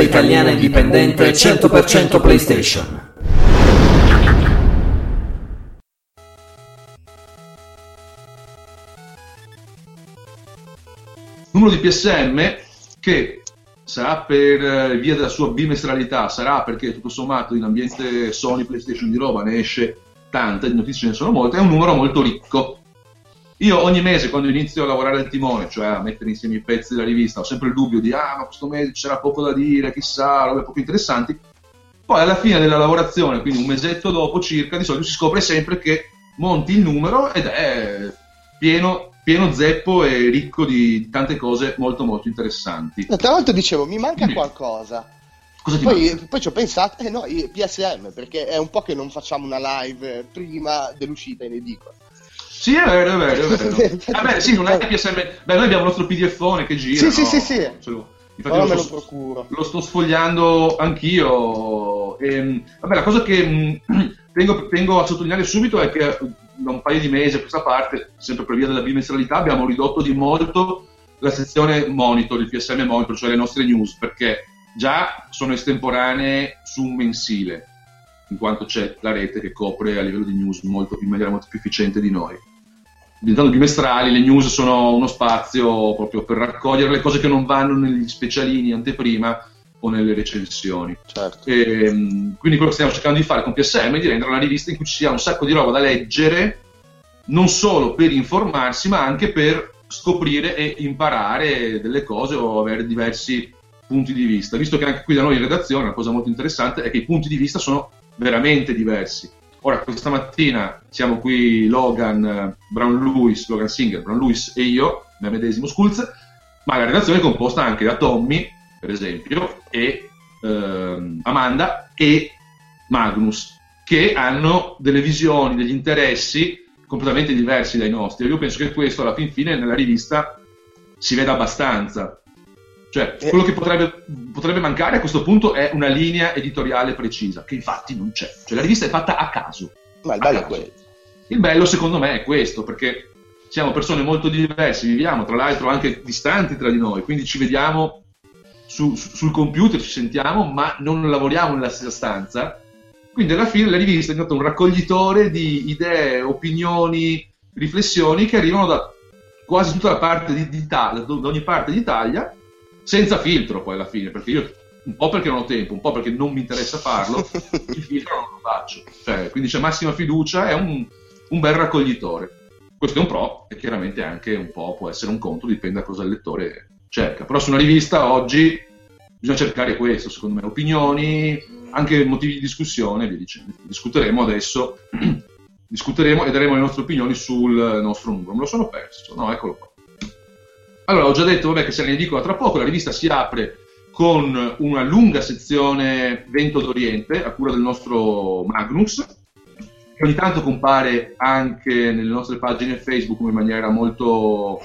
rivista italiana indipendente 100% PlayStation. Numero di PSM che sarà per eh, via della sua bimestralità, sarà perché tutto sommato in ambiente Sony PlayStation di roba ne esce tanta, di notizie ne sono molte, è un numero molto ricco. Io ogni mese quando inizio a lavorare al timone, cioè a mettere insieme i pezzi della rivista, ho sempre il dubbio di ah ma questo mese c'era poco da dire, chissà, robe poco interessanti. Poi alla fine della lavorazione, quindi un mesetto dopo circa, di solito si scopre sempre che monti il numero ed è pieno, pieno zeppo e ricco di tante cose molto molto interessanti. No, tra l'altro dicevo, mi manca Dimmi. qualcosa. Cosa ti Poi, manca? poi ci ho pensato, eh no, PSM, perché è un po' che non facciamo una live prima dell'uscita in edicola. Sì, è vero, è vero, è vero. Vabbè, sì, non è PSM. Beh, noi abbiamo il nostro PDFone che gira. Sì, sì, no? sì, sì. L'ho. Infatti Ora lo sto- procuro. lo sto sfogliando anch'io. Ehm, vabbè, la cosa che mh, tengo, tengo a sottolineare subito è che eh, da un paio di mesi a questa parte, sempre per via della bimestralità, abbiamo ridotto di molto la sezione monitor, il PSM monitor, cioè le nostre news, perché già sono estemporanee su un mensile, in quanto c'è la rete che copre a livello di news molto, in maniera molto più efficiente di noi. Diventando bimestrali, le news sono uno spazio proprio per raccogliere le cose che non vanno negli specialini anteprima o nelle recensioni. Certo. Ehm, quindi quello che stiamo cercando di fare con PSM è di rendere una rivista in cui ci sia un sacco di roba da leggere, non solo per informarsi, ma anche per scoprire e imparare delle cose o avere diversi punti di vista. Visto che anche qui da noi in redazione una cosa molto interessante è che i punti di vista sono veramente diversi. Ora, questa mattina siamo qui Logan, eh, Brown Lewis, Logan Singer, Brown Lewis e io, me medesimo Skulls, ma la redazione è composta anche da Tommy, per esempio, e ehm, Amanda e Magnus, che hanno delle visioni, degli interessi completamente diversi dai nostri. Io penso che questo alla fin fine nella rivista si veda abbastanza. Cioè, Eh. quello che potrebbe, potrebbe mancare a questo punto è una linea editoriale precisa, che infatti non c'è. Cioè, la rivista è fatta a caso. Ma il bello è quello. Il bello secondo me è questo, perché siamo persone molto diverse, viviamo tra l'altro anche distanti tra di noi, quindi ci vediamo su- su- sul computer, ci sentiamo, ma non lavoriamo nella stessa stanza. Quindi alla fine la rivista è diventata un raccoglitore di idee, opinioni, riflessioni che arrivano da quasi tutta la parte di- d'Italia, da ogni parte d'Italia, senza filtro poi alla fine, perché io un po' perché non ho tempo, un po' perché non mi interessa farlo, il filtro non lo faccio. Cioè, quindi c'è massima fiducia, è un, un bel raccoglitore. Questo è un pro e chiaramente anche un po' può essere un contro, dipende da cosa il lettore cerca. Però su una rivista oggi bisogna cercare questo, secondo me, opinioni, anche motivi di discussione via dicendo. Discuteremo adesso, discuteremo e daremo le nostre opinioni sul nostro numero. Me lo sono perso, no, eccolo qua. Allora, ho già detto vabbè, che se ne dico tra poco, la rivista si apre con una lunga sezione Vento d'Oriente a cura del nostro Magnus, che ogni tanto compare anche nelle nostre pagine Facebook in maniera molto,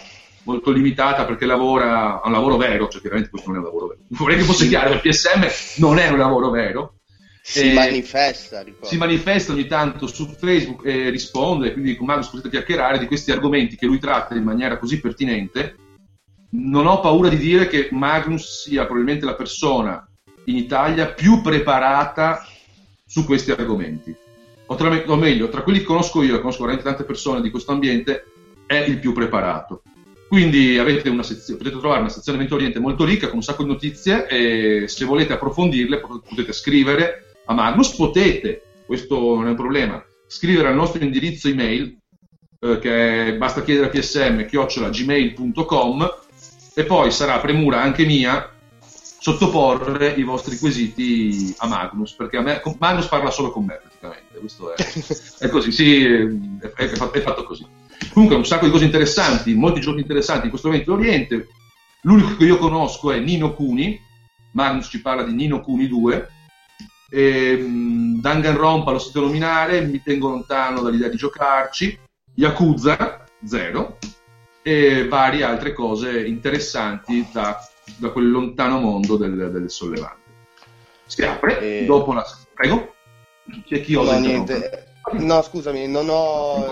molto limitata perché lavora, ha un lavoro vero, cioè chiaramente questo non è un lavoro vero. Vorrei che fosse chiaro, il PSM non è un lavoro vero. Si Eh, manifesta, ricordo. si manifesta ogni tanto su Facebook e risponde, quindi con Magnus potete chiacchierare di questi argomenti che lui tratta in maniera così pertinente. Non ho paura di dire che Magnus sia probabilmente la persona in Italia più preparata su questi argomenti. O, tra, o meglio, tra quelli che conosco io, e conosco veramente tante persone di questo ambiente, è il più preparato. Quindi sezione, potete trovare una sezione Vento Oriente molto ricca con un sacco di notizie e se volete approfondirle pot- potete scrivere a Magnus, potete, questo non è un problema, scrivere al nostro indirizzo email eh, che è- basta chiedere a psm gmail.com e poi sarà premura anche mia sottoporre i vostri quesiti a Magnus perché a me, Magnus parla solo con me praticamente questo è, è così, sì, è, è fatto, è fatto così. Comunque un sacco di cose interessanti molti giorni interessanti in questo momento Oriente. L'unico che io conosco è Nino Cuni Magnus ci parla di Nino Cuni 2 ehm, Danganronpa lo sento nominare mi tengo lontano dall'idea di giocarci. Yakuza 0 e varie altre cose interessanti da, da quel lontano mondo del, del sollevante. Si apre E- dopo la... Prego? C'è chi osa niente. No, scusami, non ho.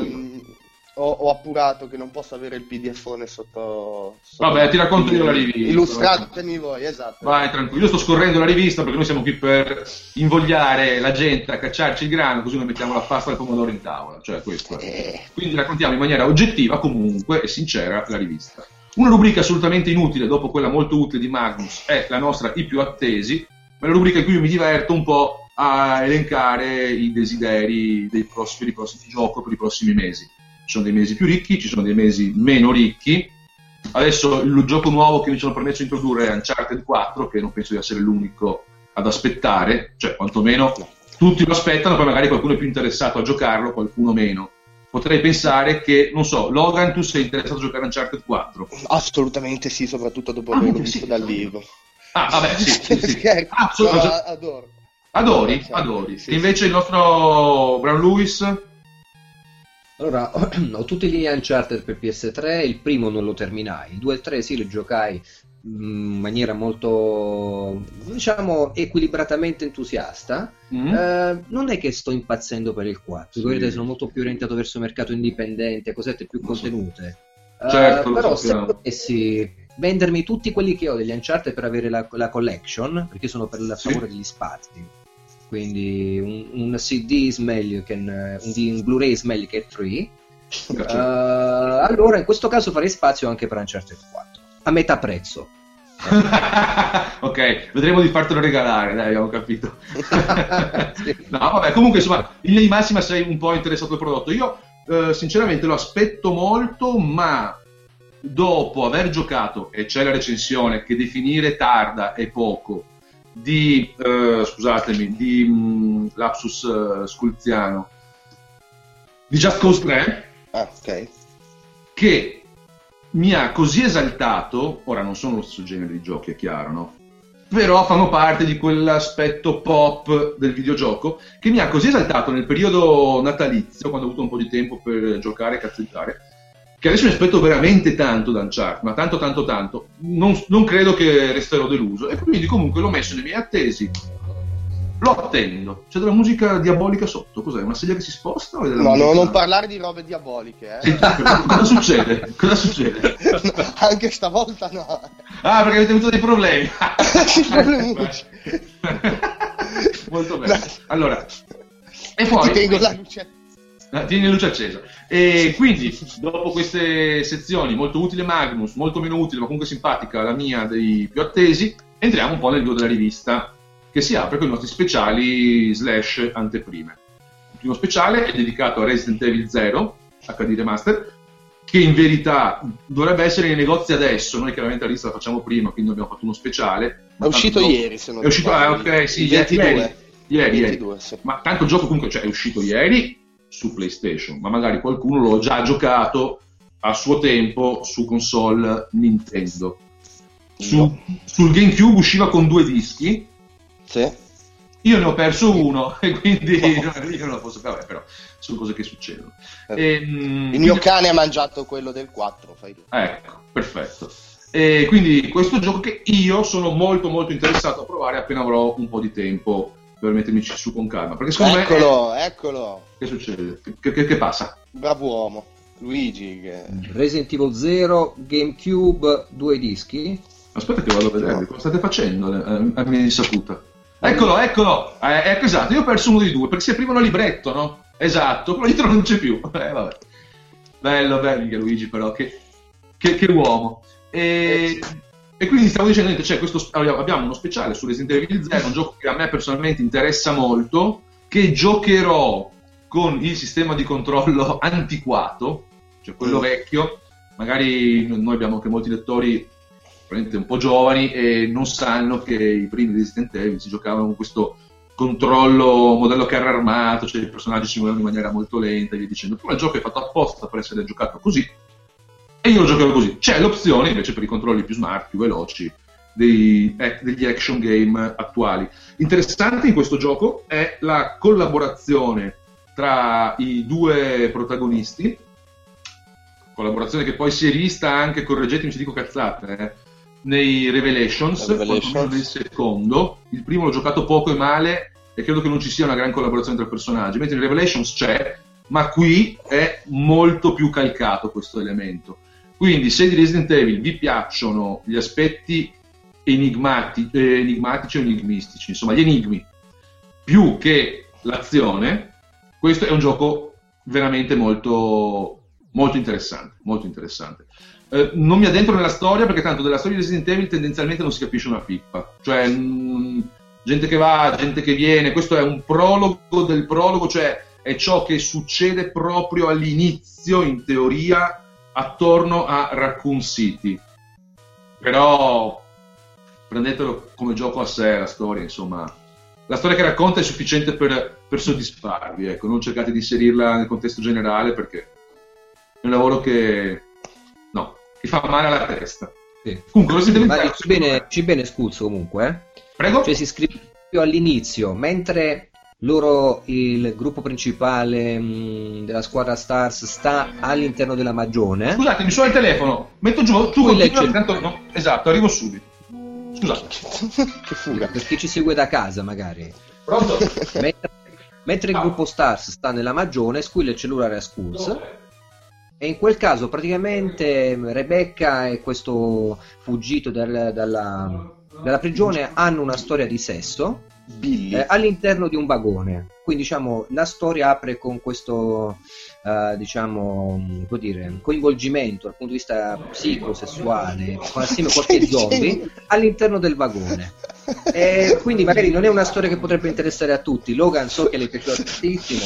Ho, ho appurato che non posso avere il pdf sotto, sotto... Vabbè, ti racconto io la rivista. Illustratemi voi, esatto. Vai, tranquillo. Io sto scorrendo la rivista perché noi siamo qui per invogliare la gente a cacciarci il grano, così noi mettiamo la pasta al pomodoro in tavola. Cioè, questo. Eh. Quindi raccontiamo in maniera oggettiva, comunque, e sincera la rivista. Una rubrica assolutamente inutile, dopo quella molto utile di Magnus, è la nostra I più attesi, ma la rubrica in cui io mi diverto un po' a elencare i desideri dei prossimi, dei prossimi giochi per i prossimi mesi. Ci sono dei mesi più ricchi, ci sono dei mesi meno ricchi. Adesso il gioco nuovo che mi sono permesso di introdurre è Uncharted 4, che non penso di essere l'unico ad aspettare, cioè quantomeno tutti lo aspettano, poi magari qualcuno è più interessato a giocarlo, qualcuno meno. Potrei pensare che, non so, Logan, tu sei interessato a giocare Uncharted 4? Assolutamente sì, soprattutto dopo Ah, averlo visto sì. dal vivo. Ah, vabbè, sì, sì, sì. So- adoro. Adori, adori. invece il nostro Brown Lewis? Allora, ho tutti gli Uncharted per PS3, il primo non lo terminai, il 2 e il 3 sì li giocai mm, in maniera molto, diciamo, equilibratamente entusiasta. Mm? Eh, non è che sto impazzendo per il 4, Sì. vedete, sono molto più orientato verso il mercato indipendente, cosette più Lo so. contenute. Eh, Certo, lo però se sappiamo. potessi vendermi tutti quelli che ho degli Uncharted per avere la, la collection, perché sono per la Sì. favore degli spazi. Quindi un, un CD is meglio che un, un, Blu-ray is meglio che 3. Grazie. Eh, allora in questo caso farei spazio anche per Uncharted 4 a metà prezzo. ok, vedremo di fartelo regalare, dai, abbiamo capito. No, vabbè, comunque insomma, in linea di massima sei un po' interessato al prodotto. Io eh, sinceramente lo aspetto molto, ma dopo aver giocato, e c'è la recensione, che definire tarda è poco, di, eh, scusatemi, di mh, Lapsus eh, Sculziano, di Just Cause 3, Ah, ok. che mi ha così esaltato, ora non sono lo stesso genere di giochi, è chiaro, no? Però fanno parte di quell'aspetto pop del videogioco che mi ha così esaltato nel periodo natalizio, quando ho avuto un po' di tempo per giocare e cazzettare, che adesso mi aspetto veramente tanto da Uncharted, ma tanto tanto tanto. Non, non credo che resterò deluso e quindi comunque l'ho messo nei miei attesi. Lo attendo. C'è della musica diabolica sotto, cos'è? Una sedia che si sposta No, musica? no, non parlare di robe diaboliche, eh. cosa succede? Cosa succede? Anche stavolta no. Ah, perché avete avuto dei problemi. Molto bene. Allora, e Ti poi tengo la luce. Ah, tieni la luce accesa. E quindi, dopo queste sezioni, molto utile Magnus, molto meno utile, ma comunque simpatica, la mia dei più attesi, entriamo un po' nel vivo della rivista, che si apre con i nostri speciali slash anteprime. Il primo speciale è dedicato a Resident Evil 0, HD Remaster, che in verità dovrebbe essere nei negozi adesso, noi chiaramente la lista la facciamo prima, quindi abbiamo fatto uno speciale. È uscito Tanto- ieri, se non È uscito, ah, ok, sì, ieri, 22. ieri, ieri, ieri. 22, sì. Ma tanto il gioco comunque cioè, è uscito ieri su PlayStation, ma magari qualcuno lo ha già giocato a suo tempo su console Nintendo. Su- No. Sul GameCube usciva con due dischi, Sì. io ne ho perso uno e quindi io non lo posso fare, però sono cose che succedono. Ehm, Il mio cane ha mangiato quello del 4, fai tu. Ecco, perfetto. E quindi questo gioco che io sono molto molto interessato a provare appena avrò un po' di tempo per mettermi su con calma. Perché secondo me... Eccolo, eccolo. Che succede? Che, che- che passa? Bravo uomo. Luigi. Che... Resident Evil 0, GameCube, due dischi. Aspetta che vado a vedere, cosa state facendo eh, a mia insaputa? Eccolo, eccolo! Eh, ecco, esatto, io ho perso uno dei due, perché si aprivano il libretto, no? Esatto, quello dietro non c'è più. Eh, vabbè. Bello, bello, Luigi, però, che, che- che uomo. E, e quindi stavo dicendo, niente, c'è questo, abbiamo uno speciale su Resident Evil 0, un gioco che a me personalmente interessa molto, che giocherò con il sistema di controllo antiquato, cioè quello Mm. vecchio. Magari noi abbiamo anche molti lettori probabilmente un po' giovani e non sanno che i primi Resident Evil si giocavano con questo controllo modello carro armato, cioè i personaggi si muovevano in maniera molto lenta e via dicendo. Però il gioco è fatto apposta per essere giocato così e io lo giocherò così. C'è l'opzione invece per i controlli più smart, più veloci dei- eh, degli action game attuali. Interessante in questo gioco è la collaborazione tra i due protagonisti, collaborazione che poi si è vista anche, correggetemi se dico cazzate, eh, nei Revelations, Revelations. nel secondo. Il primo l'ho giocato poco e male e credo che non ci sia una gran collaborazione tra personaggi, mentre in Revelations c'è, ma qui è molto più calcato questo elemento. Quindi se di Resident Evil vi piacciono gli aspetti enigmati- eh, enigmatici o enigmistici, insomma gli enigmi, più che l'azione, questo è un gioco veramente molto, molto interessante, molto interessante. Eh, non mi addentro nella storia perché tanto della storia di Resident Evil tendenzialmente non si capisce una pippa. Cioè, mh, gente che va, gente che viene, questo è un prologo del prologo, cioè è ciò che succede proprio all'inizio, in teoria, attorno a Raccoon City. Però prendetelo come gioco a sé la storia, insomma. La storia che racconta è sufficiente per, per soddisfarvi, ecco, non cercate di inserirla nel contesto generale perché è un lavoro che no, che fa male alla testa. Sì. Comunque, Resident Evil Ma terzo, ci bene, bene Scuzzo comunque, eh? Prego? Cioè si scrive più all'inizio, mentre loro, il gruppo principale mh, della squadra Stars sta all'interno della magione. Scusate, mi suona il telefono. Metto giù, tu continua, tanto no, esatto, arrivo subito. Scusate. che fuga. Per chi ci segue da casa magari. Pronto? Mentre, mentre il gruppo Stars sta nella magione, squilla il cellulare a Skulls. E in quel caso praticamente Rebecca e questo fuggito dal- dalla, dalla prigione hanno una storia di sesso Billy. eh, all'interno di un vagone. Quindi diciamo la storia apre con questo eh, diciamo dire, coinvolgimento dal punto di vista psicosessuale, assieme a qualche zombie all'interno del vagone. E quindi magari non è una storia che potrebbe interessare a tutti. Logan so che le piace tantissimo.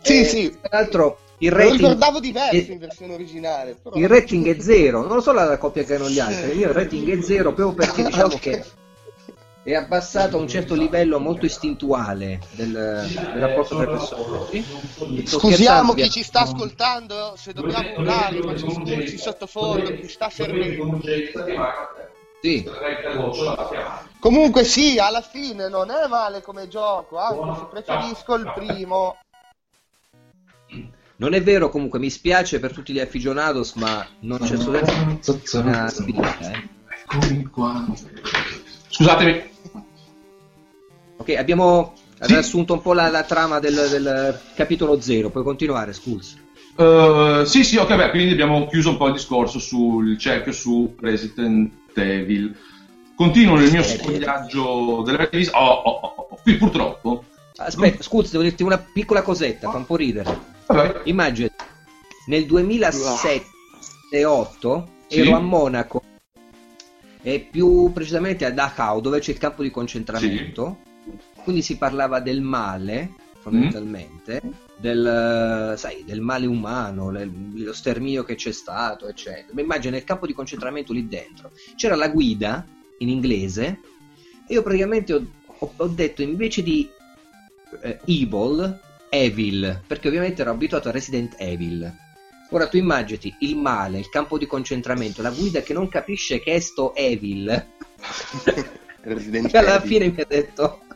Sì, Eh, sì. Tra l'altro il Me lo rating, ricordavo diverso eh, in versione originale. Però... il rating è zero. Non lo so la coppia che hanno gli altri. Io il rating è zero proprio perché diciamo Ok. che è abbassato a un certo livello molto istintuale del, del rapporto tra. Sto Scusiamo chi ci sta ascoltando se dobbiamo urlare, ma c'è Sculci sottofondo, chi sta servindo. Sì. Comunque sì, alla fine non è male come gioco, anche se preferisco il primo. Non è vero, comunque mi spiace per tutti gli aficionados, ma non c'è assolutamente una spinta. eh. Eccomi qua. Scusatemi. Ok, abbiamo Sì. riassunto un po' la, la trama del, del capitolo 0. Puoi continuare, Skulls. Uh, sì, sì, ok, beh, quindi abbiamo chiuso un po' il discorso sul cerchio su Resident Evil. Continuo nel mio sfogliaggio della rivista. Oh, oh, oh, oh. Qui purtroppo. Aspetta, Skulls, devo dirti una piccola cosetta, fa un po' ridere. Vabbè, Immagina, nel 2007-2008 Sì. ero a Monaco e più precisamente a Dachau dove c'è il campo di concentramento quindi si parlava del male fondamentalmente del, sai, del male umano del- lo sterminio che c'è stato eccetera. Ma immagina nel campo di concentramento lì dentro. C'era la guida in inglese e io praticamente ho, ho- ho detto invece di eh, evil evil perché ovviamente ero abituato a Resident Evil. Ora tu immaginati il male il campo di concentramento la guida che non capisce che è sto evil. Resident alla Evil. fine mi ha detto eh,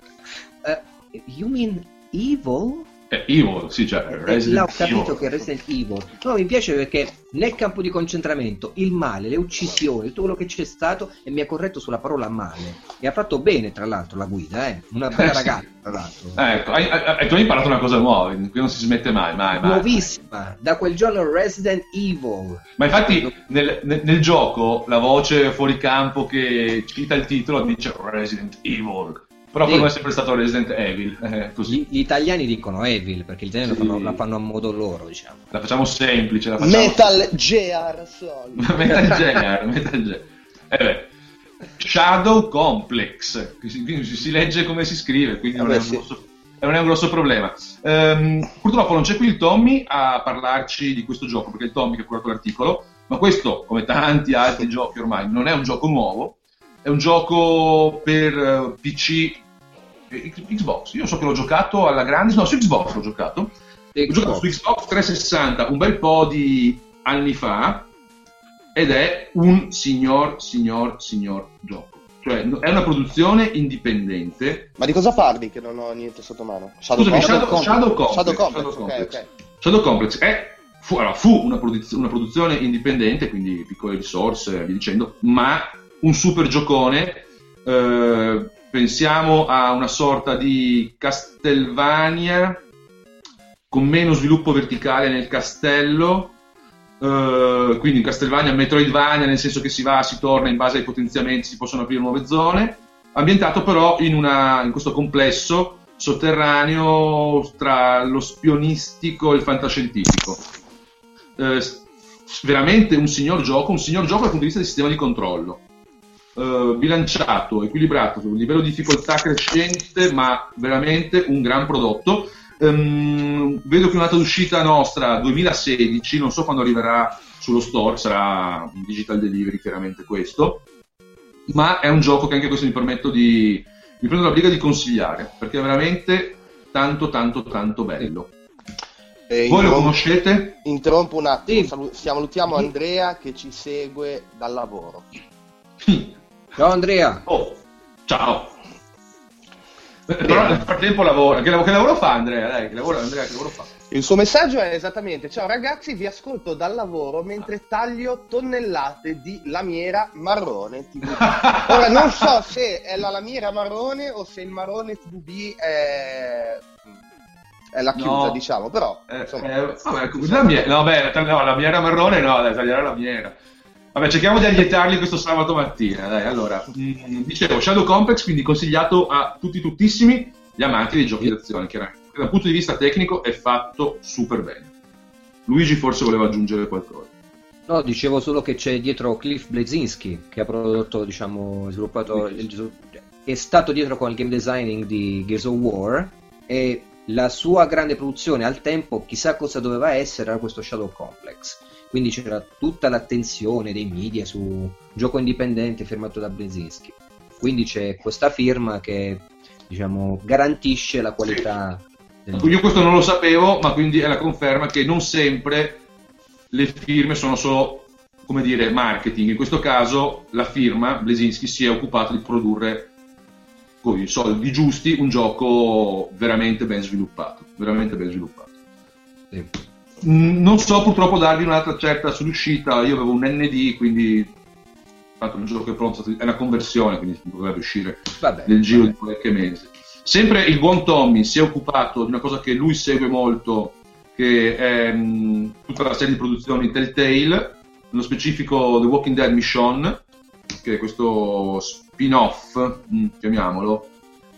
you mean evil? è Evil, sì, cioè E là ho Resident capito Evil. che Resident Evil no mi piace perché nel campo di concentramento il male, le uccisioni tutto quello che c'è stato e mi ha corretto sulla parola male e ha fatto bene tra l'altro la guida eh? una bella Eh, sì. ragazza tra l'altro Ah, ecco, hai- hai- tu hai imparato una cosa nuova, qui non si smette mai, mai, mai. nuovissima da quel giorno Resident Evil Ma infatti nel, nel- nel gioco la voce fuori campo che cita il titolo dice Resident Evil. Però Sì. per me è sempre stato Resident Evil. eh, così. Gli, gli italiani dicono Evil perché gli italiani Sì. lo fanno- la fanno a modo loro, diciamo. La facciamo semplice, la facciamo Metal Gear Solid. Metal Gear, Metal Gear. Eh beh. Shadow Complex, che si, si- legge come si scrive, quindi non, Eh è beh, un sì. grosso, eh, non è un grosso problema. Ehm, purtroppo non c'è qui il Tommy a parlarci di questo gioco, perché è il Tommy che ha curato l'articolo, ma questo, come tanti altri giochi ormai, non è un gioco nuovo, è un gioco per eh, PC Xbox. Io so che l'ho giocato alla grande, no, su Xbox l'ho giocato. Ho giocato su Xbox 360 un bel po' di anni fa ed è un signor, signor, signor gioco. Cioè, è una produzione indipendente. Ma di cosa parli che non ho niente sotto mano? Shadow Scusami, Complex? Shadow, Shadow Complex. Shadow Complex, Shadow Complex. ok. Shadow Complex è, fu, allora, fu una, produz- una produzione indipendente, quindi piccole risorse, via dicendo, ma un super giocone. eh, pensiamo a una sorta di Castlevania con meno sviluppo verticale nel castello, eh, quindi in Castlevania Metroidvania, nel senso che si va, si torna in base ai potenziamenti, si possono aprire nuove zone, ambientato però in, una, in questo complesso sotterraneo tra lo spionistico e il fantascientifico. Eh, veramente un signor gioco, un signor gioco dal punto di vista del sistema di controllo. Uh, bilanciato, equilibrato, su un livello di difficoltà crescente, ma veramente un gran prodotto. Um, vedo che una data d'uscita nostra 2016, non so quando arriverà sullo store, sarà un digital delivery chiaramente questo, ma è un gioco che anche questo mi permetto di, mi prendo la briga di consigliare, perché è veramente tanto tanto tanto bello. Eh, Voi lo conoscete? Interrompo un attimo, sì. Salu- salutiamo Andrea che ci segue dal lavoro. Ciao Andrea. Oh, ciao. Però nel frattempo lavora. Che, che lavoro fa Andrea? Dai, che lavoro, Andrea, che lavoro fa? Il suo messaggio è esattamente: Ciao ragazzi, vi ascolto dal lavoro mentre taglio tonnellate di lamiera marrone TVB. Ora non so se è la lamiera marrone o se il marrone TVB è, è la chiusa, No. diciamo, però Eh, insomma, eh, vabbè, la mia, no, beh, no, la miera marrone no, dai, tagliare la miera. Vabbè, cerchiamo di allietarli questo sabato mattina, dai, allora. mm, dicevo, Shadow Complex, quindi consigliato a tutti tuttissimi gli amanti dei giochi d'azione, chiaramente. Dal punto di vista tecnico è fatto super bene. Luigi forse voleva aggiungere qualcosa. No, dicevo solo che c'è dietro Cliff Blazinski che ha prodotto, diciamo, sviluppato, il- è stato dietro con il game designing di Gears of War e la sua grande produzione al tempo, chissà cosa doveva essere, era questo Shadow Complex. Quindi c'era tutta l'attenzione dei media su gioco indipendente firmato da Blazinski. Quindi c'è questa firma che, diciamo, garantisce la qualità del Io questo non lo sapevo, ma quindi è la conferma che non sempre le firme sono solo, come dire, marketing. In questo caso la firma, Blesinski, si è occupata di produrre con i soldi giusti un gioco veramente ben sviluppato. Veramente ben sviluppato. Sì. Mm, Non so purtroppo darvi un'altra certa sull'uscita, io avevo un ND, quindi tanto il gioco è pronto, è una conversione, quindi dovrebbe uscire Vabbè, nel giro vabbè. di qualche mese. Sempre il buon Tommy si è occupato di una cosa che lui segue molto, che è mh, tutta la serie di produzioni Telltale, nello specifico The Walking Dead Mission, che è questo spin-off, mh, chiamiamolo,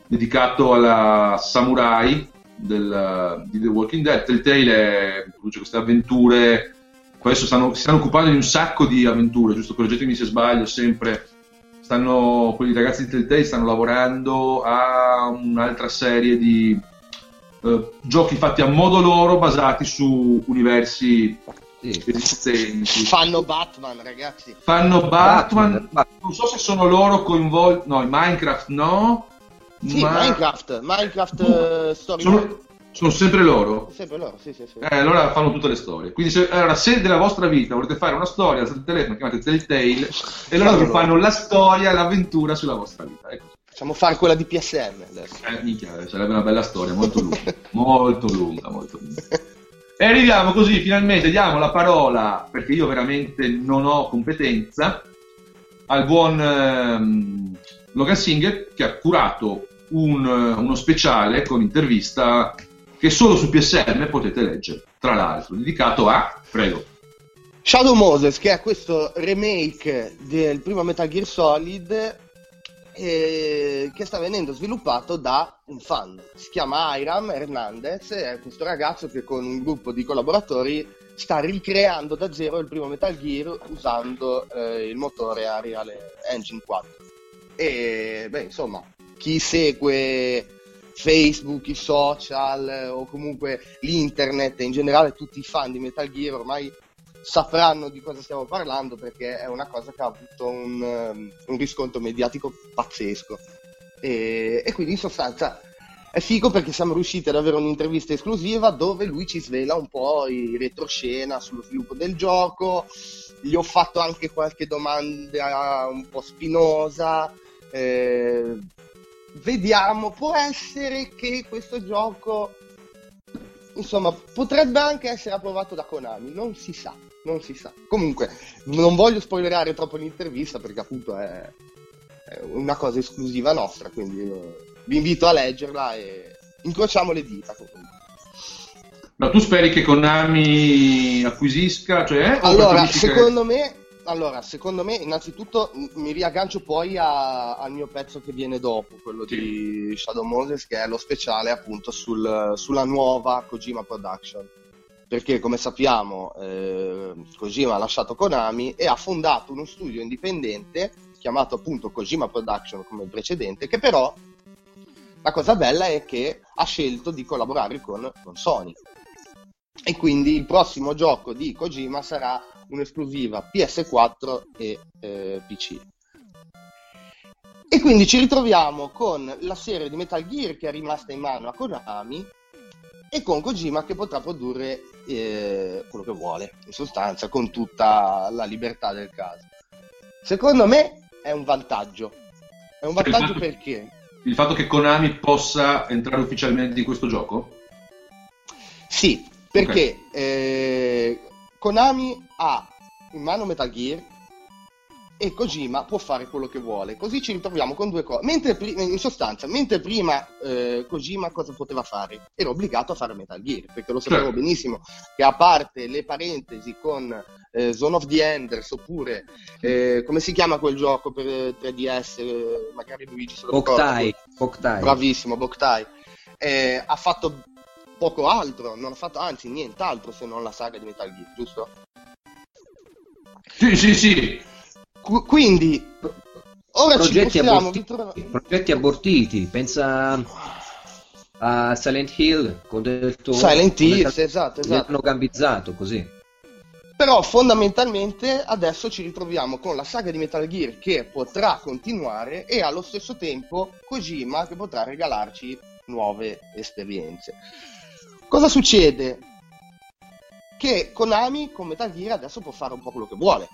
dedicato alla samurai del- di The Walking Dead. Telltale produce queste avventure, adesso stanno, si stanno occupando di un sacco di avventure, giusto? Correggetemi se sbaglio, sempre stanno, quelli ragazzi di Telltale stanno lavorando a un'altra serie di eh, giochi fatti a modo loro, basati su universi esistenti. fanno Batman, ragazzi. Fanno Batman, Batman. non so se sono loro coinvolti, no, in Minecraft no, Sì, ma Minecraft, Minecraft eh, Story sono, sono sempre loro. Sempre loro, sì, sì, sì. Eh, allora fanno tutte le storie. Quindi, se, allora, se della vostra vita volete fare una storia sul telefono, chiamate Telltale e loro vi fanno la storia, l'avventura sulla vostra vita. Ecco. Facciamo fare quella di PSM adesso. Eh, minchia, sarebbe una bella storia, molto lunga, molto lunga, molto lunga. E arriviamo così, finalmente diamo la parola, perché io veramente non ho competenza, al buon ehm, Logan Singer che ha curato un- uno speciale con intervista che solo su PSM potete leggere, tra l'altro, dedicato a, prego, Shadow Moses, che è questo remake del primo Metal Gear Solid eh, che sta venendo sviluppato da un fan. Si chiama Iram Hernandez, è questo ragazzo che con un gruppo di collaboratori sta ricreando da zero il primo Metal Gear usando eh, il motore Unreal Engine 4. E beh, insomma, chi segue Facebook, i social eh, o comunque l'internet in generale tutti i fan di Metal Gear ormai sapranno di cosa stiamo parlando perché è una cosa che ha avuto un, ehm, un riscontro mediatico pazzesco. E, e quindi in sostanza è figo perché siamo riusciti ad avere un'intervista esclusiva dove lui ci svela un po' i retroscena sullo sviluppo del gioco. Gli ho fatto anche qualche domanda un po' spinosa. eh, vediamo, può essere che questo gioco insomma potrebbe anche essere approvato da Konami, non si sa, non si sa. Comunque non voglio spoilerare troppo l'intervista perché appunto è, è una cosa esclusiva nostra, quindi eh, vi invito a leggerla e incrociamo le dita. comunque. Ma tu speri che Konami acquisisca? Cioè, allora, secondo che... me allora, secondo me, innanzitutto mi riaggancio poi a, al mio pezzo che viene dopo, quello sì. di Shadow Moses, che è lo speciale appunto sul, sulla nuova Kojima Production. Perché, come sappiamo, eh, Kojima ha lasciato Konami e ha fondato uno studio indipendente chiamato appunto Kojima Production come il precedente, che però la cosa bella è che ha scelto di collaborare con, con Sony. E quindi il prossimo gioco di Kojima sarà un'esclusiva PS4 e eh, PC. E quindi ci ritroviamo con la serie di Metal Gear che è rimasta in mano a Konami e con Kojima che potrà produrre eh, quello che vuole, in sostanza, con tutta la libertà del caso. Secondo me è un vantaggio. È un vantaggio fatto, perché? Il fatto che Konami possa entrare ufficialmente in questo gioco? Sì, perché okay. eh, Konami ha in mano Metal Gear e Kojima può fare quello che vuole. Così ci ritroviamo con due cose. Mentre in sostanza, mentre prima eh, Kojima cosa poteva fare? Era obbligato a fare Metal Gear, perché lo sapevo certo. benissimo che a parte le parentesi con eh, Zone of the Enders oppure eh, come si chiama quel gioco per 3DS? Eh, magari Luigi se lo Boktai. Boktai. Bravissimo, Boktai. Eh, ha fatto poco altro, non ha fatto anzi nient'altro se non la saga di Metal Gear, giusto? Sì, sì, sì. Qu- quindi, ora progetti, aborti- progetti abortiti, pensa a Silent Hill con del tuo... Silent Hill, esatto, esatto. Li hanno gambizzato così. Però fondamentalmente adesso ci ritroviamo con la saga di Metal Gear che potrà continuare e allo stesso tempo Kojima che potrà regalarci nuove esperienze. Cosa succede? Che Konami con Metal Gear adesso può fare un po' quello che vuole.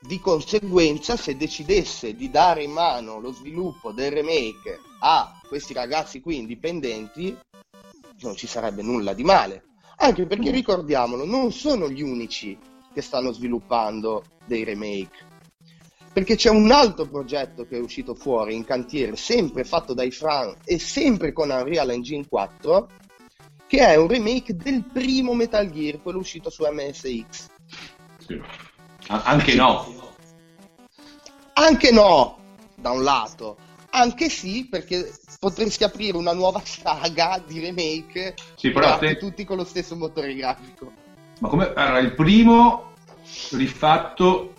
Di conseguenza, se decidesse di dare in mano lo sviluppo del remake a questi ragazzi qui indipendenti, non ci sarebbe nulla di male. Anche perché ricordiamolo, non sono gli unici che stanno sviluppando dei remake perché c'è un altro progetto che è uscito fuori in cantiere, sempre fatto dai Fran e sempre con Unreal Engine 4, che è un remake del primo Metal Gear, quello uscito su MSX. Sì. Anche no. Anche no, da un lato. Anche sì, perché potresti aprire una nuova saga di remake sì, però te... tutti con lo stesso motore grafico. Ma come era il primo rifatto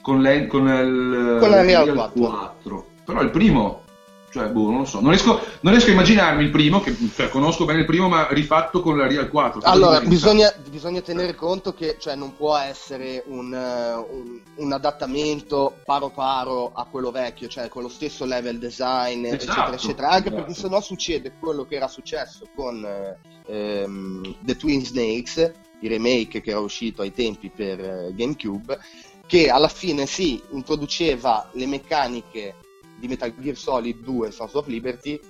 con, le, con il con la Real 4. 4. Però il primo, cioè, boh, non lo so, non riesco, non riesco, a immaginarmi il primo, che cioè, conosco bene il primo, ma rifatto con la Real 4. Allora, bisogna, bisogna, tenere conto che cioè, non può essere un, un, un, adattamento paro paro a quello vecchio, cioè con lo stesso level design, esatto, eccetera, eccetera, anche esatto. perché sennò succede quello che era successo con ehm, The Twin Snakes, il remake che era uscito ai tempi per eh, GameCube, che alla fine sì, introduceva le meccaniche di Metal Gear Solid 2 Sons of Liberty,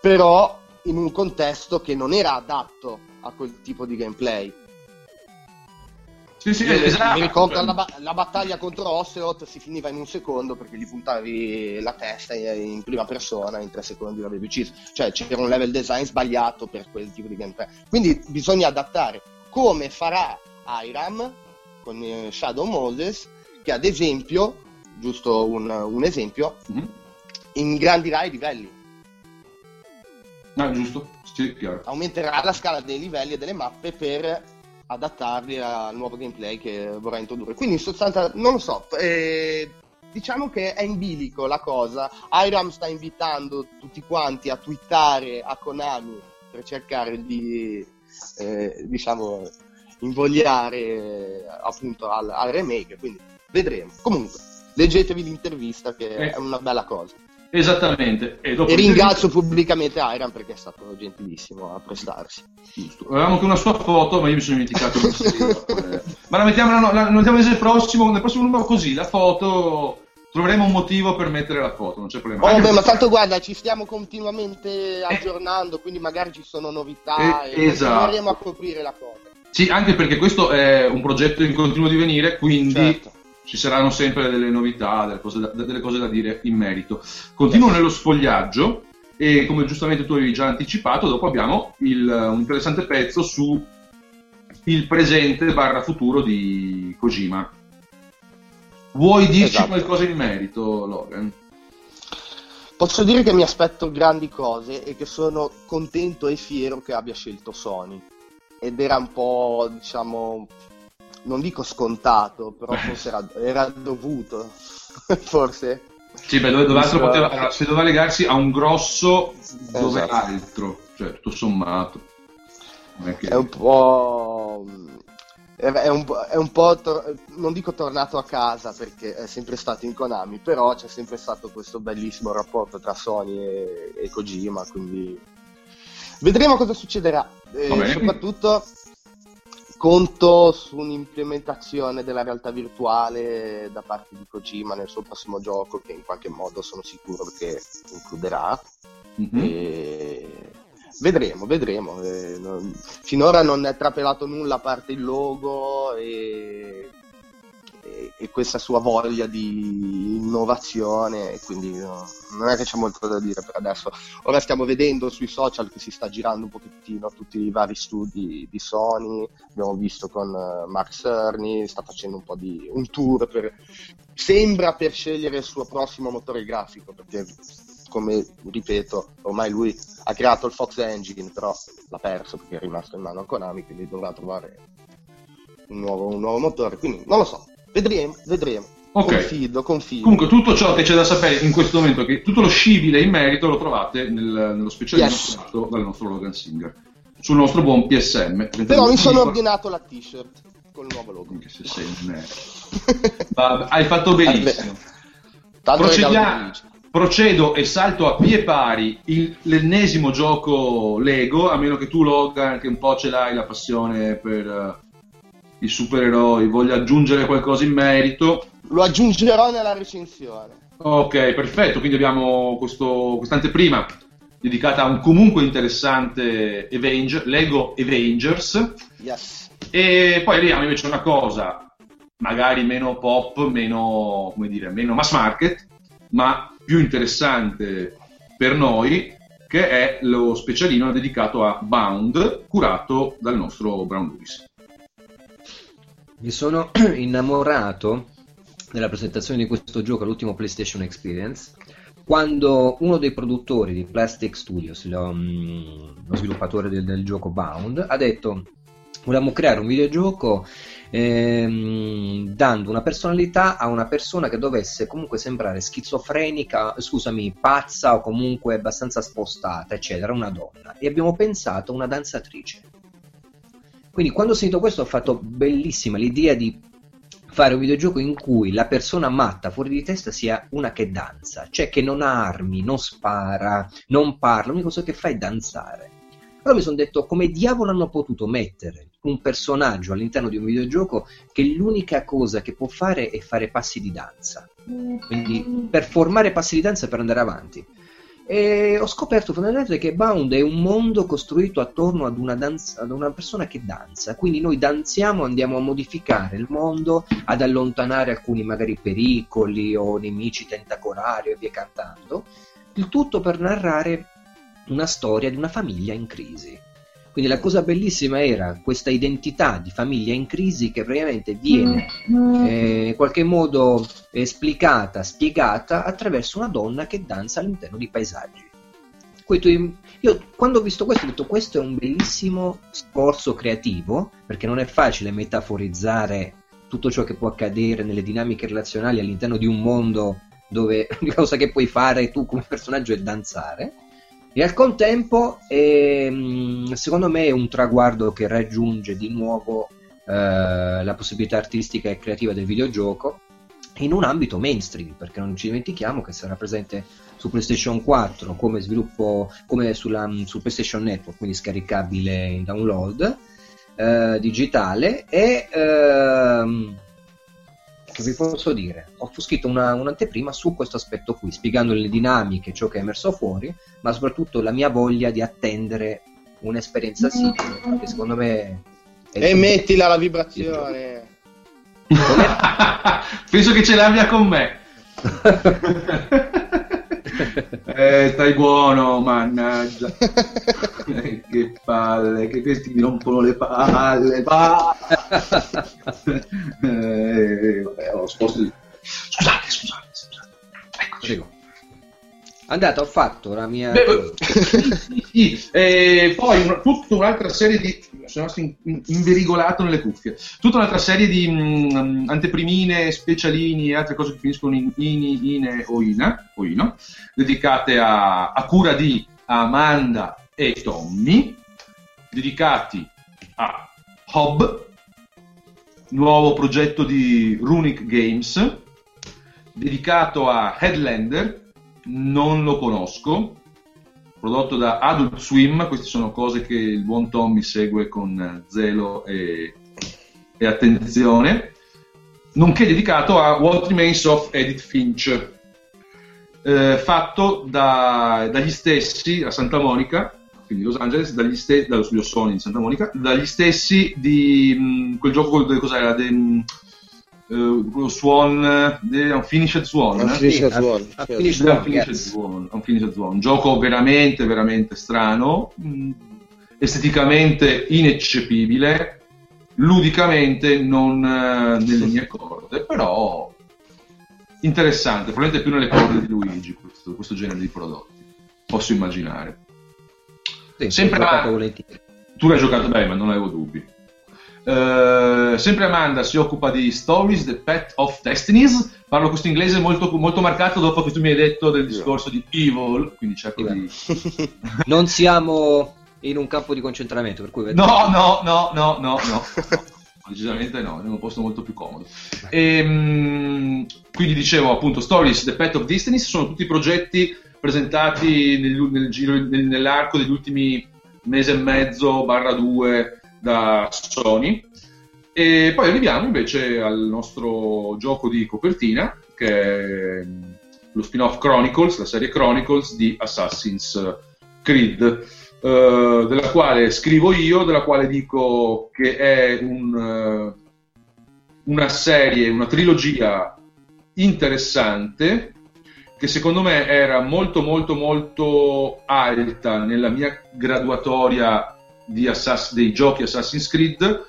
però in un contesto che non era adatto a quel tipo di gameplay. Sì, sì, esatto. Mi ricordo la, la, battaglia contro Ocelot si finiva in un secondo perché gli puntavi la testa in prima persona, in tre secondi l'avevi ucciso. Cioè c'era un level design sbagliato per quel tipo di gameplay. Quindi bisogna adattare come farà Iram con eh, Shadow Moses, che ad esempio, giusto un, un esempio, mm-hmm. ingranddirà i livelli. No, ah, giusto, sì, chiaro. Aumenterà la scala dei livelli e delle mappe per adattarli al nuovo gameplay che vorrà introdurre. Quindi in sostanza, non lo so, eh, diciamo che è in bilico la cosa. Iram sta invitando tutti quanti a twittare a Konami per cercare di, eh, diciamo, invogliare appunto al, al, remake, quindi vedremo. Comunque, leggetevi l'intervista che eh. è una bella cosa. Esattamente. E, e ringrazio pubblicamente Iron perché è stato gentilissimo a prestarsi. Giusto. Avevamo anche una sua foto, ma io mi sono dimenticato. Eh, ma la mettiamo, la, la, la mettiamo mese prossimo, nel prossimo numero così, la foto troveremo un motivo per mettere la foto, non c'è problema. Oh, beh, ma tanto guarda, ci stiamo continuamente aggiornando, eh. quindi magari ci sono novità eh, e esatto. continueremo a coprire la cosa. Sì, anche perché questo è un progetto in continuo divenire, quindi certo. Ci saranno sempre delle novità, delle cose, da, delle cose, da, dire in merito. Continuo nello sfogliaggio e come giustamente tu avevi già anticipato, dopo abbiamo il, un interessante pezzo su il presente barra futuro di Kojima. Vuoi dirci esatto. qualcosa in merito, Logan? Posso dire che mi aspetto grandi cose e che sono contento e fiero che abbia scelto Sony. Ed era un po', diciamo, non dico scontato, però forse era, era dovuto, forse. Sì, beh, dove, dove poteva, se doveva legarsi a un grosso, dove esatto. altro, cioè tutto sommato. È, che... è un po'... È un, è un po', tor- non dico tornato a casa perché è sempre stato in Konami, però c'è sempre stato questo bellissimo rapporto tra Sony e, e Kojima, quindi vedremo cosa succederà. E soprattutto conto su un'implementazione della realtà virtuale da parte di Kojima nel suo prossimo gioco che in qualche modo sono sicuro che includerà. Mm-hmm. E... Vedremo, vedremo. Eh, non... Finora non è trapelato nulla a parte il logo e e, questa sua voglia di innovazione, quindi no, non è che c'è molto da dire per adesso. Ora stiamo vedendo sui social che si sta girando un pochettino tutti i vari studi di Sony, abbiamo visto con uh, Mark Cerny, sta facendo un po' di un tour per, sembra per scegliere il suo prossimo motore grafico, perché come ripeto, ormai lui ha creato il Fox Engine, però l'ha perso perché è rimasto in mano a Konami, quindi dovrà trovare un nuovo, un nuovo motore, quindi non lo so, Vedremo, vedremo. Okay. Confido, confido. Comunque tutto ciò che c'è da sapere in questo momento, che tutto lo scibile in merito lo trovate nel, nello speciale yes. fatto dal nostro Logan Singer, sul nostro buon PSM. Però mi sono ordinato la t-shirt con il nuovo logo. Anche se sei Hai fatto benissimo. Procediamo, procedo e salto a pie pari il, l'ennesimo gioco Lego, a meno che tu Logan, che un po' ce l'hai la passione per i supereroi, voglio aggiungere qualcosa in merito. Lo aggiungerò nella recensione. Ok, perfetto, quindi abbiamo questo, quest'anteprima dedicata a un comunque interessante Avenger, Lego Avengers. Yes. E poi arriviamo invece a una cosa magari meno pop, meno, come dire, meno mass market, ma più interessante per noi, che è lo specialino dedicato a Bound, curato dal nostro Brown Lewis mi sono innamorato della presentazione di questo gioco all'ultimo PlayStation Experience quando uno dei produttori di Plastic Studios, lo, mm, lo sviluppatore del, del, gioco Bound, ha detto volevamo creare un videogioco ehm, dando una personalità a una persona che dovesse comunque sembrare schizofrenica, scusami, pazza o comunque abbastanza spostata, eccetera, una donna. E abbiamo pensato a una danzatrice quindi quando ho sentito questo ho fatto bellissima l'idea di fare un videogioco in cui la persona matta fuori di testa sia una che danza, cioè che non ha armi, non spara, non parla, l'unica cosa che fa è danzare. Allora mi sono detto come diavolo hanno potuto mettere un personaggio all'interno di un videogioco che l'unica cosa che può fare è fare passi di danza. Quindi per formare passi di danza per andare avanti. E ho scoperto fondamentalmente che Bound è un mondo costruito attorno ad una, danza, ad una persona che danza, quindi noi danziamo, andiamo a modificare il mondo, ad allontanare alcuni magari pericoli o nemici tentacolari e via cantando, il tutto per narrare una storia di una famiglia in crisi. Quindi la cosa bellissima era questa identità di famiglia in crisi che praticamente viene eh, in qualche modo esplicata, spiegata attraverso una donna che danza all'interno di paesaggi. Io quando ho visto questo ho detto questo è un bellissimo sforzo creativo perché non è facile metaforizzare tutto ciò che può accadere nelle dinamiche relazionali all'interno di un mondo dove l'unica cosa che puoi fare tu come personaggio è danzare e al contempo, ehm, secondo me, è un traguardo che raggiunge di nuovo eh, la possibilità artistica e creativa del videogioco in un ambito mainstream, perché non ci dimentichiamo che sarà presente su PlayStation 4 come sviluppo, come sulla, su PlayStation Network, quindi scaricabile in download eh, digitale e ehm, che vi posso dire? Ho scritto una, un'anteprima su questo aspetto qui, spiegando le dinamiche, ciò che è emerso fuori, ma soprattutto la mia voglia di attendere un'esperienza simile, che secondo me... È e mettila la vibrazione! Penso che ce l'abbia con me! eh, stai buono, mannaggia. Eh, che palle, che questi mi rompono le palle. palle. eh, vabbè, ho sposto... Scusate, scusate, scusate. Eccoci. Andate, ho fatto la mia... Beh, sì, sì, sì. E poi una, tutta un'altra serie di... Sono in, in, inverigolato nelle cuffie. Tutta un'altra serie di mh, anteprimine, specialini e altre cose che finiscono in ini, ine o ina, o ino, dedicate a, a cura di Amanda e Tommy, dedicati a Hob, nuovo progetto di Runic Games, dedicato a Headlander, non lo conosco, prodotto da Adult Swim, queste sono cose che il buon Tommy segue con zelo e, e attenzione, nonché dedicato a What Remains of Edith Finch, eh, fatto da, dagli stessi a Santa Monica, quindi Los Angeles, dagli stessi, dallo studio Sony di Santa Monica, dagli stessi di mh, quel gioco, cos'era, de, mh, uh, Swan, The Unfinished Swan. Unfinished Swan. Unfinished Swan, Unfinished Swan, Unfinished Swan. Un gioco veramente, veramente strano, mh, mm, esteticamente ineccepibile, ludicamente non uh, nelle mie corde, però interessante, probabilmente più nelle corde di Luigi questo, questo genere di prodotti, posso immaginare. Sì, Sempre. Tu l'hai giocato bene, ma non avevo dubbi. Uh, sempre Amanda si occupa di Stories, The Pet of Destinies. Parlo questo inglese molto, molto marcato dopo che tu mi hai detto del discorso di Evil, quindi cerco di... non siamo in un campo di concentramento, per cui... No, no, no, no, no, no. decisamente no, è un posto molto più comodo. E, um, quindi dicevo appunto Stories, The Pet of Destinies sono tutti progetti presentati nel, nel giro, nel, nell'arco degli ultimi mese e mezzo, barra due, da Sony. E poi arriviamo invece al nostro gioco di copertina, che è lo spin-off Chronicles, la serie Chronicles di Assassin's Creed, eh, della quale scrivo io, della quale dico che è un, uh, una serie, una trilogia interessante, che secondo me era molto molto molto alta nella mia graduatoria Assass- dei giochi Assassin's Creed,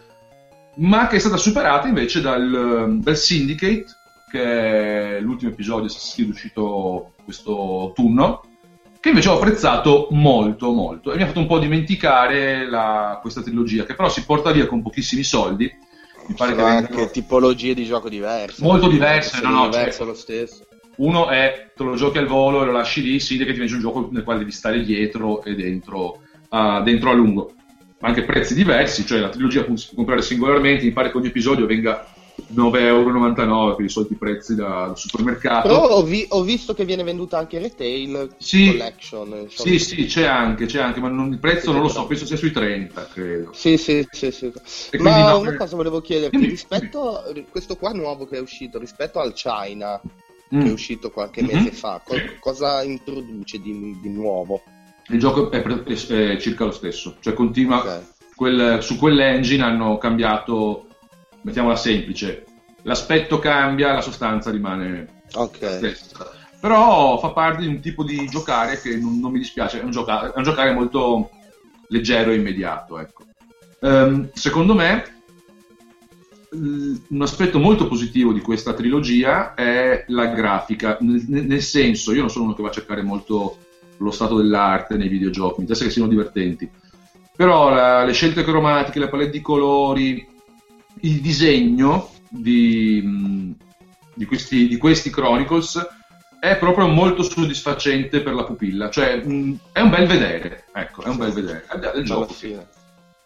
ma che è stata superata invece dal, dal Syndicate, che è l'ultimo episodio di Assassin's Creed uscito questo autunno, che invece ho apprezzato molto molto e mi ha fatto un po' dimenticare la, questa trilogia, che però si porta via con pochissimi soldi. Mi pare Sono che anche vengano... tipologie di gioco diverse. Molto diverse, no, no, diverso cioè, lo stesso. Uno è te lo giochi al volo e lo lasci lì, Syndicate invece è un gioco nel quale devi stare dietro e dentro, uh, dentro a lungo ma anche prezzi diversi, cioè la trilogia si può comprare singolarmente, mi pare che ogni episodio venga 9,99 euro per i soliti prezzi da, dal supermercato. Però ho, vi- ho, visto che viene venduta anche retail sì, collection. Insomma. Sì, sì, c'è anche, c'è anche, ma non, il prezzo non lo so, penso sia sui 30, credo. Sì, sì, sì. sì. Ma no, una cosa volevo chiederti, dimmi, rispetto a questo qua nuovo che è uscito, rispetto al China, mm. che è uscito qualche mm-hmm. mese fa, co- cosa introduce di, di nuovo? Il gioco è, è, è, circa lo stesso, cioè continua, okay. quel, su quell'engine hanno cambiato, mettiamola semplice, l'aspetto cambia, la sostanza rimane okay. stessa. Però fa parte di un tipo di giocare che non, non mi dispiace, è un, giocare, è un, giocare, molto leggero e immediato. Ecco. Um, secondo me un aspetto molto positivo di questa trilogia è la grafica, nel, nel senso, io non sono uno che va a cercare molto lo stato dell'arte nei videogiochi, mi interessa che siano divertenti. Però la, le scelte cromatiche, la palette di colori, il disegno di, di, questi, di questi Chronicles è proprio molto soddisfacente per la pupilla, cioè mh, è un bel vedere, ecco, è un bel vedere, al del gioco. Molto, sì.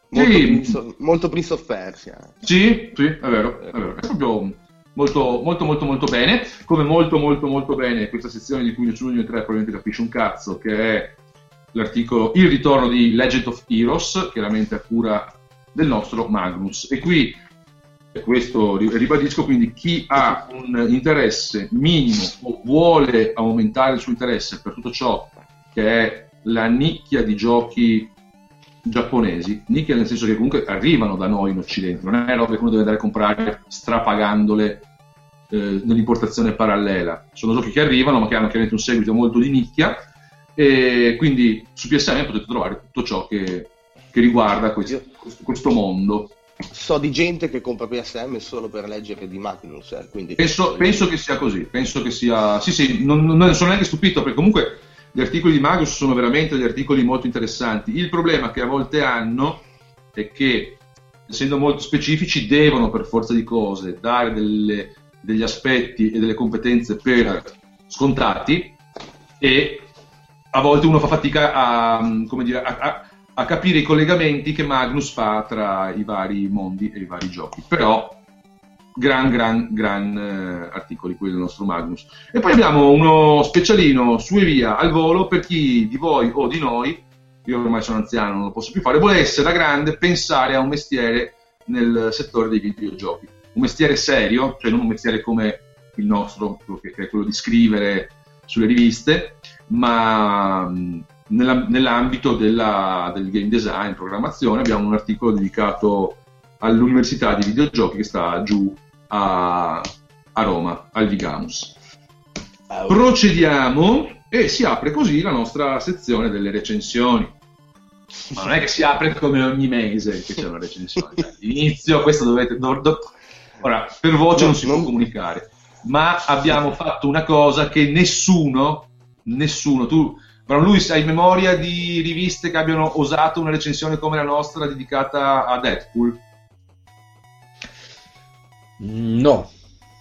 Prince, molto Prince of Persia. Sì, sì, è vero, è vero, è proprio molto, molto, molto, molto bene. Come molto, molto, molto bene questa sezione di noi tre probabilmente capisce un cazzo, che è l'articolo Il ritorno di Legend of Heroes, chiaramente a cura del nostro Magnus. E qui, questo ribadisco, quindi chi ha un interesse minimo o vuole aumentare il suo interesse per tutto ciò che è la nicchia di giochi giapponesi, nicchia nel senso che comunque arrivano da noi in Occidente, non è roba che uno deve andare a comprare strapagandole eh, nell'importazione parallela. Sono giochi che arrivano, ma che hanno chiaramente un seguito molto di nicchia, e quindi su PSM potete trovare tutto ciò che, che riguarda questo, questo, mondo. So di gente che compra PSM solo per leggere di Magnus, eh, quindi... penso, penso, che sia così. Penso che sia. Sì, sì, non, non sono neanche stupito perché comunque gli articoli di Magnus sono veramente degli articoli molto interessanti. Il problema che a volte hanno è che, essendo molto specifici, devono per forza di cose dare delle, degli aspetti e delle competenze per scontati e a volte uno fa fatica a, dire, a, a, a, capire i collegamenti che Magnus fa tra i vari mondi e i vari giochi. Però gran, gran, gran eh, articoli quelli del nostro Magnus. E poi abbiamo uno specialino su e via al volo per chi di voi o di noi, io ormai sono anziano, non lo posso più fare, vuole essere da grande, pensare a un mestiere nel settore dei videogiochi. Un mestiere serio, cioè non un mestiere come il nostro, che è quello di scrivere sulle riviste, ma nella, nell'ambito della, del game design, programmazione, abbiamo un articolo dedicato all'Università di Videogiochi che sta giù a, a Roma, al Vigamus. Procediamo e si apre così la nostra sezione delle recensioni. Ma non è che si apre come ogni mese che c'è una recensione. All'inizio, questo dovete. Do, do, ora, per voce non si può comunicare, ma abbiamo fatto una cosa che nessuno nessuno. Tu, però lui hai memoria di riviste che abbiano osato una recensione come la nostra dedicata a Deadpool? No,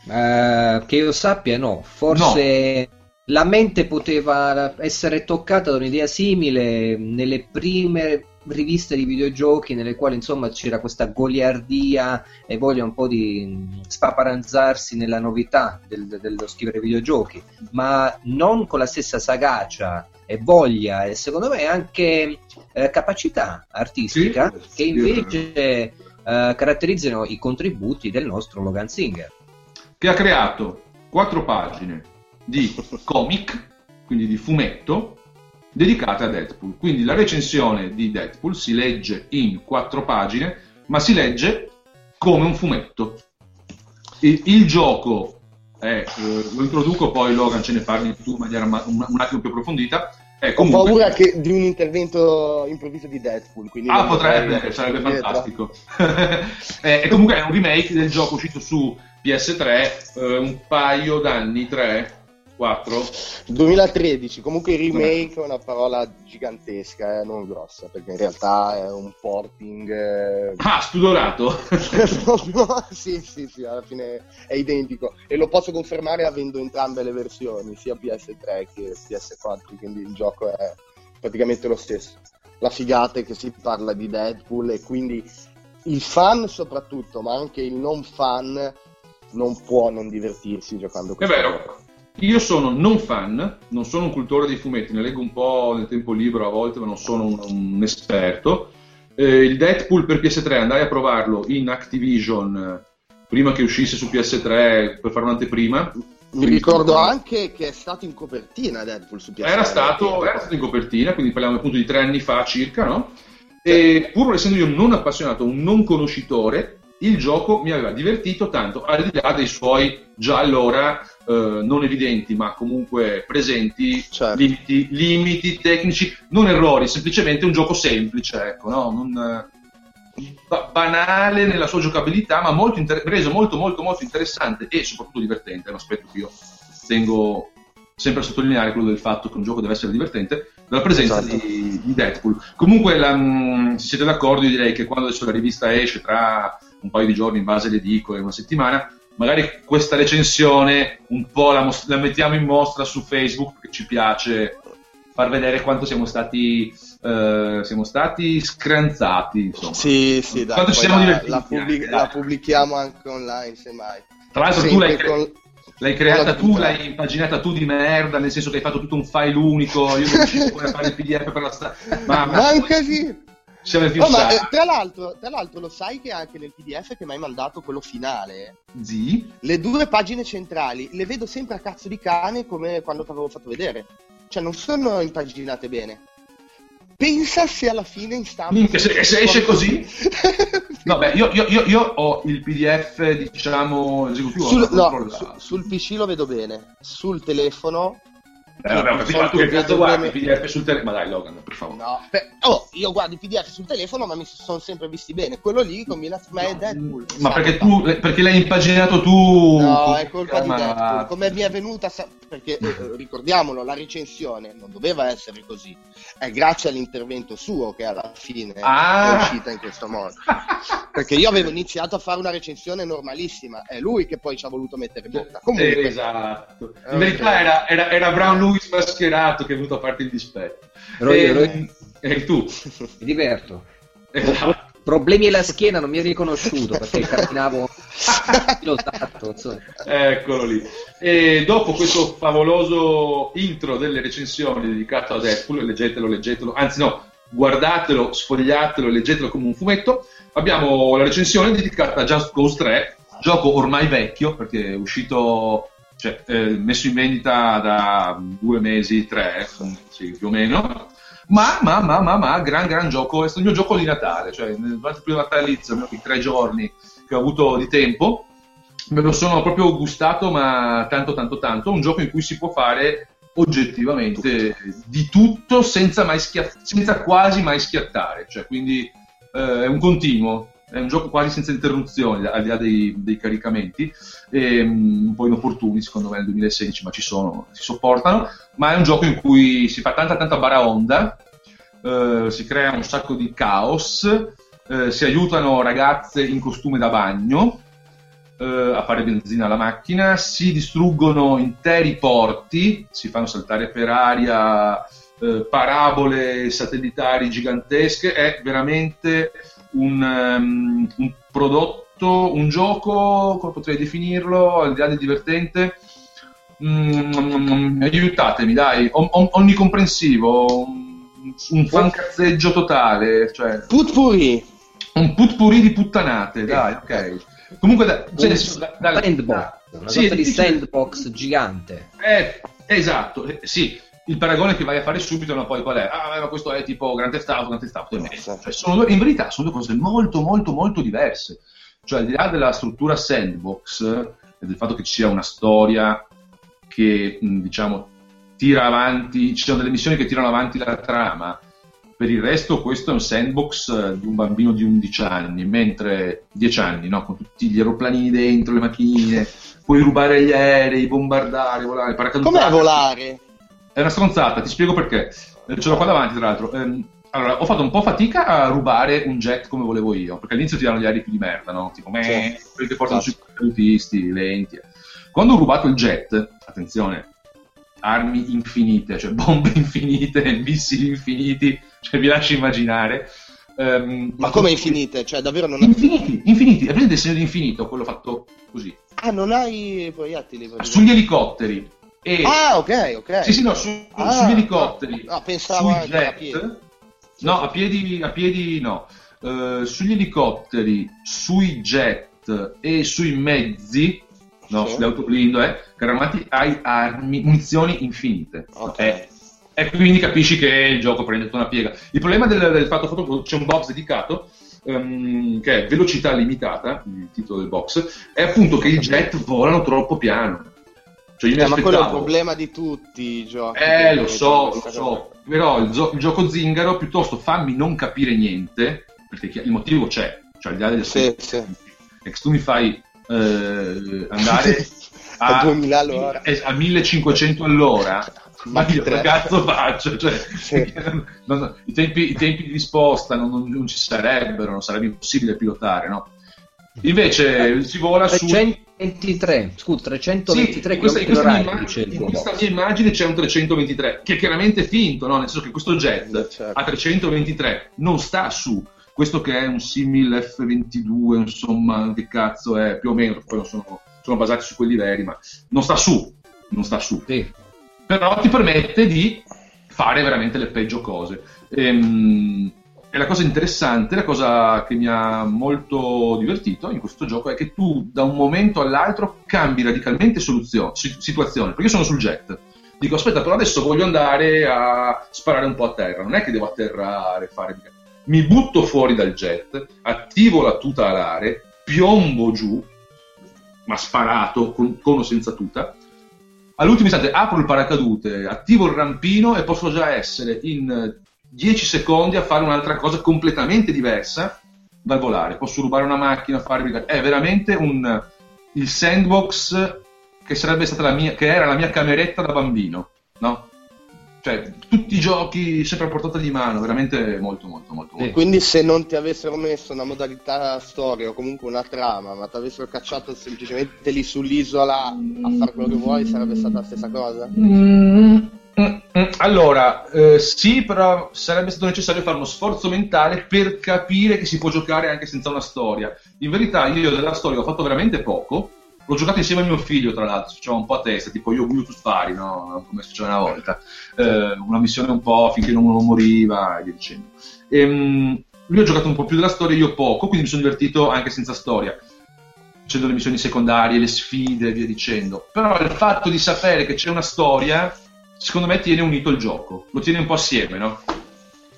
uh, che io sappia no, forse no. la mente poteva essere toccata da un'idea simile nelle prime riviste di videogiochi nelle quali insomma c'era questa goliardia e voglia un po' di spaparanzarsi nella novità del, dello scrivere videogiochi, ma non con la stessa sagacia e voglia e secondo me anche eh, capacità artistica sì, che invece eh, caratterizzano i contributi del nostro Logan Singer. Che ha creato quattro pagine di comic, quindi di fumetto, dedicate a Deadpool. Quindi la recensione di Deadpool si legge in quattro pagine, ma si legge come un fumetto. Il, il gioco è, eh, lo introduco, poi Logan ce ne parli tu in maniera un, un attimo più approfondita. È comunque... Ho paura che, di un intervento improvviso di Deadpool. ah, potrebbe, sarebbe fantastico. e comunque è un remake del gioco uscito su PS3 eh, un paio d'anni, tre, 4? 2013, comunque remake è una parola gigantesca, eh, non grossa, perché in realtà è un porting... Eh... Ah, spudorato! sì, sì, sì, alla fine è identico. E lo posso confermare avendo entrambe le versioni, sia PS3 che PS4, quindi il gioco è praticamente lo stesso. La figata è che si parla di Deadpool e quindi il fan soprattutto, ma anche il non fan non può non divertirsi giocando questo È vero. Gioco. Io sono non fan, non sono un cultore dei fumetti, ne leggo un po' nel tempo libero a volte, ma non sono un, un esperto. Eh, il Deadpool per PS3 andai a provarlo in Activision eh, prima che uscisse su PS3 per fare un'anteprima. Mi ricordo anche che è stato in copertina Deadpool su PS3. Era stato, era stato in copertina, quindi parliamo appunto di tre anni fa circa, no? E pur essendo io non appassionato, un non conoscitore, il gioco mi aveva divertito tanto, al di là dei suoi già allora eh, non evidenti, ma comunque presenti certo. limiti, limiti, tecnici, non errori, semplicemente un gioco semplice, ecco, no? non, ba- banale nella sua giocabilità, ma molto inter- reso molto molto molto interessante e soprattutto divertente, è un aspetto che io tengo sempre a sottolineare quello del fatto che un gioco deve essere divertente dalla presenza esatto. di, di, Deadpool. Comunque, la, mh, se siete d'accordo, io direi che quando adesso la rivista esce tra un paio di giorni in base alle edicole, una settimana, magari questa recensione un po' la, mos- la, mettiamo in mostra su Facebook perché ci piace far vedere quanto siamo stati, uh, siamo stati scranzati. Insomma. Sì, sì, dai, quanto ci siamo la, divertiti. La, pubblic- la, pubblichiamo anche online, semmai. Tra l'altro Sempre tu l'hai, cre- con... l'hai creata tu, l'hai impaginata tu di merda, nel senso che hai fatto tutto un file unico, io non riuscivo a fare il PDF per la strada. Ma, ma... Manca sì! Siamo più oh, ma, eh, tra, l'altro, tra, l'altro, lo sai che anche nel PDF che mi hai mandato quello finale, sì. le due pagine centrali le vedo sempre a cazzo di cane come quando ti avevo fatto vedere. Cioè, non sono impaginate bene. pensa se alla fine in stampa... Minchia, se, se esce così? no, beh, io, io, io, io ho il PDF, diciamo, esecutivo. Sul, no, su- sul PC lo vedo bene, sul telefono... Eh, capito, solito ma che cazzo guardi PDF sul telefono? Ma dai, Logan, per favore. No, beh, oh, io guardo i PDF sul telefono, ma mi sono sempre visti bene. Quello lì combinato, ma è Deadpool. Ma perché tu, perché l'hai impaginato tu? No, è colpa di Deadpool. Come mi è venuta, sa- perché eh, ricordiamolo, la recensione non doveva essere così. È grazie all'intervento suo che alla fine Ah. è uscita in questo modo. Perché io avevo iniziato a fare una recensione normalissima, è lui che poi ci ha voluto mettere bocca. Comunque, Eh, esatto. In Ok. verità era, era, era Brown Lewis mascherato che è venuto a farti il dispetto. Ero io, ero io. Ehm, Eri tu. Mi diverto. Esatto. Problemi alla schiena non mi ha riconosciuto perché camminavo pilotato, insomma. Eccolo lì. E dopo questo favoloso intro delle recensioni dedicato a Deadpool, leggetelo, leggetelo, anzi no, guardatelo, sfogliatelo, leggetelo come un fumetto, abbiamo la recensione dedicata a Just Cause 3, gioco ormai vecchio perché è uscito, cioè eh, messo in vendita da due mesi, tre, sì, più o meno. Ma, ma, ma, ma, ma, gran, gran gioco, è stato il mio gioco di Natale, cioè durante il primo natalizio, i tre giorni che ho avuto di tempo, me lo sono proprio gustato, ma tanto, tanto, tanto. Un gioco in cui si può fare oggettivamente di tutto senza, mai schia- senza quasi mai schiattare. Cioè, quindi eh, è un continuo, è un gioco quasi senza interruzioni, al di là dei, dei caricamenti, e, mm, un po' inopportuni secondo me nel 2016, ma ci sono, si sopportano. Ma è un gioco in cui si fa tanta, tanta baraonda, eh, si crea un sacco di caos, eh, si aiutano ragazze in costume da bagno eh, a fare benzina alla macchina, si distruggono interi porti, si fanno saltare per aria eh, parabole satellitari gigantesche, è veramente un, ehm, un prodotto, un gioco, come potrei definirlo, al di là del divertente, mm, aiutatemi, dai, on- on- onnicomprensivo, un, un fancazzeggio totale, cioè Putpuri. Un putpurì di puttanate, dai, ok. Comunque, da, cioè, da- da- Sandbox, una Sì, sorta di sandbox gigante. Eh, esatto, eh, sì. Il paragone che vai a fare subito, ma poi qual è? Ah, ma questo è tipo Grand Theft Auto, Grand Theft Auto e mezzo. Cioè, sono due- in verità sono due cose molto, molto, molto diverse. Cioè, al di là della struttura sandbox e del fatto che ci sia una storia che, diciamo, tira avanti, ci sono delle missioni che tirano avanti la trama, per il resto questo è un sandbox eh, di un bambino di 11 anni, mentre 10 anni, no? con tutti gli aeroplanini dentro, le macchinine, puoi rubare gli aerei, bombardare, volare, paracadutare. Com'è volare? È una stronzata, ti spiego perché. Eh, Ce l'ho qua davanti, tra l'altro. Ehm, allora, ho fatto un po' fatica a rubare un jet come volevo io, perché all'inizio ti danno gli aerei più di merda, no? Tipo, me, quelli che portano sui paracadutisti, lenti. Quando ho rubato il jet, attenzione, armi infinite, cioè bombe infinite, missili infiniti, cioè vi lascio immaginare. Ehm, Ma come infinite? Cioè, davvero non. Infiniti, infiniti. È presente il segno di infinito, quello fatto così. Ah, non hai proiettili? Sugli elicotteri. E... Ah, ok, ok. Sì, sì, no, su- Ah, sugli elicotteri. no, pensavo sui anche a jet. piedi. No, a piedi, a piedi no. Eh, sugli elicotteri, sui jet e sui mezzi, no, Sì. sugli autoblindo, eh, carri armati, hai armi, munizioni infinite. Ok. Eh, e quindi capisci che il gioco prende tutta una piega. Il problema del, del fatto foto, c'è un box dedicato ehm, che è velocità limitata, il titolo del box, è appunto che i jet volano troppo piano. Cioè Eh, ma quello è il problema di tutti i giochi. eh, lo Che- so, lo so, però il, zo- il gioco zingaro piuttosto fammi non capire niente, perché chi- il motivo c'è, cioè al di là delle Sì, sì. è che se tu mi fai eh, andare A 2000 all'ora. a 1500 all'ora, ma che tre. cazzo faccio? Cioè, Sì. non- non- i, tempi, i tempi di risposta non, non- non ci sarebbero, non sarebbe impossibile pilotare, no? Invece si vola su... 323, scusa, 323 in questa, in questa mia immagine, in questa mia immagine c'è un 323 che è chiaramente finto, no? nel senso che questo jet Certo. a 323 non sta su questo che è un simil F22, insomma, che cazzo è più o meno, poi non sono, sono basati su quelli veri, ma non sta su, non sta su Sì. Però ti permette di fare veramente le peggio cose. Ehm, E la cosa interessante, la cosa che mi ha molto divertito in questo gioco è che tu da un momento all'altro cambi radicalmente situazione. Perché io sono sul jet, dico aspetta, però adesso voglio andare a sparare un po' a terra, non è che devo atterrare, fare... Mi butto fuori dal jet, attivo la tuta alare, piombo giù, ma sparato, con, con o senza tuta, all'ultimo istante apro il paracadute, attivo il rampino e posso già essere in 10 secondi a fare un'altra cosa completamente diversa dal volare. Posso rubare una macchina, fare... È veramente un... il sandbox che sarebbe stata la mia, che era la mia cameretta da bambino, no? Cioè, tutti i giochi sempre a portata di mano, veramente molto, molto, molto. molto. Quindi se non ti avessero messo una modalità storia o comunque una trama, ma ti avessero cacciato semplicemente lì sull'isola a fare quello che vuoi, sarebbe stata la stessa cosa? Mm. Allora, eh, sì, però sarebbe stato necessario fare uno sforzo mentale per capire che si può giocare anche senza una storia. In verità io della storia ho fatto veramente poco, L'ho giocato insieme a mio figlio, tra l'altro, ci faceva un po' a testa, tipo io voglio tu spari, no? come faceva una volta. Eh, una missione un po' finché non, moriva e via dicendo. E, um, lui ha giocato un po' più della storia, io poco, quindi mi sono divertito anche senza storia, facendo le missioni secondarie, le sfide e via dicendo. Però il fatto di sapere che c'è una storia, secondo me tiene unito il gioco, lo tiene un po' assieme, no?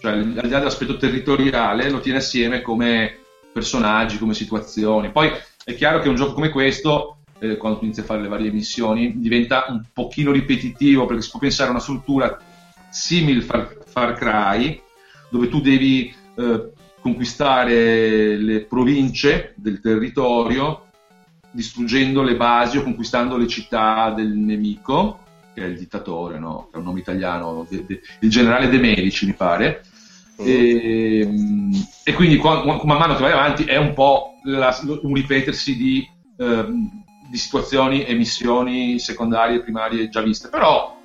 Cioè, al di là dell'aspetto territoriale, lo tiene assieme come personaggi, come situazioni. Poi è chiaro che un gioco come questo eh, quando tu inizi a fare le varie missioni, diventa un pochino ripetitivo perché si può pensare a una struttura simile Far, Far Cry, dove tu devi eh, conquistare le province del territorio distruggendo le basi o conquistando le città del nemico, che è il dittatore, no? che è un nome italiano, de, de, il generale De Medici mi pare. Mm. E, e, quindi man mano che vai avanti è un po' la, un ripetersi di eh, di situazioni e missioni secondarie e primarie già viste, però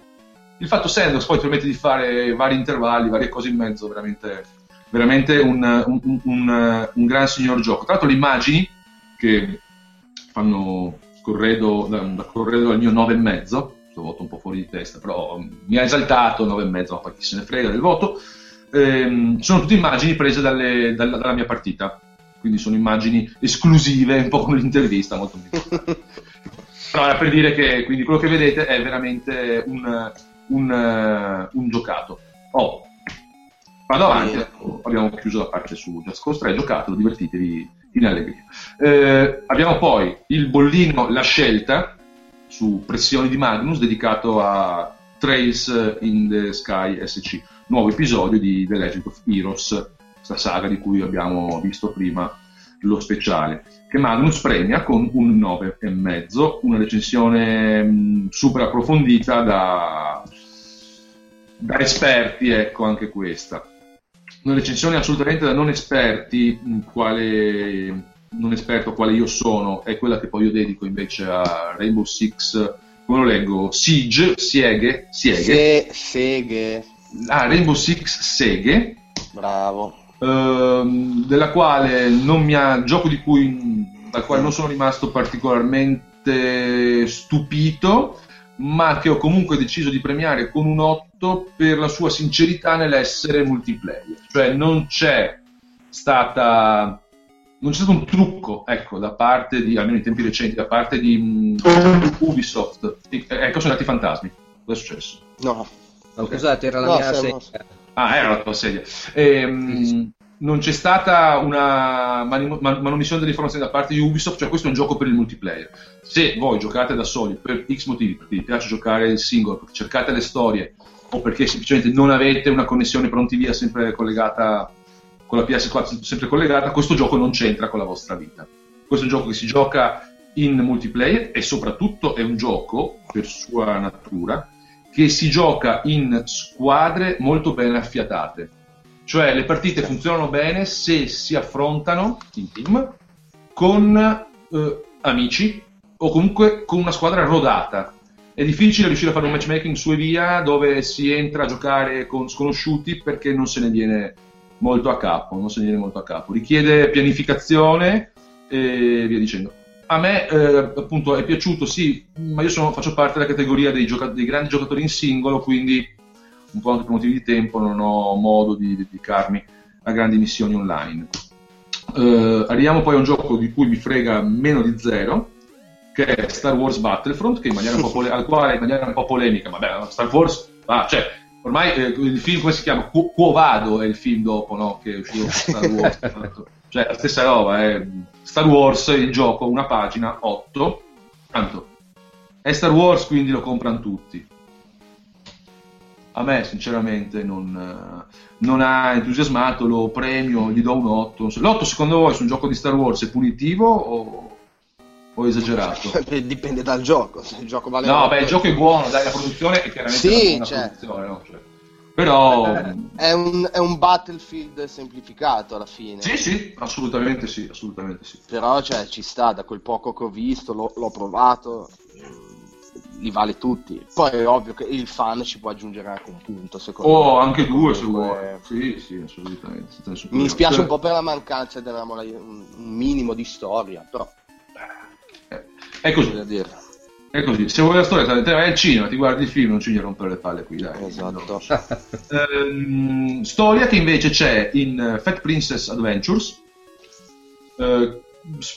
il fatto Sandbox poi ti permette di fare vari intervalli, varie cose in mezzo, veramente, veramente un, un, un, un gran signor gioco. Tra l'altro le immagini che fanno corredo, da, da corredo al mio 9,5, sto voto un po' fuori di testa, però mi ha esaltato 9,5, ma chi se ne frega del voto, ehm, sono tutte immagini prese dalle, dalla, dalla mia partita quindi sono immagini esclusive, un po' come l'intervista, molto Però era per dire che quindi quello che vedete è veramente un, un, uh, un giocato. Oh, vado avanti, ecco, abbiamo chiuso la parte su Just Cause 3, giocatelo, divertitevi in allegria. Eh, abbiamo poi il bollino La Scelta su Pressioni di Magnus, dedicato a Trails in the Sky SC, nuovo episodio di The Legend of Heroes questa saga di cui abbiamo visto prima lo speciale, che Magnus premia con un 9,5, una recensione mh, super approfondita da, da esperti, ecco anche questa. Una recensione assolutamente da non esperti, quale non esperto quale io sono, è quella che poi io dedico invece a Rainbow Six, come lo leggo? Siege, Sieghe, Sieghe. Se, seghe. Ah, Rainbow Six Seghe. Bravo Ehm, della quale non mi ha, gioco di cui, dal quale non sono rimasto particolarmente stupito, ma che ho comunque deciso di premiare con un 8 per la sua sincerità nell'essere multiplayer. Cioè non c'è stata non c'è stato un trucco, ecco, da parte di, almeno in tempi recenti, da parte di um, Ubisoft. ecco, sono andati i fantasmi. Cosa è successo? No. Okay. Scusate, era la no, mia sedia. Ah, era la tua sedia. Ehm, non c'è stata una man- man- manomissione dell'informazione da parte di Ubisoft, cioè questo è un gioco per il multiplayer. Se voi giocate da soli per X motivi, perché vi piace giocare il singolo, perché cercate le storie o perché semplicemente non avete una connessione pronti via sempre collegata con la PS4 sempre collegata, questo gioco non c'entra con la vostra vita. Questo è un gioco che si gioca in multiplayer e soprattutto è un gioco, per sua natura, che si gioca in squadre molto ben affiatate. Cioè le partite funzionano bene se si affrontano in team con eh, amici o comunque con una squadra rodata. È difficile riuscire a fare un matchmaking su e via dove si entra a giocare con sconosciuti perché non se ne viene molto a capo, non se ne viene molto a capo. Richiede pianificazione e via dicendo a me eh, appunto è piaciuto, sì, ma io sono, faccio parte della categoria dei, gioca- dei, grandi giocatori in singolo, quindi un po' anche per motivi di tempo non ho modo di dedicarmi a grandi missioni online. Eh, arriviamo poi a un gioco di cui mi frega meno di zero, che è Star Wars Battlefront, che in maniera un po' pole- al quale in maniera un po' polemica, vabbè, Star Wars, ah, cioè, ormai eh, il film come si chiama? Quo, Quo Vado è il film dopo, no? Che è uscito Star Wars. Cioè, la stessa roba, è Star Wars, il gioco, una pagina, 8, tanto, è Star Wars, quindi lo comprano tutti. A me, sinceramente, non, non ha entusiasmato, lo premio, gli do un 8. L'8 secondo voi su un gioco di Star Wars è punitivo o, o esagerato? Dipende dal gioco, se il gioco vale No, 8, beh, il gioco è buono, dai, la produzione è chiaramente Sì, una buona cioè. produzione, no? Cioè, però... è un, è un Battlefield semplificato alla fine. Sì, sì, assolutamente sì, assolutamente sì. Però cioè, ci sta, da quel poco che ho visto, l'ho, l'ho provato, li vale tutti. Poi è ovvio che il fan ci può aggiungere anche un punto, secondo me. O anche due se vuoi. Sì, sì, assolutamente. Mi problema. dispiace Cioè, un po' per la mancanza di una- un un minimo di storia, però eh, È così, bisogna dire. È così. Se vuoi la storia, te vai al cinema, ti guardi il film, non ci vieni a rompere le palle qui, dai. Esatto. Ehm, storia che invece c'è in eh, Fat Princess Adventures. Eh,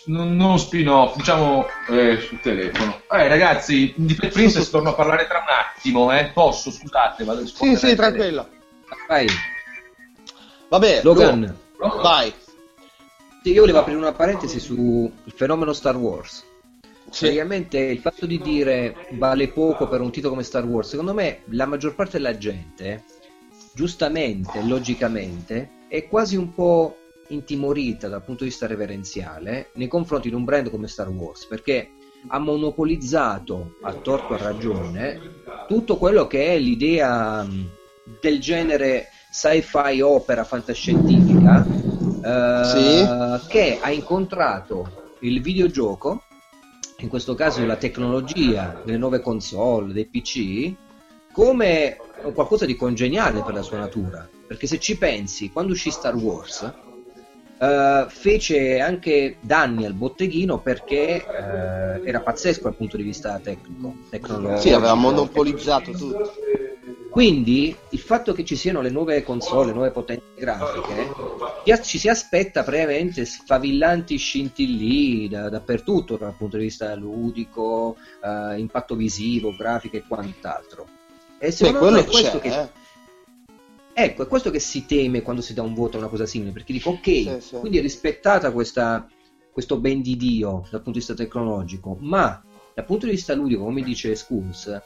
non, spin-off, diciamo eh, sul telefono. Eh, ragazzi, di Fat Princess torno a parlare tra un attimo, eh. Posso, scusate, vado a Sì, rispondere sì, tranquillo. Vai, Vabbè, Logan. vai. Sì, io volevo aprire una parentesi sul fenomeno Star Wars. Sì. Praticamente il fatto di dire vale poco per un titolo come Star Wars, secondo me la maggior parte della gente, giustamente, logicamente, è quasi un po' intimorita dal punto di vista reverenziale nei confronti di un brand come Star Wars, perché ha monopolizzato a torto e a ragione tutto quello che è l'idea mh, del genere sci-fi opera fantascientifica eh, che ha incontrato il videogioco in questo caso la tecnologia delle nuove console, dei PC, come qualcosa di congeniale per la sua natura. Perché se ci pensi, quando uscì Star Wars, eh, fece anche danni al botteghino perché eh, era pazzesco dal punto di vista tecnico, tecnologico. Sì, aveva monopolizzato tutto. Quindi il fatto che ci siano le nuove console, le nuove potenze grafiche, ci- si aspetta praticamente sfavillanti scintillii da- dappertutto dal punto di vista ludico, eh, impatto visivo, grafica e quant'altro. E secondo quello me è questo che, eh. ecco, è questo che si teme quando si dà un voto a una cosa simile, perché dico ok, Sì, sì. quindi è rispettata questa, questo ben di Dio dal punto di vista tecnologico, ma dal punto di vista ludico, come dice Schools,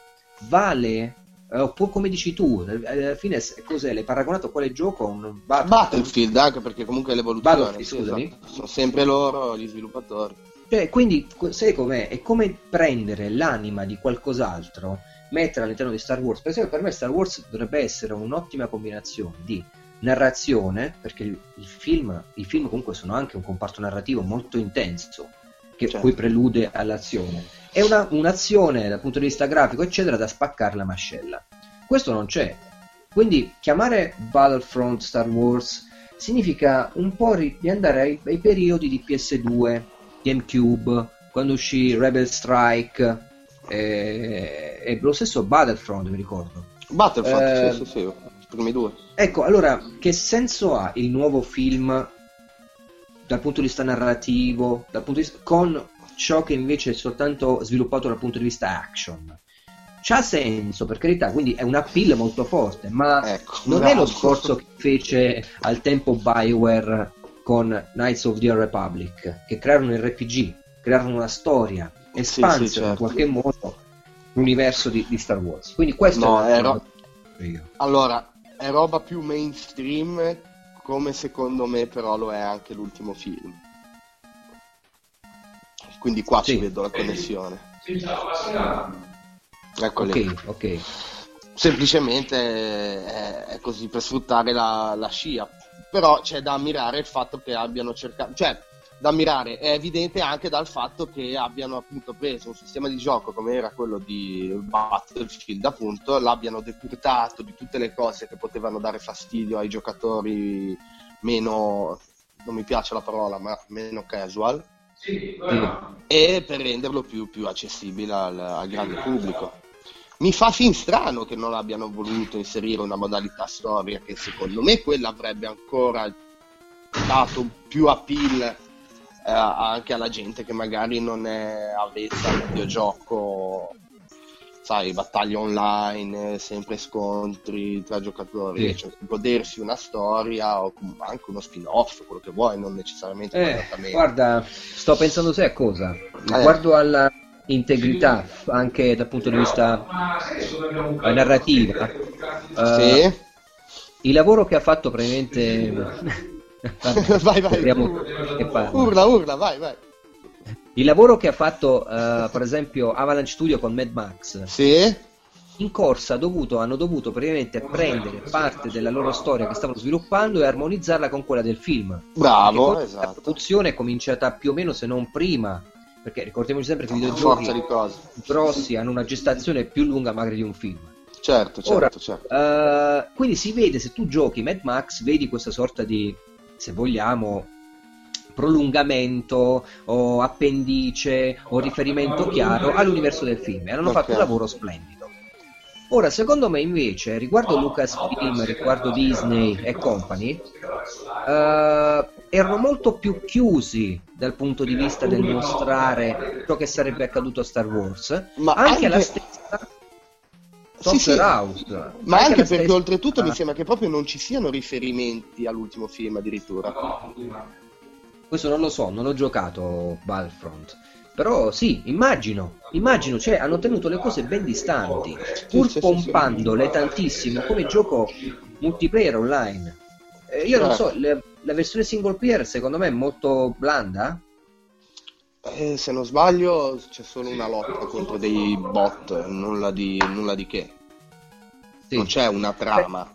vale, oppure come dici tu, eh, alla fine cos'è? L'hai paragonato a quale gioco? Un Bat- Battlefield anche perché comunque l'evoluzione Battlefield, scusami. sono sempre loro gli sviluppatori Cioè, quindi, sai com'è? È come prendere l'anima di qualcos'altro, metterla all'interno di Star Wars. Per esempio, per me Star Wars dovrebbe essere un'ottima combinazione di narrazione, perché il, il film, i film comunque sono anche un comparto narrativo molto intenso, che Certo. poi prelude all'azione. È una- un'azione dal punto di vista grafico, eccetera, da spaccare la mascella. Questo non c'è. Quindi chiamare Battlefront Star Wars significa un po' ri- riandare ai, ai periodi di PS2, GameCube, quando uscì Rebel Strike eh, e lo stesso Battlefront, mi ricordo. Battlefront Eh, sì sì sì i primi due Ecco, allora, che senso ha il nuovo film dal punto di vista narrativo, dal punto di vista, con ciò che invece è soltanto sviluppato dal punto di vista action? C'ha senso, per carità, quindi è un appeal molto forte, ma ecco non è lo bravo. sforzo che fece al tempo Bioware con Knights of the Republic, che crearono un RPG, crearono una storia, espansero sì, certo. in qualche modo l'universo di, di Star Wars. Quindi questo No, è era- io. allora è roba più mainstream come secondo me però lo è anche l'ultimo film quindi qua Sì. ci vedo la connessione ecco lì. Ok, ok. semplicemente è, è così per sfruttare la, la scia. Però c'è da ammirare il fatto che abbiano cercato, cioè da ammirare è evidente anche dal fatto che abbiano appunto preso un sistema di gioco come era quello di Battlefield, appunto, l'abbiano decurtato di tutte le cose che potevano dare fastidio ai giocatori meno, non mi piace la parola, ma meno casual e per renderlo più, più accessibile al, al grande pubblico. Mi fa fin strano che non abbiano voluto inserire una modalità storia che secondo me quella avrebbe ancora dato più appeal eh, anche alla gente che magari non è avvezza al videogioco, sai, battaglie online, sempre scontri tra giocatori, Sì. cioè, godersi una storia o anche uno spin-off, quello che vuoi, non necessariamente un Eh, adattamento. guarda, sto pensando sai a cosa? Eh. Riguardo alla integrità, anche dal punto di vista eh, narrativa, eh, Sì. il lavoro che ha fatto praticamente... Vabbè, vai, vai. Urla, urla, vai, vai. Il lavoro che ha fatto, eh, per esempio, Avalanche Studio con Mad Max, Sì. in corsa dovuto- hanno dovuto praticamente prendere parte della loro storia che stavano sviluppando e armonizzarla con quella del film. Bravo, E poi La esatto. produzione è cominciata più o meno, se non prima, perché ricordiamoci sempre che i videogiochi grossi hanno una gestazione più lunga magari di un film. Certo, certo, Ora, certo. eh, quindi si vede, se tu giochi Mad Max, vedi questa sorta di, se vogliamo, prolungamento o appendice o riferimento chiaro all'universo del film e hanno Ok. fatto un lavoro splendido. Ora, secondo me invece, riguardo Lucasfilm, riguardo Disney e company, eh, erano molto più chiusi dal punto di vista del mostrare ciò che sarebbe accaduto a Star Wars, Ma anche, anche- alla stessa Sì, sì. house. Ma anche alla perché stessa- oltretutto mi sembra che proprio non ci siano riferimenti all'ultimo film addirittura. Questo non lo so, non ho giocato Battlefront. Però sì, immagino, immagino, cioè hanno tenuto le cose ben distanti, pur pompandole tantissimo come gioco multiplayer online. Eh, io non so, le- la versione single player secondo me è molto blanda. Eh, se non sbaglio c'è solo una lotta contro dei bot, nulla di, nulla di che. Sì. Non c'è una trama.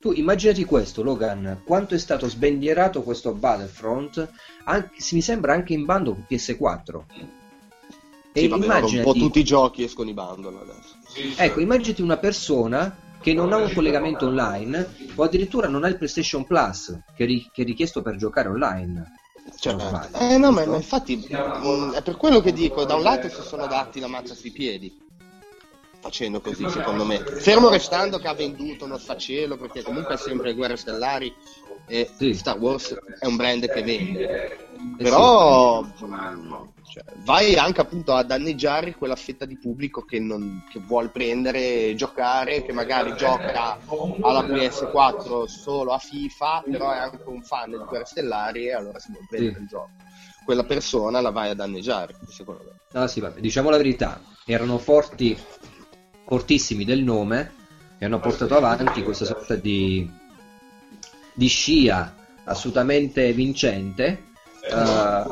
Tu immaginati questo, Logan, quanto è stato sbandierato questo Battlefront, anche, se mi sembra anche in bando con PS4. E Sì, vabbè, un po' tutti i giochi escono in bundle adesso. ecco, immaginati una persona che non ha un collegamento online o addirittura non ha il PlayStation Plus che, ri- che è richiesto per giocare online. Cioè, Non sbaglio. eh no, ma, ma infatti mh, è per quello che dico, da un lato si sono dati la mazza sui piedi, facendo così secondo me. Fermo restando che ha venduto uno sfacelo, perché comunque è sempre Guerre Stellari e Sì. Star Wars è un brand che vende. Eh Però cioè, vai anche appunto a danneggiare quella fetta di pubblico che, non, che vuole prendere e giocare, che magari gioca alla PS4 solo a FIFA, però è anche un fan di Guerre Stellari e allora si vuole prendere Sì. il gioco. Quella persona la vai a danneggiare, secondo me. Ah sì, vabbè, diciamo la verità, erano forti, fortissimi del nome e hanno portato avanti questa sorta di, di scia assolutamente vincente, eh,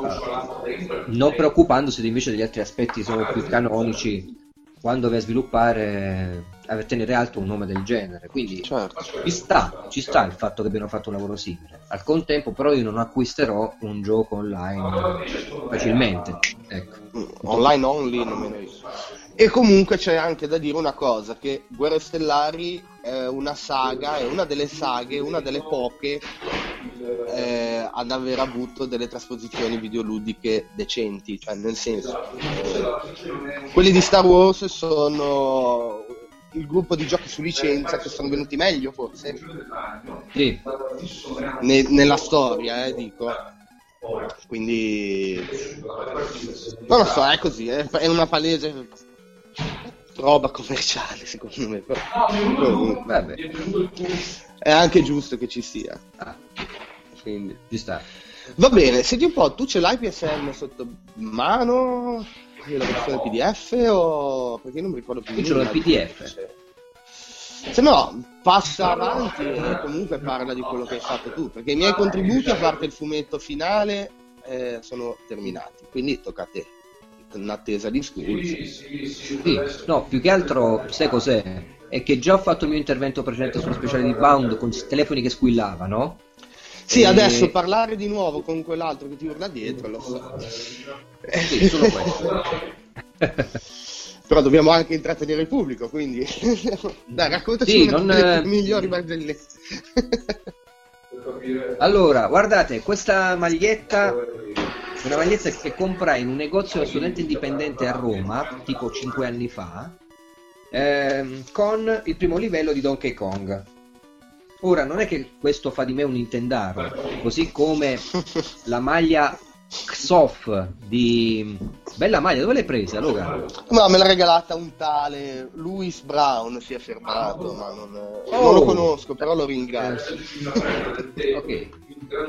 non preoccupandosi invece degli altri aspetti sono più canonici quando vai a sviluppare, a tenere alto un nome del genere. Quindi Certo. ci sta, ci sta il fatto che abbiano fatto un lavoro simile. Al contempo, però, io non acquisterò un gioco online facilmente. Ecco. Mm, online only nemmeno io. E comunque c'è anche da dire una cosa, che Guerre Stellari è una saga, è una delle saghe, una delle poche eh, ad aver avuto delle trasposizioni videoludiche decenti, cioè nel senso, eh, quelli di Star Wars sono il gruppo di giochi su licenza che sono venuti meglio forse Sì, ne- nella storia, eh, dico. Quindi non lo so, è così, è, è una palese roba commerciale secondo me. Però, comunque, vabbè, è anche giusto che ci sia. ah, Quindi. ci sta. Va bene, senti un po', tu ce l'hai PSM sotto mano? La versione PDF o perché non mi ricordo più Io ce l'ho nulla. PDF. Se no, passa avanti e comunque parla di quello che hai fatto tu, perché i miei contributi, a parte il fumetto finale, eh, sono terminati, quindi tocca a te, in attesa di Sculls. Sì, no, più che altro, sai cos'è? È che già ho fatto il mio intervento precedente sullo speciale di Bound con i telefoni che squillavano. Sì, E- adesso parlare di nuovo con quell'altro che ti urla dietro, lo so. Sì, solo questo. Però dobbiamo anche intrattenere il pubblico, quindi... Dai, raccontaci Sì, una non, delle eh, migliori barzellette. Allora, guardate, questa maglietta una maglietta che comprai in un negozio da studente indipendente a Roma, tipo 5 anni fa, ehm, con il primo livello di Donkey Kong. Ora, non è che questo fa di me un Nintendaro, così come la maglia Xof di bella maglia dove l'hai presa Logan? No, me l'ha regalata un tale Louis Brown, si è fermato, ma non, Oh. non lo conosco, però lo ringrazio. ok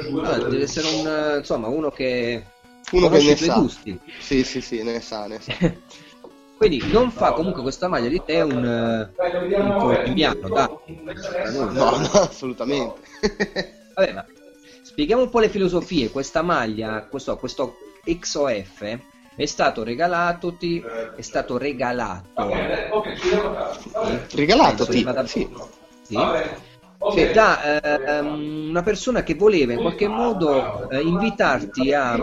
allora, deve essere un eh, insomma uno che Uno che ne sa. gusti Sì, sì, sì, ne sa, ne sa. quindi non fa comunque questa maglia di te un, eh, un colombiano da No, no, assolutamente. Vabbè, ma spieghiamo un po' le filosofie. Questa maglia, questo, questo XOF è stato regalato, ti, è stato regalato Regalato, ti, sì. sì, sì, da ehm, una persona che voleva in qualche modo eh, invitarti a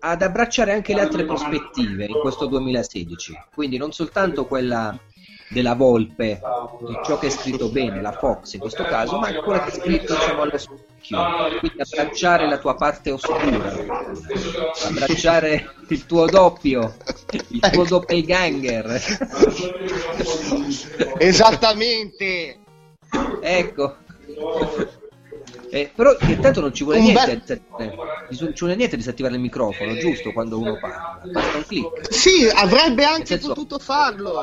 ad abbracciare anche le altre prospettive in questo 2016. Quindi non soltanto quella della volpe, di ciò che è scritto bene, la Fox in questo caso, ma anche quella che è scritto diciamo, allo specchio. Quindi abbracciare la tua parte oscura, abbracciare il tuo doppio, il tuo doppelganger. Esattamente. Ecco. Eh, però intanto non ci vuole niente, eh, non ci vuole niente di disattivare il microfono, giusto? Quando uno parla, basta un clic. Sì, avrebbe anche senso- potuto farlo,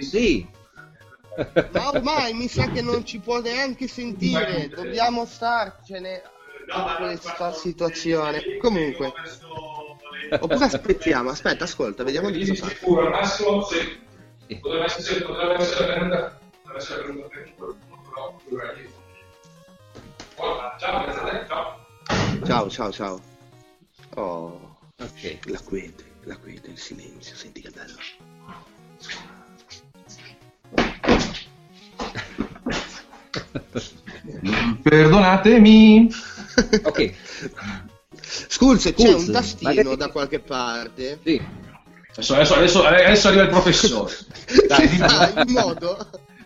Sì, ma ormai mi sa che non ci può neanche sentire. Dobbiamo starcene da questa situazione. Comunque, oppure aspettiamo, aspetta, ascolta, vediamo di cosa fa. Potrebbe essere, potrebbe essere potrebbe essere venuta per però ciao, grazie a te, ciao. Ciao, ciao, ciao. Oh, ok. la quiete, la quiete, il silenzio, senti che bello. Perdonatemi. Ok, Sculze, c'è un tastino da qualche parte sì. Adesso, adesso, adesso, adesso arriva il professore. Dai, fa in modo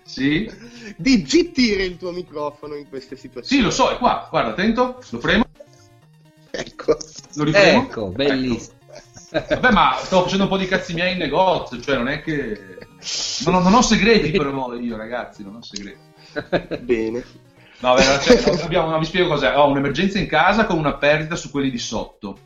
Sì? di zittire il tuo microfono in queste situazioni. Sì, lo so, è qua. Guarda, attento. Lo fremo. Ecco. Lo ripremo. Ecco, bellissimo. Vabbè, ma stavo facendo un po' di cazzi miei in negozio, cioè non è che... Non ho, non ho segreti però io, ragazzi, non ho segreti. Bene. No, vabbè, cioè, abbiamo, no, vi spiego cos'è. Ho un'emergenza in casa con una perdita su quelli di sotto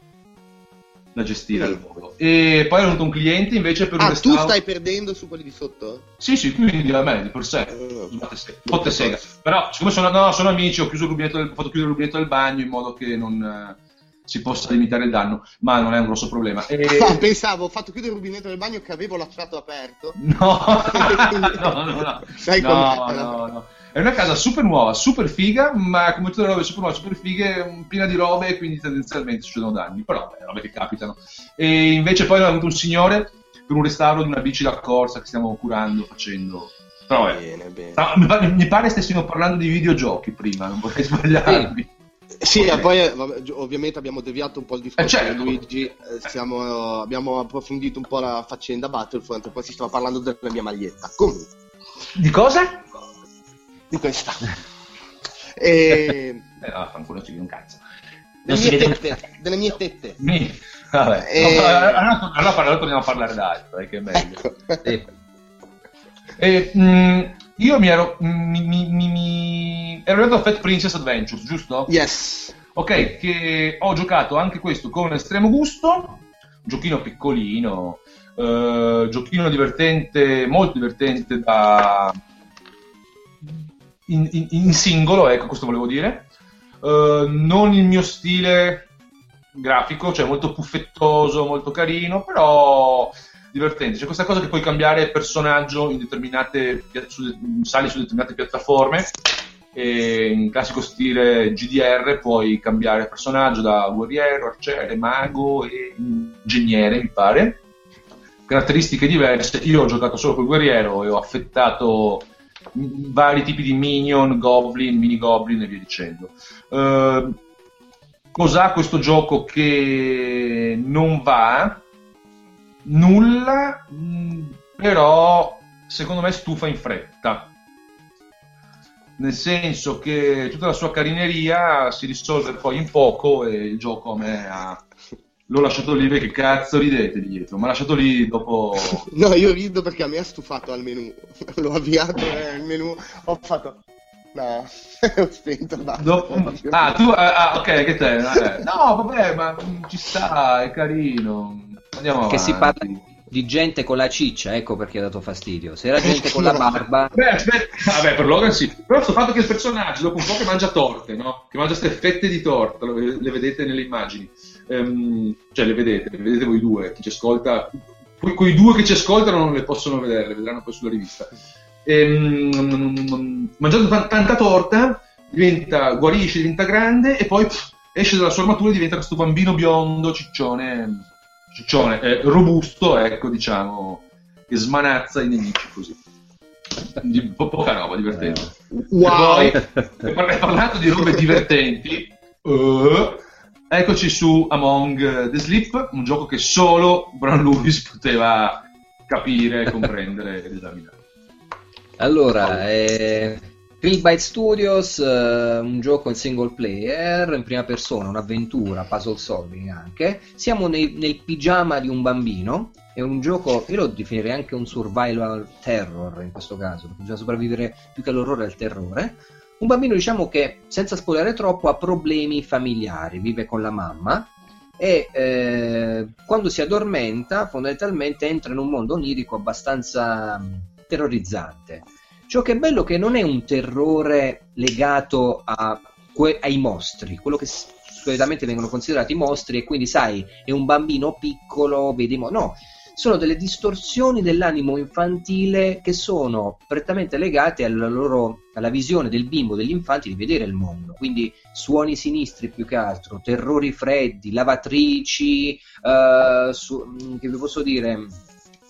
da gestire al volo. E poi è venuto un cliente invece per un Ah, tu restauro... stai perdendo su quelli di sotto? Sì, sì, quindi a me di per sé. Eh, Botte se- botte sega. Però, siccome sono, no, sono amici, ho, chiuso il rubinetto del, ho fatto chiudere il rubinetto del bagno in modo che non eh, si possa limitare il danno, ma non è un grosso problema. E- Ah, pensavo, ho fatto chiudere il rubinetto del bagno che avevo lasciato aperto. No, no, no, no. Sai no, no, no. È una casa super nuova, super figa, ma come tutte le robe super nuove, super fighe, piena di robe, quindi tendenzialmente succedono danni. Però, è robe che capitano. E invece poi è venuto un signore per un restauro di una bici da corsa che stiamo curando, facendo. Però, vabbè. Bene, bene. Pare, mi pare stessimo parlando di videogiochi prima, non vorrei sbagliarmi. Sì, e poi eh, vabbè, ovviamente abbiamo deviato un po' il discorso Eh, certo. di Luigi, eh, siamo- abbiamo approfondito un po' la faccenda Battlefront e poi si stava parlando della mia maglietta. Comunque, Di cosa? di questa. E... Eh, no, fanculo, ci un cazzo. delle, mie vede- tette, delle mie tette. Mi... Vabbè. Eh. Allora, allora, allora, allora torniamo a parlare d'altro, eh, che è meglio. Ecco. Sì. E, mh, io mi ero. Mi, mi, mi, ero arrivato a Fat Princess Adventures, giusto? Yes. Ok, che ho giocato anche questo con estremo gusto. Giochino piccolino, eh, giochino divertente, molto divertente da. In, in- in singolo, ecco, questo volevo dire. Eh, non il mio stile grafico, cioè molto puffettoso, molto carino, però divertente. C'è questa cosa che puoi cambiare personaggio in determinate su- sali su determinate piattaforme. E in classico stile GDR puoi cambiare personaggio da guerriero, arciere, mago e ingegnere, mi pare. Caratteristiche diverse. Io ho giocato solo col guerriero e ho affettato vari tipi di minion, goblin, mini goblin e via dicendo. Eh, cos'ha questo gioco che non va? Nulla, mh, però secondo me stufa in fretta. Nel senso che tutta la sua carineria si risolve poi in poco e il gioco a me ha... L'ho lasciato lì perché cazzo ridete dietro, ma lasciato lì dopo... No, io rido perché a me ha stufato al menu. L'ho avviato il menu, ho fatto... No, ho spento. basta. Dopo- Ah, tu, ah, ah, ok, che te? eh. No, vabbè, ma mm, ci sta, è carino. Andiamo Che si avanti. parla di gente con la ciccia, ecco perché ha dato fastidio. Se era gente con la barba, Beh, aspetta, vabbè, per Logan sì. Però questo fatto che il personaggio, dopo un po' che mangia torte, no? Che mangia queste fette di torta, le vedete nelle immagini. Ehm, cioè, le vedete, le vedete voi due, chi ci ascolta. Quei, quei due che ci ascoltano non le possono vedere, le vedranno poi sulla rivista. Ehm, mangiando tan- tanta torta, diventa, guarisce, diventa grande e poi pff, esce dalla sua armatura e diventa questo bambino biondo, ciccione, ciccione eh, robusto, ecco, diciamo, che smanazza i nemici così. Di, po- poca roba, divertente. Wow. E poi, par- parlando di robe divertenti, eh, eccoci su Among the Sleep, un gioco che solo Bran Lewis poteva capire, comprendere ed esaminare. Allora, eh, Greenbyte Studios, eh, un gioco in single player, in prima persona, un'avventura, puzzle solving anche. Siamo nei- nel pigiama di un bambino. È un gioco, io lo definirei anche un survival terror in questo caso, perché bisogna sopravvivere più che all'orrore al terrore. Un bambino, diciamo che, senza spoilerare troppo, ha problemi familiari, vive con la mamma e eh, quando si addormenta fondamentalmente entra in un mondo onirico abbastanza terrorizzante. Ciò che è bello è che non è un terrore legato que- ai mostri, quello che solitamente vengono considerati mostri e quindi sai è un bambino piccolo, vediamo, no, sono delle distorsioni dell'animo infantile che sono prettamente legate alla loro alla visione del bimbo, degli infanti di vedere il mondo, quindi suoni sinistri più che altro, terrori freddi, lavatrici, eh, su- che vi posso dire,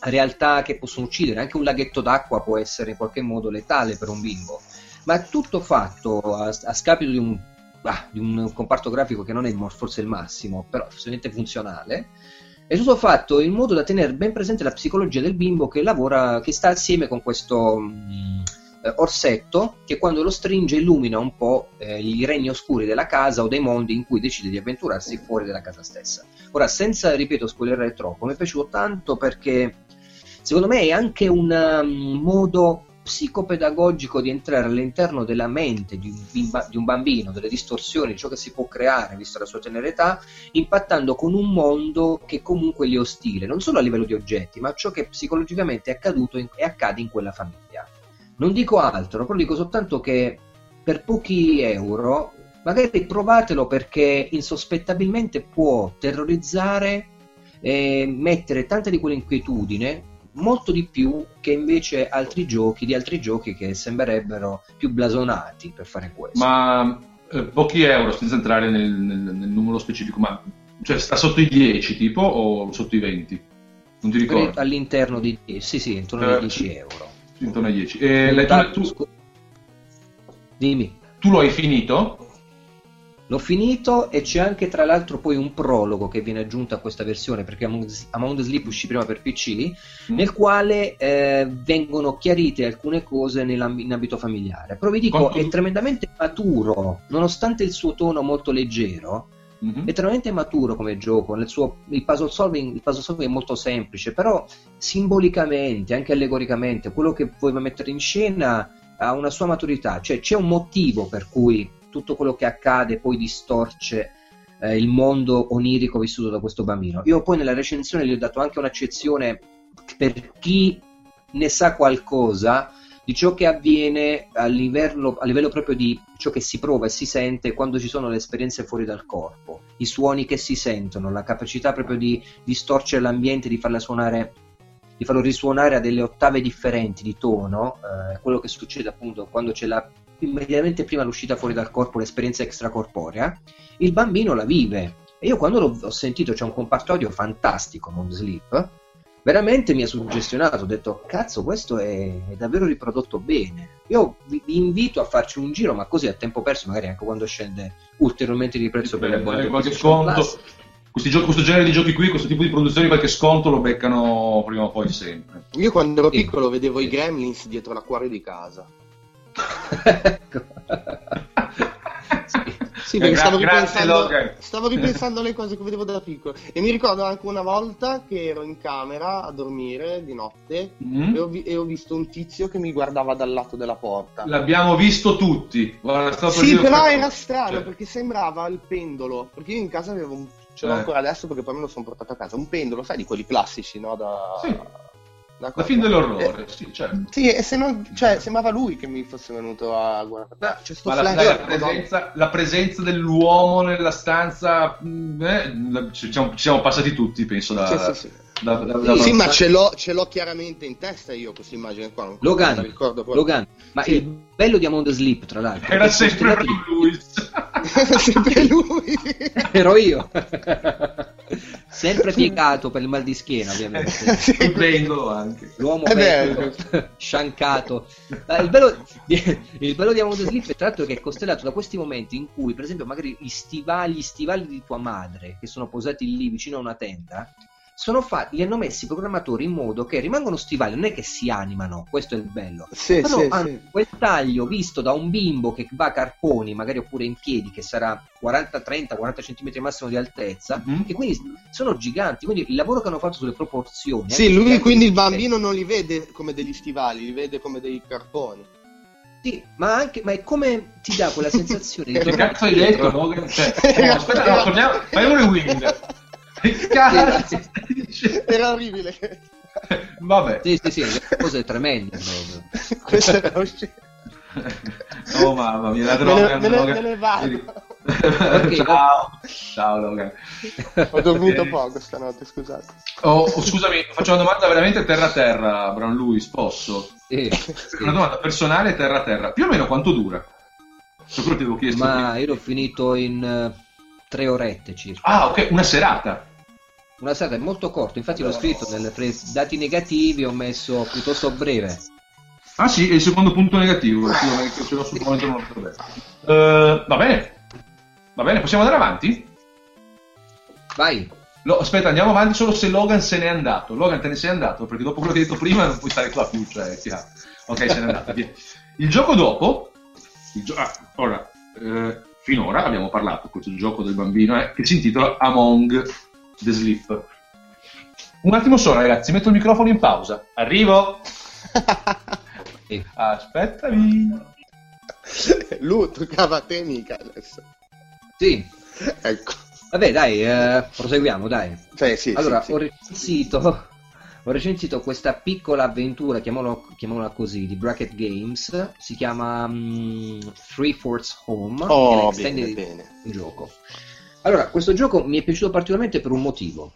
realtà che possono uccidere, anche un laghetto d'acqua può essere in qualche modo letale per un bimbo, ma è tutto fatto a, a scapito di un, ah, di un comparto grafico che non è forse il massimo, però assolutamente funzionale. È tutto fatto in modo da tenere ben presente la psicologia del bimbo che lavora, che sta assieme con questo mh, eh, orsetto che quando lo stringe illumina un po' eh, i regni oscuri della casa o dei mondi in cui decide di avventurarsi fuori dalla casa stessa. Ora, senza, ripeto, spoilerare troppo, mi è piaciuto tanto perché secondo me è anche un um, modo psicopedagogico di entrare all'interno della mente di un, bambino, delle distorsioni, di ciò che si può creare, vista la sua tenera età, impattando con un mondo che comunque gli è ostile, non solo a livello di oggetti, ma ciò che psicologicamente è accaduto e accade in quella famiglia. Non dico altro, però dico soltanto che per pochi euro magari provatelo perché insospettabilmente può terrorizzare e mettere tanta di quell'inquietudine molto di più che invece altri giochi di altri giochi che sembrerebbero più blasonati per fare questo. Ma eh, pochi euro, senza entrare nel, nel- nel numero specifico, ma cioè, sta sotto i 10 tipo o sotto i 20? Non ti ricordo? all'interno di sì, sì, intorno Eh, ai 10 euro. Intorno ai 10. E l'hai- tu, tu- Dimmi. tu lo hai finito? L'ho finito e c'è anche tra l'altro poi un prologo che viene aggiunto a questa versione perché the Sleep uscì prima per PC Mm. nel quale eh, vengono chiarite alcune cose in ambito familiare. Però vi dico, Quanto- è tremendamente maturo, nonostante il suo tono molto leggero, Mhm. è tremendamente maturo come gioco. Nel suo, il, puzzle solving, il puzzle solving è molto semplice, però simbolicamente, anche allegoricamente, quello che vuoi mettere in scena ha una sua maturità, cioè c'è un motivo per cui tutto quello che accade poi distorce eh, il mondo onirico vissuto da questo bambino. Io poi nella recensione gli ho dato anche un'accezione per chi ne sa qualcosa di ciò che avviene a livello, a livello proprio di ciò che si prova e si sente quando ci sono le esperienze fuori dal corpo, i suoni che si sentono, la capacità proprio di distorcere l'ambiente, di suonare di farlo risuonare a delle ottave differenti di tono, eh, quello che succede appunto quando c'è la, immediatamente prima l'uscita fuori dal corpo, l'esperienza extracorporea, il bambino la vive. E io quando l'ho ho sentito, c'è un comparto audio fantastico, Moon Sleep, veramente mi ha suggestionato, ho detto, cazzo, questo è, è davvero riprodotto bene. Io vi, vi invito a farci un giro, ma così a tempo perso, magari anche quando scende ulteriormente di prezzo per le Eh, buone qualche sconto. Giochi- questo genere di giochi qui, questo tipo di produzioni, qualche sconto lo beccano prima o poi sempre. Io quando ero piccolo vedevo i gremlins dietro l'acquario di casa. Ecco. sì, Sì, perché gra- stavo ripensando, stavo ripensando alle cose che vedevo da piccolo. E mi ricordo anche una volta che ero in camera a dormire di notte Mm? e, ho vi- e ho visto un tizio che mi guardava dal lato della porta. L'abbiamo visto tutti. Guarda, Sì, però era strano Cioè, perché sembrava il pendolo. Perché io in casa avevo un. Ce l'ho Eh. ancora adesso perché poi me lo sono portato a casa. Un pendolo, sai, di quelli classici, no? Da. Sì. La cosa. fin dell'orrore, Eh, sì, certo. Sì, e se non, cioè, sembrava lui che mi fosse venuto a guardare. C'è sto Ma la, la presenza, la presenza dell'uomo nella stanza, mm, eh, ci, siamo, ci siamo passati tutti, penso, da, Sì, sì, sì. da- da- da- Sì, ma ce l'ho, ce l'ho chiaramente in testa io questa immagine qua. non Logan. Logan, ma Sì. il bello di Among the Sleep, tra l'altro, Era sempre costellativo. Sempre lui. ero io. Sempre piegato per il mal di schiena, ovviamente. Sì. Pendolo anche. L'uomo È vecchio, vero. sciancato. Il bello, il bello di Among the Sleep è tra l'altro che è costellato da questi momenti in cui, per esempio, magari gli stivali, gli stivali di tua madre, che sono posati lì vicino a una tenda, sono fatti, li hanno messi i programmatori in modo che rimangono stivali, non è che si animano, questo è il bello. Sì, Però sì, hanno sì. quel taglio visto da un bimbo che va a carponi, magari oppure in piedi, che sarà 40, 30, 40 cm massimo di altezza, Mhm. che quindi sono giganti. Quindi il lavoro che hanno fatto sulle proporzioni. Sì, lui quindi il bambino non li vede come degli stivali, li vede come dei carponi. Sì, ma anche ma è come ti dà quella sensazione di Che cazzo hai detto, Logan? Cioè, no, aspetta, no, torniamo, fai un rewind. Stai dicendo? Era orribile. Vabbè. Sì, sì, sì, le cose tremende proprio. Questo era uscito. Oh mamma mia, la Me droga. ne, me ne- me ne vado. Ciao. Ciao Logan. Ho dormito poco stanotte, scusate. Oh, oh, scusami, faccio una domanda veramente terra terra, Brown Lewis, posso? Sì, Una sì. domanda personale terra terra. Più o meno quanto dura? Ma io l'ho finito in eh, tre orette circa. Ah, ok, una serata. Una serata è molto corto, infatti l'ho scritto nelle tre dati negativi, ho messo piuttosto breve. Ah sì, è il secondo punto negativo, che ce l'ho sul momento non lo so. Eh, va bene. Va bene, possiamo andare avanti? Vai. Lo- aspetta, andiamo avanti solo se Logan se n'è andato. Logan te ne sei andato, perché dopo quello che hai detto prima non puoi stare qua più, cioè, chiaro. Ok, se n'è andato, via. Il gioco dopo, il gio- ah, ora, eh, finora abbiamo parlato, questo gioco del bambino, eh, che si intitola Among the Sleep. Un attimo solo, ragazzi, metto il microfono in pausa. Arrivo! Aspettami! Lui toccava a te mica adesso. Sì. Ecco. Vabbè, dai, eh, proseguiamo, dai. Cioè, sì, allora, sì, ho recensito ho recensito questa piccola avventura, chiamiamola, chiamiamola così, di Bracket Games. Si chiama mm, Three Fourths Home. Oh, bene, bene. gioco. Allora, questo gioco mi è piaciuto particolarmente per un motivo.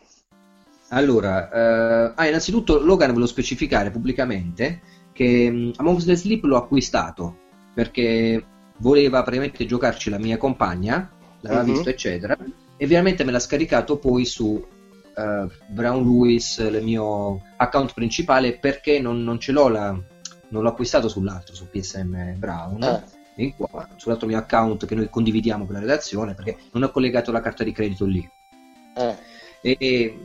Allora, eh, ah, innanzitutto Logan volevo specificare pubblicamente che mm, Among the Sleep l'ho acquistato perché voleva praticamente giocarci la mia compagna, l'aveva Mhm. visto eccetera, e veramente me l'ha scaricato poi su eh, Brown Lewis, il mio account principale, perché non, non ce l'ho la, non l'ho acquistato sull'altro, su PSM Brown. Eh. In qua, sull'altro mio account che noi condividiamo con la redazione perché non ho collegato la carta di credito lì Eh. e, e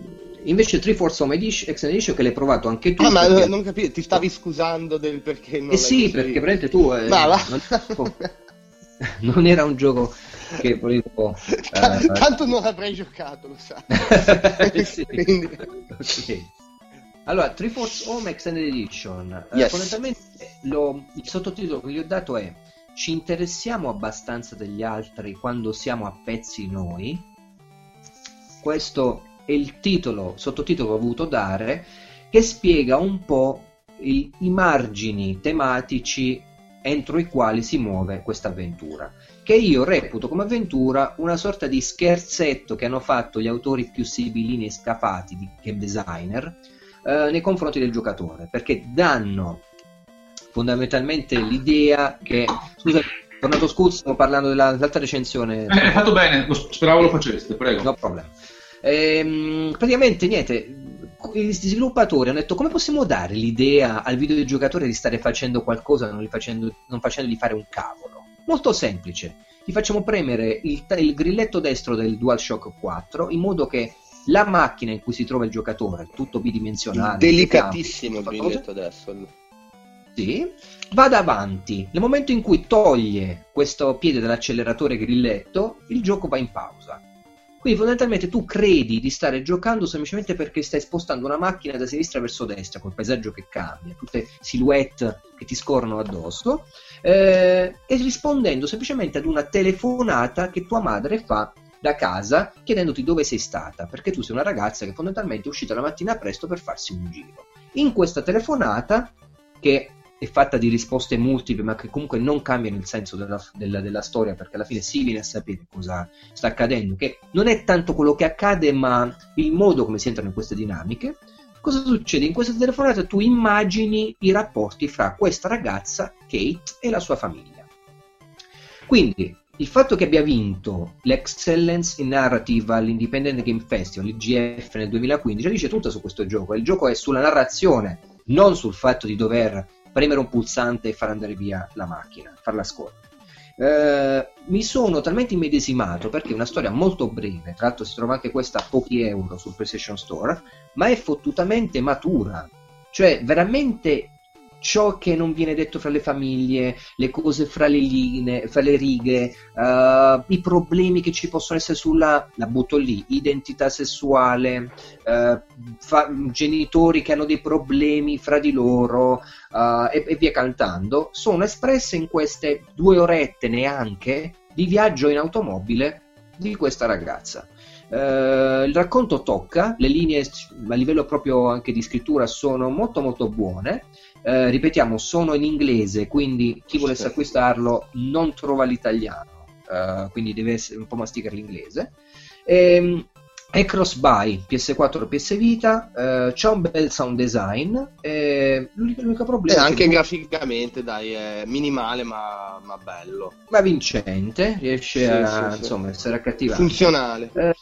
invece 3 Force Home Edition, Extended Edition che l'hai provato anche tu Ah, ma perché- eh, non capisco, ti stavi scusando del perché non eh sì perché io. praticamente tu eh, Ma va. non, non era un gioco che volevo eh, Tanto non avrei giocato, lo sai. Quindi- Ok. Allora, 3 Force Home Extended Edition. Eh, Yes. fondamentalmente lo- il sottotitolo che gli ho dato è Ci interessiamo abbastanza degli altri quando siamo a pezzi noi? Questo è il titolo, sottotitolo che ho voluto dare, che spiega un po' i, i margini tematici entro i quali si muove questa avventura che io reputo come avventura una sorta di scherzetto che hanno fatto gli autori più sibilini e scafati di game designer eh, nei confronti del giocatore, perché danno fondamentalmente l'idea che scusa, tornato scuzzo, stiamo parlando della- dell'altra recensione. Eh, hai fatto bene, lo- speravo lo faceste, prego. No problem. Ehm, praticamente niente, gli sviluppatori hanno detto come possiamo dare l'idea al videogiocatore di stare facendo qualcosa non, facendo, non facendogli fare un cavolo. Molto semplice, gli facciamo premere il, il grilletto destro del DualShock 4 in modo che la macchina in cui si trova il giocatore, tutto bidimensionale, Delicatissimo il biglietto adesso. Sì, vada avanti. Nel momento in cui toglie questo piede dall'acceleratore grilletto, il gioco va in pausa. Quindi fondamentalmente tu credi di stare giocando semplicemente perché stai spostando una macchina da sinistra verso destra, col paesaggio che cambia, tutte silhouette che ti scorrono addosso, eh, e rispondendo semplicemente ad una telefonata che tua madre fa da casa chiedendoti dove sei stata, perché tu sei una ragazza che fondamentalmente è uscita la mattina presto per farsi un giro. In questa telefonata, che è fatta di risposte multiple, ma che comunque non cambiano il senso della, della, della, storia, perché alla fine si viene a sapere cosa sta accadendo, che non è tanto quello che accade, ma il modo come si entrano in queste dinamiche. Cosa succede? In questa telefonata tu immagini i rapporti fra questa ragazza, Kate, e la sua famiglia. Quindi il fatto che abbia vinto l'Excellence in Narrative all'Independent Game Festival, l'IGF nel 2015, dice tutto su questo gioco. Il gioco è sulla narrazione, non sul fatto di dover premere un pulsante e far andare via la macchina, farla scorrere. Eh, mi sono talmente immedesimato perché è una storia molto breve, tra l'altro si trova anche questa a pochi euro sul PlayStation Store, ma è fottutamente matura, cioè veramente ciò che non viene detto fra le famiglie, le cose fra le, linee, fra le righe, uh, i problemi che ci possono essere sulla, la butto lì, identità sessuale, uh, fa, genitori che hanno dei problemi fra di loro uh, e, e via cantando, sono espresse in queste due orette neanche di viaggio in automobile di questa ragazza. Uh, il racconto tocca, le linee a livello proprio anche di scrittura sono molto molto buone eh, ripetiamo, sono in inglese, quindi chi volesse acquistarlo non trova l'italiano, eh, quindi deve essere un po' masticare l'inglese. Ehm, è cross-buy PS4 e PS Vita, eh, c'è un bel sound design. Eh, l'unico, l'unico problema e anche che... graficamente, dai, è minimale ma, ma, bello. Ma vincente, riesce sì, a sì, insomma, sì. essere accattivante. Funzionale. Eh,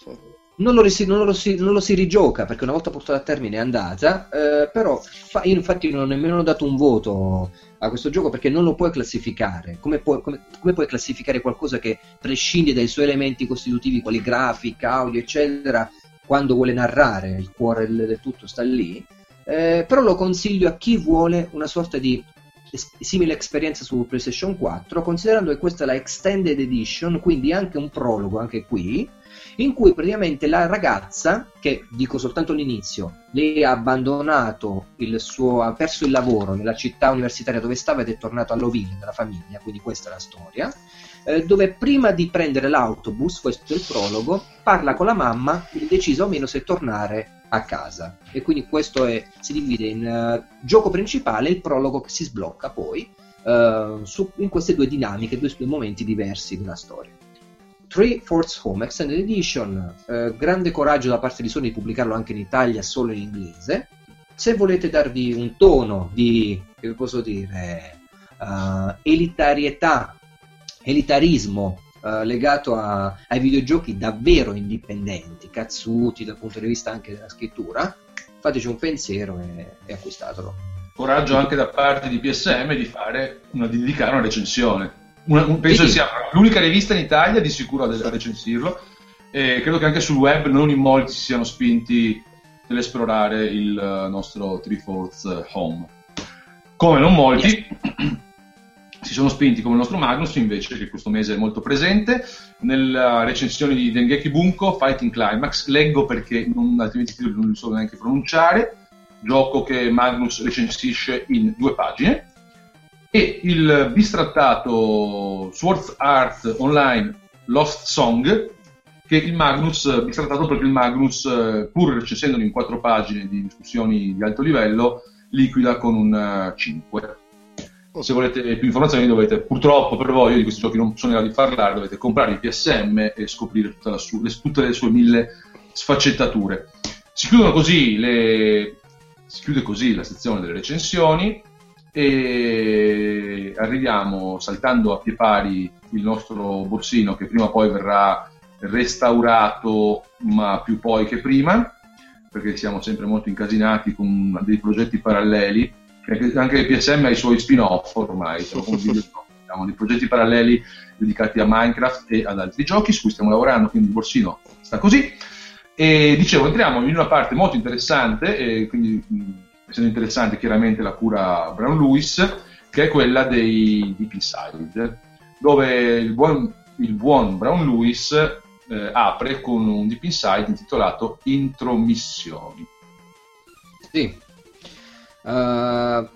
non lo, risi, non, lo si, non lo, si, rigioca perché una volta portata a termine è andata, eh, però fa, io infatti non ho nemmeno dato un voto a questo gioco perché non lo puoi classificare. Come puoi, come, come puoi classificare qualcosa che prescinde dai suoi elementi costitutivi, quali grafica, audio, eccetera, quando vuole narrare, il cuore del tutto sta lì. Eh, però lo consiglio a chi vuole una sorta di simile esperienza su PlayStation 4, considerando che questa è la Extended Edition, quindi anche un prologo, anche qui, in cui praticamente la ragazza, che dico soltanto l'inizio, lei ha abbandonato il suo, ha perso il lavoro nella città universitaria dove stava ed è tornato all'Ovile della famiglia, quindi questa è la storia, eh, dove prima di prendere l'autobus, questo è il prologo, parla con la mamma, indecisa o meno se tornare a casa. E quindi questo è, si divide in uh, gioco principale e il prologo che si sblocca poi uh, su, in queste due dinamiche, due, due momenti diversi della storia. Three Force Home Extended Edition, eh, grande coraggio da parte di Sony di pubblicarlo anche in Italia solo in inglese. Se volete darvi un tono di, che posso dire, uh, elitarietà, elitarismo uh, legato a, ai videogiochi davvero indipendenti, cazzuti dal punto di vista anche della scrittura, fateci un pensiero e, e acquistatelo. Coraggio anche da parte di PSM di, fare una, di dedicare una recensione una, un, penso sì. sia l'unica rivista in Italia di sicuro a recensirlo e credo che anche sul web non in molti si siano spinti nell'esplorare il eh, nostro Three-Fourths Home. Come non molti yes. si sono spinti come il nostro Magnus invece che questo mese è molto presente nella recensione di Dengeki Bunko Fighting Climax leggo perché non, altrimenti non li so neanche pronunciare gioco che Magnus recensisce in due pagine e il bistrattato Swords Art Online Lost Song che il Magnus, bistrattato perché il Magnus, pur recensendolo in quattro pagine di discussioni di alto livello, liquida con un 5. Eh, Se volete più informazioni dovete, purtroppo per voi, io di questi giochi non sono in grado di parlare, dovete comprare il PSM e scoprire su, le, tutte le sue mille sfaccettature. Si così le, si chiude così la sezione delle recensioni e arriviamo saltando a pie pari il nostro borsino che prima o poi verrà restaurato ma più poi che prima perché siamo sempre molto incasinati con dei progetti paralleli. Anche il PSM ha i suoi spin-off ormai abbiamo dei progetti paralleli dedicati a Minecraft e ad altri giochi su cui stiamo lavorando quindi il borsino sta così. E dicevo entriamo in una parte molto interessante e quindi essendo interessante chiaramente la cura Brown Lewis, che è quella dei Deep Inside, dove il buon, il buon Brown Lewis eh, apre con un Deep Inside intitolato Intromissioni. Sì. Uh,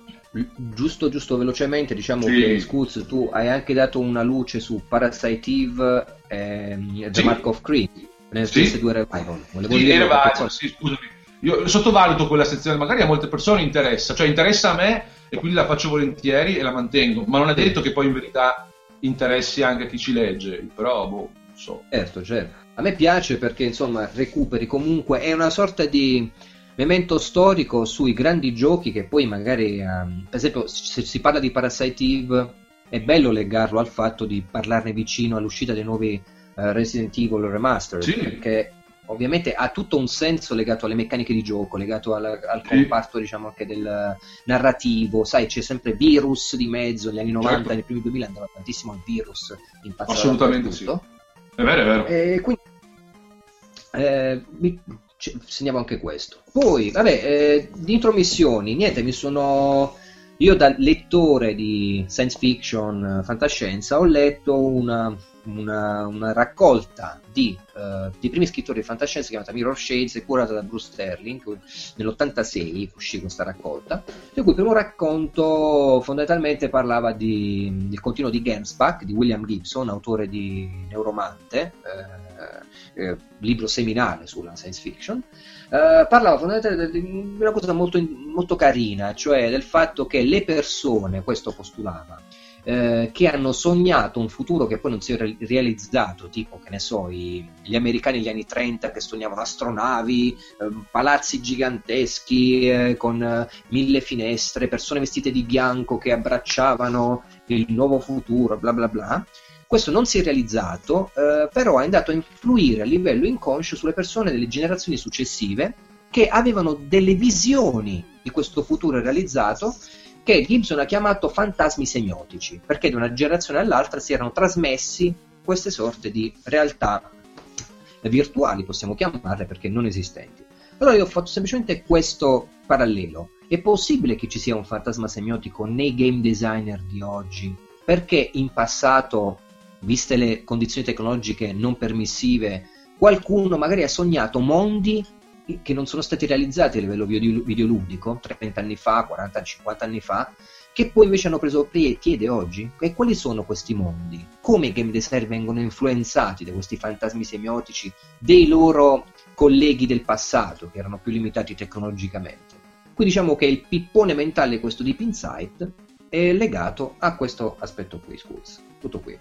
giusto, giusto velocemente, diciamo Sì. che Scuz, tu hai anche dato una luce su Parasite Eve e The Sì. Mark of Creed, nelle Sì. stesse due revival. Volevo Sì, vario, poi- sì, scusami. Io sottovaluto quella sezione, magari a molte persone interessa, cioè interessa a me e quindi la faccio volentieri e la mantengo, ma non è detto che poi in verità interessi anche a chi ci legge, però boh, non so. Certo, certo. A me piace perché insomma recuperi comunque, è una sorta di memento storico sui grandi giochi che poi magari, ehm, per esempio, se si parla di Parasite Eve, è bello legarlo al fatto di parlarne vicino all'uscita dei nuovi eh, Resident Evil Remastered, Sì. perché ovviamente ha tutto un senso legato alle meccaniche di gioco, legato al, al Sì. comparto diciamo anche del narrativo, sai c'è sempre virus di mezzo, negli anni 90, Certo. nei primi 2000 andava tantissimo il virus, impazzava Assolutamente sì. È vero, è vero. E quindi eh, mi- segniamo anche questo. Poi, vabbè, eh, di intromissioni, niente, mi sono. Io da lettore di science fiction, eh, fantascienza, ho letto una, una- una raccolta di, eh, di primi scrittori di fantascienza chiamata Mirror Shades, curata da Bruce Sterling. Nell'86 uscì questa raccolta, di cui il primo racconto fondamentalmente parlava di- del continuo di Gemsbach di William Gibson, autore di Neuromante, eh, eh, libro seminale sulla science fiction. Eh, parlava fondamentalmente di una cosa molto, molto carina, cioè del fatto che le persone, questo postulava, eh, che hanno sognato un futuro che poi non si è re- realizzato, tipo che ne so, i- gli americani negli anni 30 che sognavano astronavi, eh, palazzi giganteschi eh, con eh, mille finestre, persone vestite di bianco che abbracciavano il nuovo futuro, bla bla bla. Questo non si è realizzato, eh, però è andato a influire a livello inconscio sulle persone delle generazioni successive che avevano delle visioni di questo futuro realizzato che Gibson ha chiamato fantasmi semiotici, perché da una generazione all'altra si erano trasmessi queste sorte di realtà virtuali, possiamo chiamarle, perché non esistenti. Allora io ho fatto semplicemente questo parallelo. È possibile che ci sia un fantasma semiotico nei game designer di oggi? Perché in passato, viste le condizioni tecnologiche non permissive, qualcuno magari ha sognato mondi che non sono stati realizzati a livello video- videoludico 30 anni fa, 40, 50 anni fa, che poi invece hanno preso pie- piede oggi. E quali sono questi mondi? Come i game designer vengono influenzati da questi fantasmi semiotici dei loro colleghi del passato, che erano più limitati tecnologicamente? Qui diciamo che il pippone mentale questo Deep Insight è legato a questo aspetto qui, scusa. Tutto qui.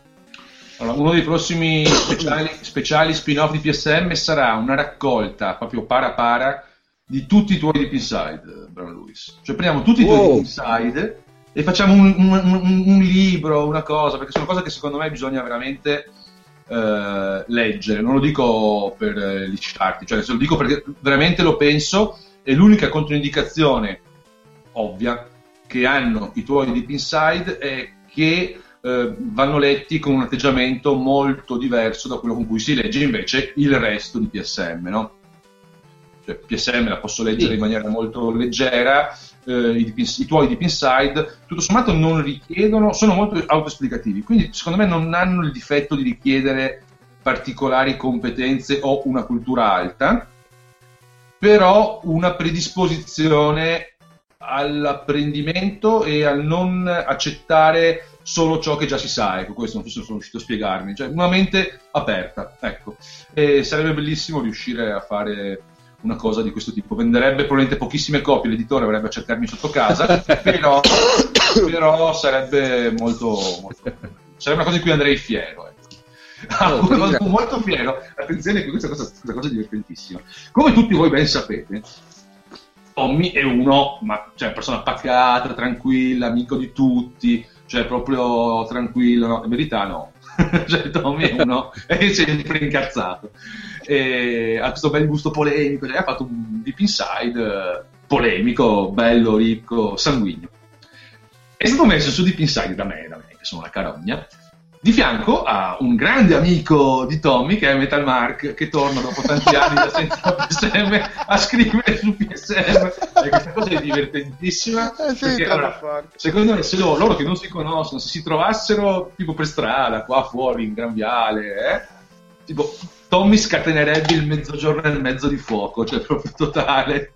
Allora, uno dei prossimi speciali, speciali spin-off di PSM sarà una raccolta proprio para para di tutti i tuoi Deep Inside, Brown Lewis. Cioè prendiamo tutti i tuoi Wow. Deep Inside e facciamo un, un- un- un libro, una cosa, perché sono cose che secondo me bisogna veramente eh, leggere. Non lo dico per eh, liciarti, cioè se lo dico perché veramente lo penso e l'unica controindicazione ovvia che hanno i tuoi Deep Inside è che eh, vanno letti con un atteggiamento molto diverso da quello con cui si legge invece il resto di PSM, no? Cioè, PSM la posso leggere Sì. in maniera molto leggera, eh, i, i tuoi Deep Inside, tutto sommato non richiedono, sono molto autoesplicativi, quindi secondo me non hanno il difetto di richiedere particolari competenze o una cultura alta, però una predisposizione all'apprendimento e al non accettare solo ciò che già si sa, ecco, questo non so se sono riuscito a spiegarmi, cioè una mente aperta, ecco, e sarebbe bellissimo riuscire a fare una cosa di questo tipo, venderebbe probabilmente pochissime copie, l'editore avrebbe a cercarmi sotto casa, però, però sarebbe molto, molto, sarebbe una cosa di cui andrei fiero, ecco. Ah, ringrazio. molto fiero, attenzione che questa cosa, questa cosa è divertentissima. Come tutti voi ben sapete, Tommy è uno, ma, cioè, persona pacata, tranquilla, amico di tutti, cioè proprio tranquillo, no? in verità no. cioè, Tommy è uno è sempre incazzato. E ha questo bel gusto polemico, cioè, ha fatto un deep inside polemico, bello, ricco, sanguigno. È stato messo su deep inside da me, da me, che sono una carogna, Di fianco a un grande amico di Tommy che è Metal Mark che torna dopo tanti anni da senza PSM a scrivere su PSM e questa cosa è divertentissima Eh sì, perché, allora, secondo me se loro, loro che non si conoscono se si trovassero tipo per strada qua fuori in Gran Viale eh, tipo Tommy scatenerebbe il mezzogiorno e il mezzo di fuoco cioè proprio totale.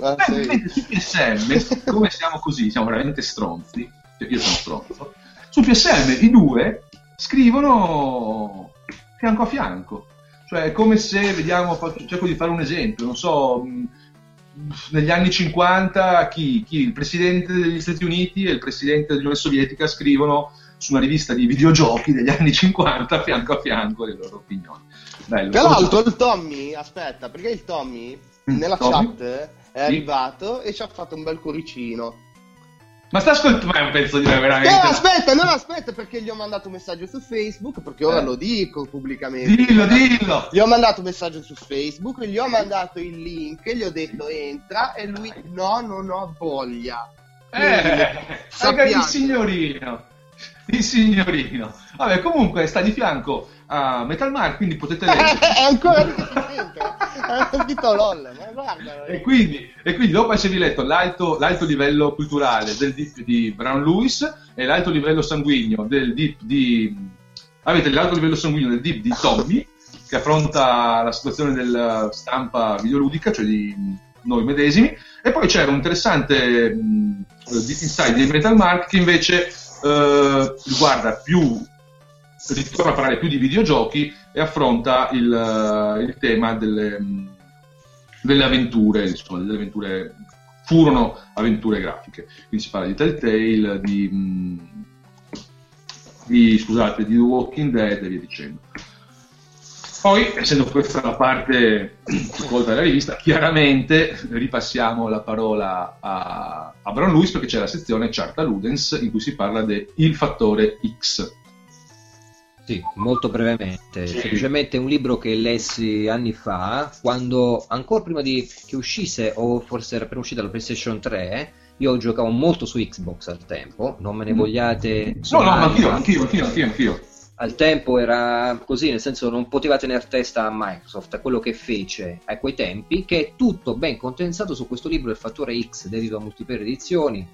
Ma Beh, sì. su PSM, come siamo così, siamo veramente stronzi, cioè io sono stronzo, su PSM i due scrivono fianco a fianco, cioè è come se, vediamo, faccio- cerco di fare un esempio, non so, negli anni 50 chi, chi? il presidente degli Stati Uniti e il presidente dell'Unione Sovietica scrivono su una rivista di videogiochi degli anni 50 fianco a fianco le loro opinioni. Bello. Tra l'altro il Tommy, aspetta, perché il Tommy Mm, nella Tommy? chat è Sì. arrivato e ci ha fatto un bel cuoricino. Ma sta ascoltando, ma è un pezzo di me Eh, veramente. aspetta, non aspetta perché gli ho mandato un messaggio su Facebook, perché ora Eh. lo dico pubblicamente. Dillo, dillo! Gli ho mandato un messaggio su Facebook, gli ho mandato il link, gli ho detto entra e lui no, non ho voglia. Eh, sappiate. il signorino, il signorino. Vabbè, comunque sta di fianco a Metal Mark, quindi potete leggere. è ancora lì che si sente. È scritto LOL, ma guarda. E quindi, e quindi dopo esservi letto l'alto, l'alto livello culturale del dip di Brown Lewis e l'alto livello sanguigno del dip di... Avete l'alto livello sanguigno del dip di Tommy, che affronta la situazione della stampa videoludica, cioè di noi medesimi, e poi c'era un interessante mh, inside di Metal Mark che invece eh, riguarda più ritorna a parlare più di videogiochi e affronta il, eh, il tema delle, delle avventure, insomma, delle avventure furono avventure grafiche. Quindi si parla di Telltale, di, mh, di, scusate, di The Walking Dead e via dicendo. Poi, essendo questa la parte colta della rivista, chiaramente ripassiamo la parola a, a Brown Lewis perché c'è la sezione Charta Ludens in cui si parla del fattore X. Sì, molto brevemente. Sì. Semplicemente un libro che lessi anni fa, quando ancora prima di che uscisse, o forse era appena uscita la PlayStation 3, io giocavo molto su Xbox al tempo, non me ne vogliate No, no, ma anch'io, anch'io, anch'io, anch'io, anch'io. Al tempo era così, nel senso non poteva tenere testa a Microsoft, a quello che fece a quei tempi, che è tutto ben condensato su questo libro Il fattore X, dedito a multiplayer edizioni,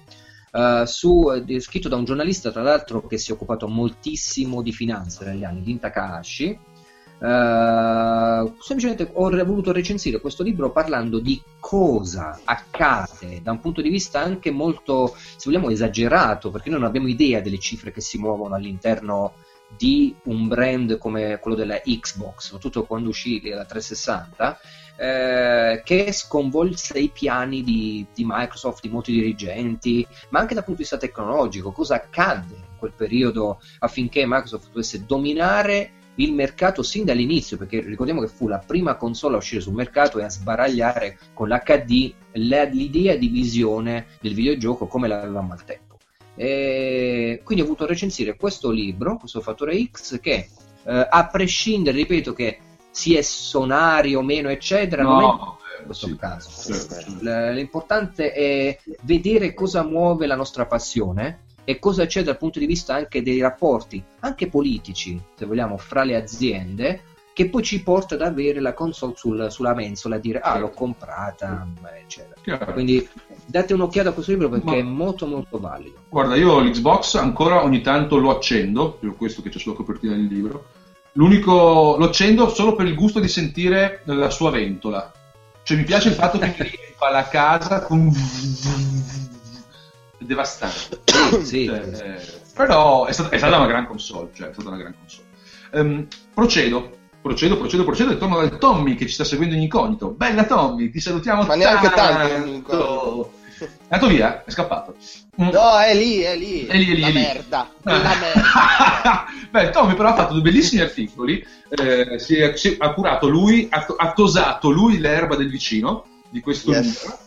eh, su- eh, scritto da un giornalista, tra l'altro, che si è occupato moltissimo di finanza negli anni, Din Takahashi. Eh, semplicemente ho voluto recensire questo libro parlando di cosa accade da un punto di vista anche molto, se vogliamo, esagerato, perché noi non abbiamo idea delle cifre che si muovono all'interno di un brand come quello della Xbox, soprattutto quando uscì la 360, eh, che sconvolse i piani di, di Microsoft, di molti dirigenti, ma anche dal punto di vista tecnologico, cosa accadde in quel periodo affinché Microsoft potesse dominare il mercato sin dall'inizio, perché ricordiamo che fu la prima console a uscire sul mercato e a sbaragliare con l'HD l'idea di visione del videogioco come l'avevamo al tempo. E quindi ho voluto recensire questo libro, questo fattore X, che eh, a prescindere, ripeto, che sia sonario o meno, eccetera, non è No, in questo sì, caso. L- L'importante è vedere cosa muove la nostra passione e cosa c'è dal punto di vista anche dei rapporti, anche politici, se vogliamo, fra le aziende, che poi ci porta ad avere la console sul- sulla mensola e dire ah l'ho comprata, eccetera. Chiaro. Quindi date un'occhiata a questo libro perché Ma- è molto molto valido. Guarda, io l'Xbox ancora ogni tanto lo accendo, per questo che c'è sulla copertina del libro. L'unico lo accendo solo per il gusto di sentire la sua ventola. Cioè mi piace il fatto che mi riempia la casa con è devastante. Sì, Cioè, sì. eh, però è stata, è stata una gran console, cioè è stata una gran console. Ehm, procedo, procedo, procedo, procedo e torno dal Tommy che ci sta seguendo in incognito. Bella Tommy, ti salutiamo Ma neanche tanto in tanto. incognito. È andato via, è scappato. Mm. No, è lì, è lì. È lì, è lì, la è lì. merda. La merda. Beh, Tommy però ha fatto due bellissimi articoli, eh, si, è, si- ha curato lui, ha, ha tosato lui l'erba del vicino di questo Yes. numero,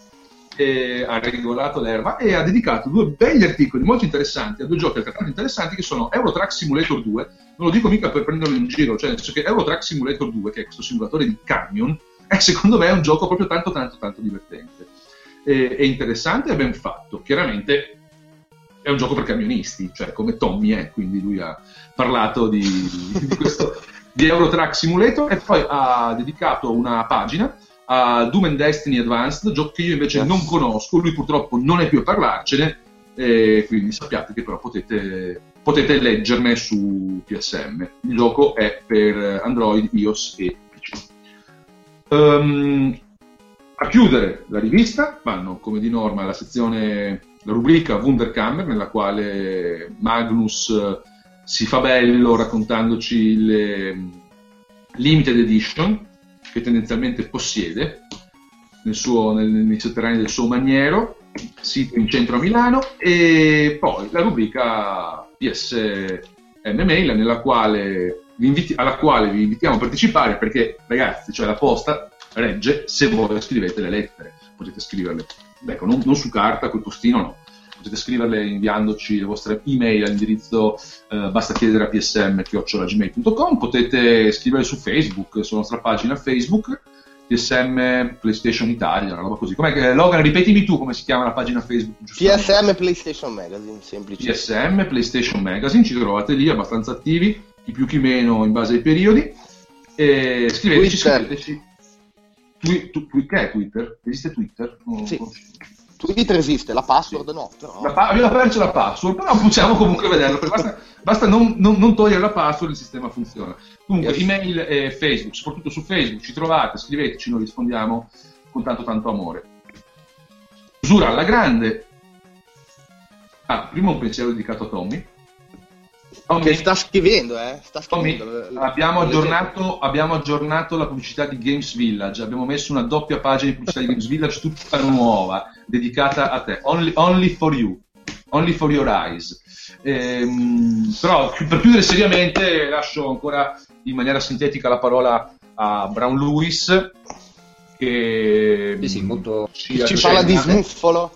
e ha regolato l'erba e ha dedicato due begli articoli molto interessanti a due giochi altrettanto interessanti che sono Eurotrack Simulator 2, non lo dico mica per prenderlo in giro, cioè nel senso che Eurotrack Simulator 2, che è questo simulatore di camion, è secondo me un gioco proprio tanto tanto tanto divertente. È interessante e ben fatto, chiaramente è un gioco per camionisti, cioè come Tommy è, quindi lui ha parlato di, di questo di Eurotrack Simulator e poi ha dedicato una pagina a Doom and Destiny Advanced, gioco che io invece Yes. non conosco, lui purtroppo non è più a parlarcene, e quindi sappiate che però potete, potete leggerne su PSM. Il gioco è per Android, iOS e PC. Ehm, a chiudere la rivista vanno come di norma la sezione, la rubrica Wunderkammer nella quale Magnus eh, si fa bello raccontandoci le mm, limited edition che tendenzialmente possiede nel suo, nel- nei sotterranei del suo maniero, sito in centro a Milano, e poi la rubrica PSM Mail nella quale vi inviti- alla quale vi invitiamo a partecipare perché ragazzi, cioè la posta regge se voi scrivete le lettere, potete scriverle, ecco, non, non su carta, col postino no, potete scriverle inviandoci le vostre email all'indirizzo eh, basta chiedere a psm.gmail.com, potete scrivere su Facebook, sulla nostra pagina Facebook, PSM PlayStation Italia, una roba così. Com'è che, Logan, ripetimi tu come si chiama la pagina Facebook. PSM PlayStation Magazine, semplice. PSM PlayStation Magazine, ci trovate lì abbastanza attivi, chi più chi meno in base ai periodi. E scriveteci, Twitter. scriveteci. Twi- tu- twi- che è Twitter? Esiste Twitter? Non- Sì. Twitter esiste, la password no, però... La pa- perso la password, però possiamo comunque vederlo. Basta, basta non, non- non togliere la password, il sistema funziona. Comunque, Yes. email e Facebook, soprattutto su Facebook, ci trovate, scriveteci, noi rispondiamo con tanto tanto amore. Chiusura alla grande. Ah, prima un pensiero dedicato a Tommy. Che sta scrivendo, eh? Sta scrivendo. abbiamo, aggiornato, abbiamo aggiornato la pubblicità di Games Village, abbiamo messo una doppia pagina di pubblicità di Games Village tutta nuova, dedicata a te, only, only for you, only for your eyes. Ehm, però per chiudere seriamente lascio ancora in maniera sintetica la parola a Brown Lewis che Sì, sì, molto- ci, Ci parla di smuffolo.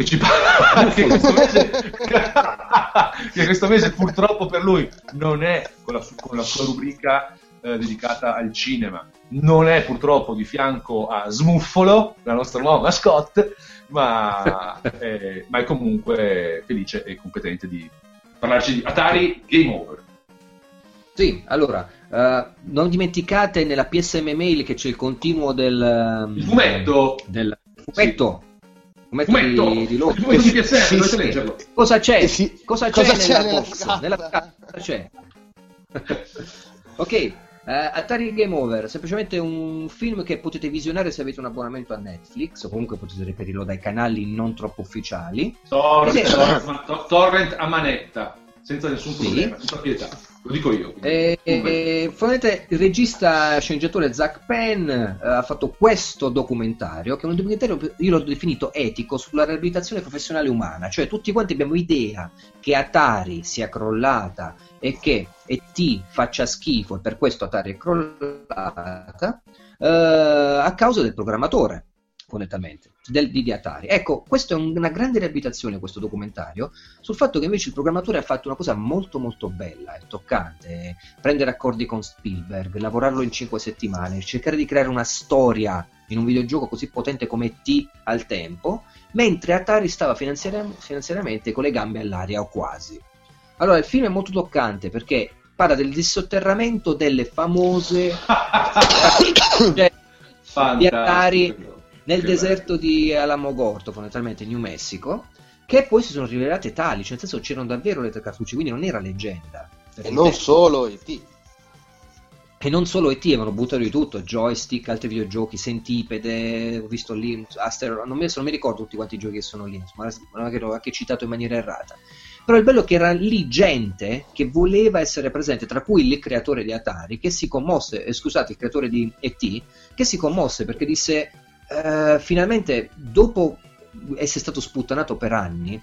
Che ci parla che questo, mese, che questo mese purtroppo per lui non è con la, con la sua rubrica eh, dedicata al cinema. Non è purtroppo di fianco a Smuffolo la nostra nuova mascotte ma, eh, ma è comunque felice e competente di parlarci di Atari Game Over. Sì, allora, eh, non dimenticate nella PSM mail che c'è il continuo del... ehm, il fumetto. Del fumetto. Fumetto, fumetto di, di il fumetto di PSN Sì, dovete sì. leggerlo Cosa c'è? Eh sì. Cosa c'è, Cosa c'è nella, nella box? Nella cosa c'è? ok, eh, Atari Game Over, semplicemente un film che potete visionare se avete un abbonamento a Netflix o comunque potete reperirlo dai canali non troppo ufficiali. Torrent, è- torrent, a manetta senza nessun Sì. problema senza pietà lo dico io quindi. E, e, fondamentalmente il regista sceneggiatore Zach Penn eh, ha fatto questo documentario, che è un documentario, io l'ho definito etico, sulla riabilitazione professionale umana, cioè tutti quanti abbiamo idea che Atari sia crollata e che ET faccia schifo e per questo Atari è crollata eh, a causa del programmatore fondamentalmente del, di, Atari ecco questa è un- una grande riabilitazione questo documentario sul fatto che invece il programmatore ha fatto una cosa molto molto bella e toccante, prendere accordi con Spielberg, lavorarlo in cinque settimane, cercare di creare una storia in un videogioco così potente come T al tempo, mentre Atari stava finanziari- finanziariamente con le gambe all'aria o quasi. Allora il film è molto toccante perché parla del dissotterramento delle famose cioè, di Atari. Nel Che deserto di Alamogordo, fondamentalmente New Mexico, che poi si sono rivelate tali, cioè nel senso c'erano davvero le tre cartucce, quindi non era leggenda. E non intenderci. solo E.T. E non solo ET, avevano buttato di tutto, joystick, altri videogiochi, Centipede, ho visto lì, Aster, non mi, non mi ricordo tutti quanti i giochi che sono lì, ma magari l'ho anche citato in maniera errata. Però il bello è che era lì gente che voleva essere presente, tra cui il creatore di Atari, che si commosse, eh, scusate, il creatore di ET, che si commosse perché disse, eh, finalmente, dopo essere stato sputtanato per anni,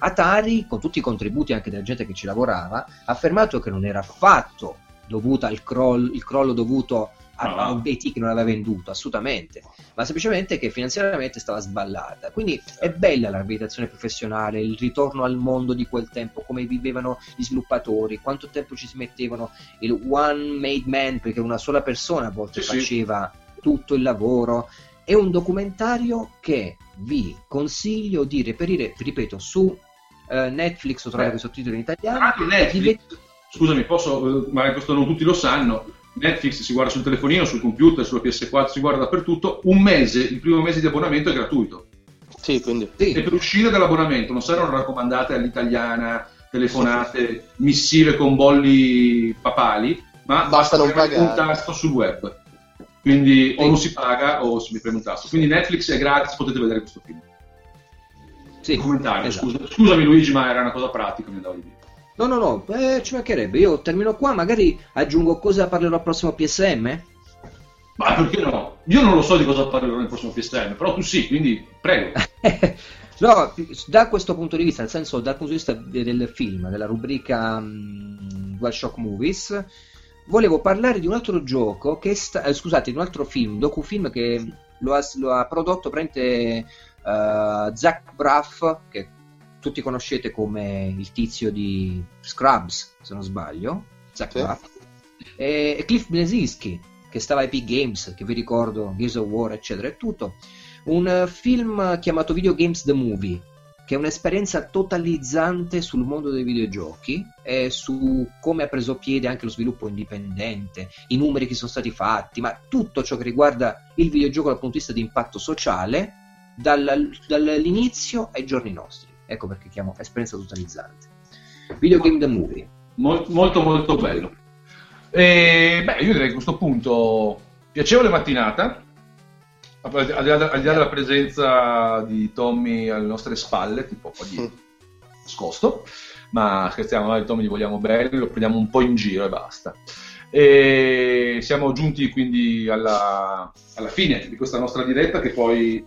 Atari, con tutti i contributi anche della gente che ci lavorava, ha affermato che non era affatto dovuta al crollo, il crollo dovuto a, un BT che non aveva venduto, assolutamente, ma semplicemente che finanziariamente stava sballata. Quindi è bella la riabilitazione professionale, il ritorno al mondo di quel tempo, come vivevano gli sviluppatori, quanto tempo ci si mettevano, il one made man, perché una sola persona a volte Sì, sì. Tutto il lavoro. È un documentario che vi consiglio di reperire, ripeto, su eh, Netflix ho trovato Eh. i sottotitoli in Tra italiano. e Netflix, dive- scusami, posso, eh, magari questo non tutti lo sanno, Netflix si guarda sul telefonino, sul computer, sulla PS4, si guarda dappertutto, un mese, il primo mese di abbonamento è gratuito. Sì, quindi... E per uscire dall'abbonamento non saranno raccomandate all'italiana, telefonate, missive con bolli papali, ma Basta non premere un pagare. tasto sul web. Quindi o non si paga o si preme un tasto. Quindi Netflix è gratis, potete vedere questo film. sì, Documentario, esatto. scusa- scusami Luigi, ma era una cosa pratica, mi andavo di dire. No, no, no, eh, ci mancherebbe. Io termino qua, magari aggiungo cosa parlerò al prossimo PSM. Ma perché no? Io non lo so di cosa parlerò nel prossimo PSM, però tu sì, quindi prego. no, da questo punto di vista, nel senso dal punto di vista de- del film, della rubrica mm, DualShock Movies, volevo parlare di un altro gioco che sta, eh, scusate, di un altro film, docufilm che lo ha, lo ha prodotto praticamente eh, Zach Braff, che tutti conoscete come il tizio di Scrubs, se non sbaglio, Zach Sì. Braff, e, e Cliff Blesinski, che stava a Epic Games, che vi ricordo, Gears of War, eccetera, e tutto. Un eh, film chiamato Video Games The Movie, che è un'esperienza totalizzante sul mondo dei videogiochi e su come ha preso piede anche lo sviluppo indipendente, i numeri che sono stati fatti, ma tutto ciò che riguarda il videogioco dal punto di vista di impatto sociale, dal- dall'inizio ai giorni nostri. Ecco perché chiamo esperienza totalizzante. Video Game The Movie. Mol- molto molto bello. E, beh, io direi a questo punto piacevole mattinata, al di là, al di là della presenza di Tommy alle nostre spalle, tipo di nascosto, ma scherziamo, noi Tommy gli vogliamo bene, lo prendiamo un po' in giro e basta. E siamo giunti quindi alla, alla fine di questa nostra diretta che poi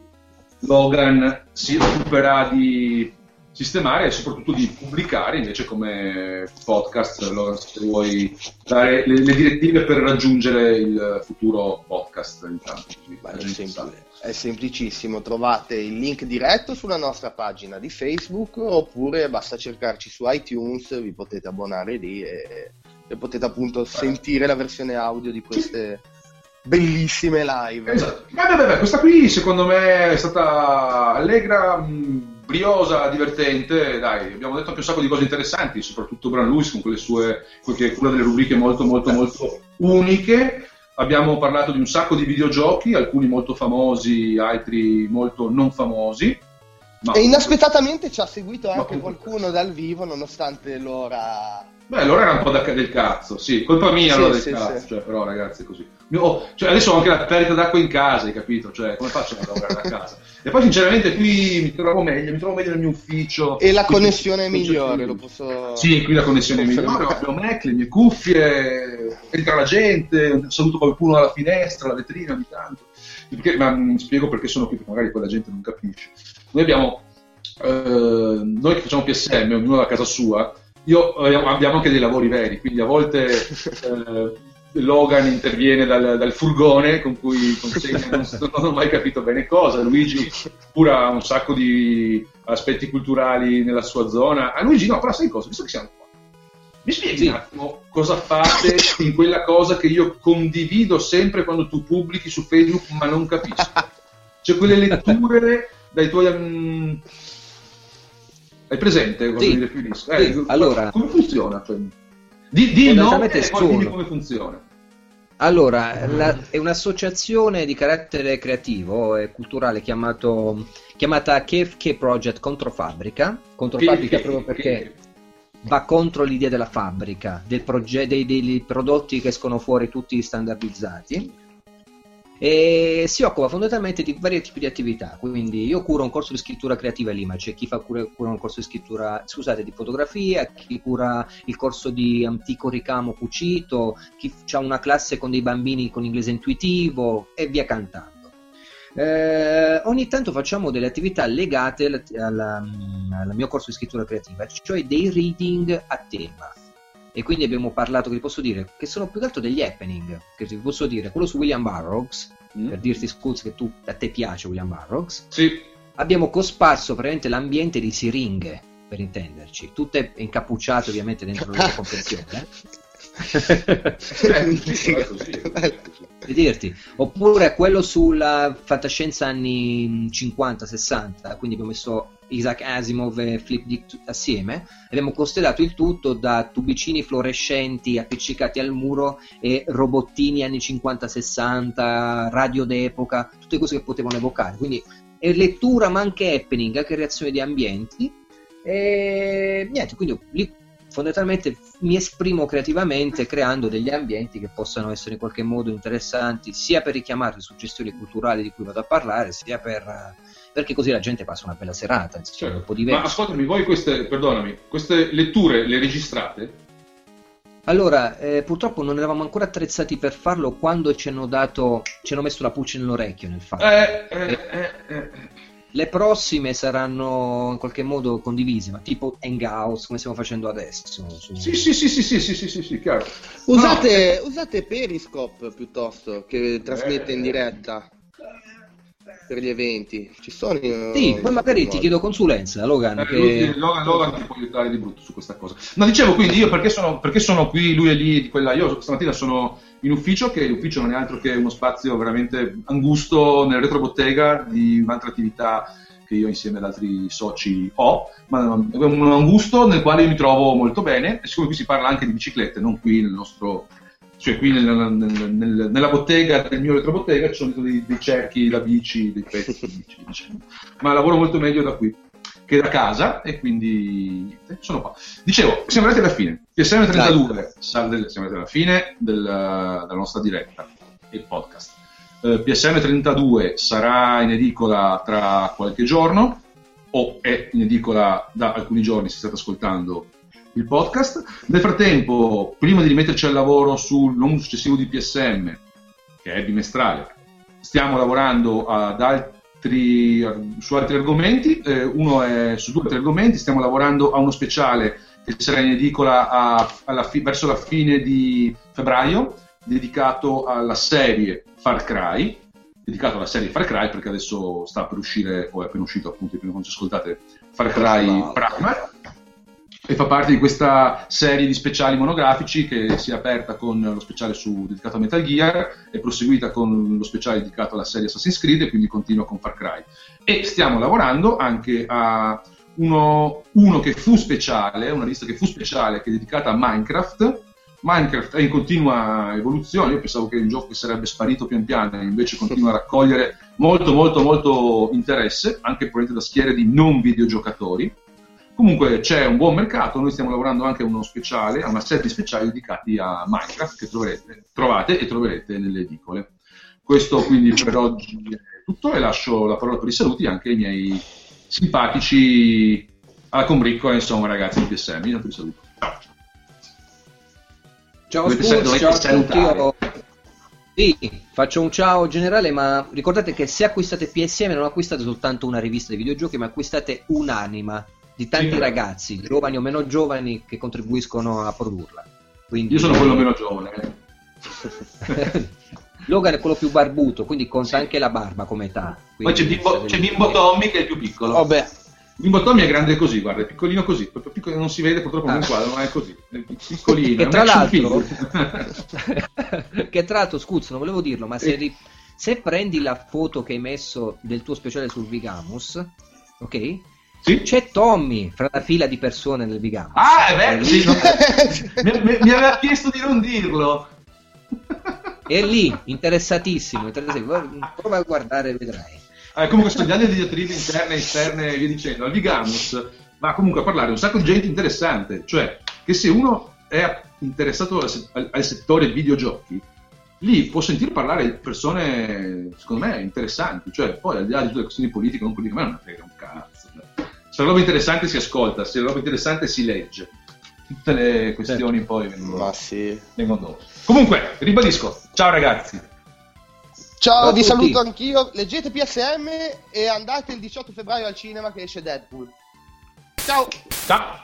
Logan si occuperà di sistemare e soprattutto di pubblicare invece come podcast. Logan, se vuoi dare le, le direttive per raggiungere il futuro podcast, intanto, Beh, è, semplicissimo, trovate il link diretto sulla nostra pagina di Facebook oppure basta cercarci su iTunes, vi potete abbonare lì e, e potete appunto sentire la versione audio di queste bellissime live. Esatto. Beh, beh, beh, questa qui secondo me è stata allegra, mh, briosa, divertente. Dai, abbiamo detto anche un sacco di cose interessanti, soprattutto Bran Lewis con quelle sue, che è una delle rubriche molto, molto, molto uniche. Abbiamo parlato di un sacco di videogiochi, alcuni molto famosi, altri molto non famosi. Ma E inaspettatamente ci ha seguito anche qualcuno dal vivo nonostante l'ora... Beh, allora era un po' da, del cazzo, sì, colpa mia Sì, allora del sì, cazzo, sì. cioè, però ragazzi è così. Oh, cioè, adesso ho anche la perdita d'acqua in casa, hai capito? Cioè, come faccio a lavorare da casa? E poi sinceramente qui mi trovo meglio, mi trovo meglio nel mio ufficio. E la connessione è migliore, lo posso... Sì, qui la connessione è migliore, ho il Mac, le mie cuffie, entra la gente, saluto qualcuno alla finestra, alla vetrina ogni tanto. Perché- ma mi spiego perché sono qui, perché magari poi la gente non capisce. Noi abbiamo, eh, noi che facciamo PSM, ognuno a casa sua, io, eh, abbiamo anche dei lavori veri, quindi a volte eh, Logan interviene dal, dal furgone con cui consegna, non, non ho mai capito bene cosa, Luigi pure ha un sacco di aspetti culturali nella sua zona. A Luigi no, però sai cosa? Visto che siamo qua, mi spieghi Sì. un attimo cosa fate in quella cosa che io condivido sempre quando tu pubblichi su Facebook ma non capisco? Cioè quelle letture dai tuoi... mm, hai presente Sì. definisco? Sì, allora- come funziona? Cioè, di, di nome e poi dimmi come funziona. Allora, la- è un'associazione di carattere creativo e culturale chiamato, chiamata KFK Project Controfabbrica. Controfabbrica Che- proprio perché va contro l'idea della fabbrica, del proge- dei, dei prodotti che escono fuori tutti standardizzati. E si occupa fondamentalmente di vari tipi di attività. Quindi io curo un corso di scrittura creativa lì, ma c'è chi fa cura, cura un corso di scrittura, scusate, di fotografia, chi cura il corso di antico ricamo cucito, chi ha una classe con dei bambini con inglese intuitivo e via cantando. Eh, ogni tanto facciamo delle attività legate al mio corso di scrittura creativa, cioè dei reading a tema. E quindi abbiamo parlato, che vi posso dire, che sono più che altro degli happening, che vi posso dire, quello su William Burroughs, Mm? per dirti scusa che tu, a te piace William Burroughs, Sì, abbiamo cosparso praticamente l'ambiente di siringhe, per intenderci, tutto è incappucciato ovviamente dentro la confezione. di dirti. Oppure quello sulla fantascienza anni 50-60, quindi abbiamo messo Isaac Asimov e Flip Dick assieme, abbiamo costellato il tutto da tubicini fluorescenti appiccicati al muro e robottini anni 50-60, radio d'epoca, tutte cose che potevano evocare. Quindi è lettura ma anche happening, anche reazione di ambienti. E niente, quindi lì fondamentalmente mi esprimo creativamente creando degli ambienti che possano essere in qualche modo interessanti sia per richiamare le suggestioni culturali di cui vado a parlare, sia per, perché così la gente passa una bella serata. Insomma, certo. un Ma ascoltami, voi queste, perdonami, queste letture le registrate? Allora, eh, purtroppo non eravamo ancora attrezzati per farlo quando ci hanno dato, ci hanno messo la pulce nell'orecchio nel farlo. Eh, eh, eh, eh. Le prossime saranno in qualche modo condivise, ma tipo Hangouts, come stiamo facendo adesso. Su... Sì, sì, sì, sì, sì, sì, sì, sì, sì, chiaro. Usate, no. usate Periscope piuttosto che trasmette in diretta per gli eventi. Ci sono. Sì, poi magari ti chiedo consulenza, Logan. Eh, che... Logan, Logan ti può aiutare di brutto su questa cosa. No, dicevo quindi io perché sono, perché sono qui, lui è lì, di quella. Io stamattina sono in ufficio, che l'ufficio non è altro che uno spazio veramente angusto nel retrobottega di un'altra attività che io insieme ad altri soci ho, ma è un angusto nel quale io mi trovo molto bene, e siccome qui si parla anche di biciclette, non qui nel nostro cioè qui nella, nella, nella bottega del mio retrobottega ci sono dei, dei, cerchi da bici, dei pezzi di bici, diciamo. ma lavoro molto meglio da qui che da casa e quindi niente, sono qua. Dicevo, siamo arrivati alla fine. PSM 32, siamo arrivati alla fine del, della nostra diretta, il podcast. Uh, PSM 32 sarà in edicola tra qualche giorno o è in edicola da alcuni giorni se state ascoltando il podcast. Nel frattempo, prima di rimetterci al lavoro sul non successivo di PSM, che è bimestrale, stiamo lavorando altri, su altri argomenti. Eh, uno è su due altri argomenti, stiamo lavorando a uno speciale che sarà in edicola a, fi, verso la fine di febbraio, dedicato alla serie Far Cry. Dedicato alla serie Far Cry perché adesso sta per uscire, o è appena uscito appunto, prima quando ci ascoltate, Far Cry Prime e fa parte di questa serie di speciali monografici che si è aperta con lo speciale su, dedicato a Metal Gear e proseguita con lo speciale dedicato alla serie Assassin's Creed e quindi continua con Far Cry. E stiamo lavorando anche a uno, uno che fu speciale, una lista che fu speciale, che è dedicata a Minecraft. Minecraft è in continua evoluzione, io pensavo che è un gioco che sarebbe sparito pian piano, invece continua a raccogliere molto molto molto interesse, anche probabilmente da schiere di non videogiocatori Comunque c'è un buon mercato, noi stiamo lavorando anche a uno speciale, a una serie di speciali dedicati a Minecraft che troverete, trovate e troverete nelle edicole. Questo quindi per oggi è tutto e lascio la parola per i saluti anche ai miei simpatici alla combriccola, insomma ragazzi di PSM. Io vi saluto. Ciao. Ciao, Spurs, ciao a tutti. Io... Sì, faccio un ciao generale, ma ricordate che se acquistate PSM non acquistate soltanto una rivista di videogiochi, ma acquistate un'anima di tanti sì. ragazzi, giovani o meno giovani, che contribuiscono a produrla. Quindi... Io sono quello meno giovane. Eh. Logan è quello più barbuto, quindi conta sì. anche la barba come età. Poi c'è Bimbo, c'è Bimbo Tommy che è il più piccolo. Vabbè. Bimbo Tommy è grande così, guarda, è piccolino così, proprio piccolo, non si vede purtroppo ah. nel quadro, ma è così, è piccolino. che tra l'altro, che tra l'altro, scusa, non volevo dirlo, ma se, ri... se prendi la foto che hai messo del tuo speciale sul Vigamus, ok? Sì? C'è Tommy fra la fila di persone nel Vigano. Ah, è vero, sì, non... mi, mi, mi, aveva chiesto di non dirlo. È lì, interessatissimo, interessatissimo. Prova a guardare e vedrai. Eh, comunque sto dando le diatribe interne, esterne e via dicendo. Al Vigamus va comunque a parlare un sacco di gente interessante, cioè che se uno è interessato al, al settore videogiochi, lì può sentire parlare di persone, secondo me, interessanti. Cioè, poi al di là di tutte le questioni politiche, non politiche, a me non frega un cazzo se la roba interessante si ascolta, se la roba interessante si legge. Tutte le questioni certo. poi vengono, Ma sì. vengono dopo. Comunque, ribadisco, ciao ragazzi. Ciao, ciao vi saluto anch'io. Leggete PSM e andate il 18 febbraio al cinema che esce Deadpool. Ciao. Ciao.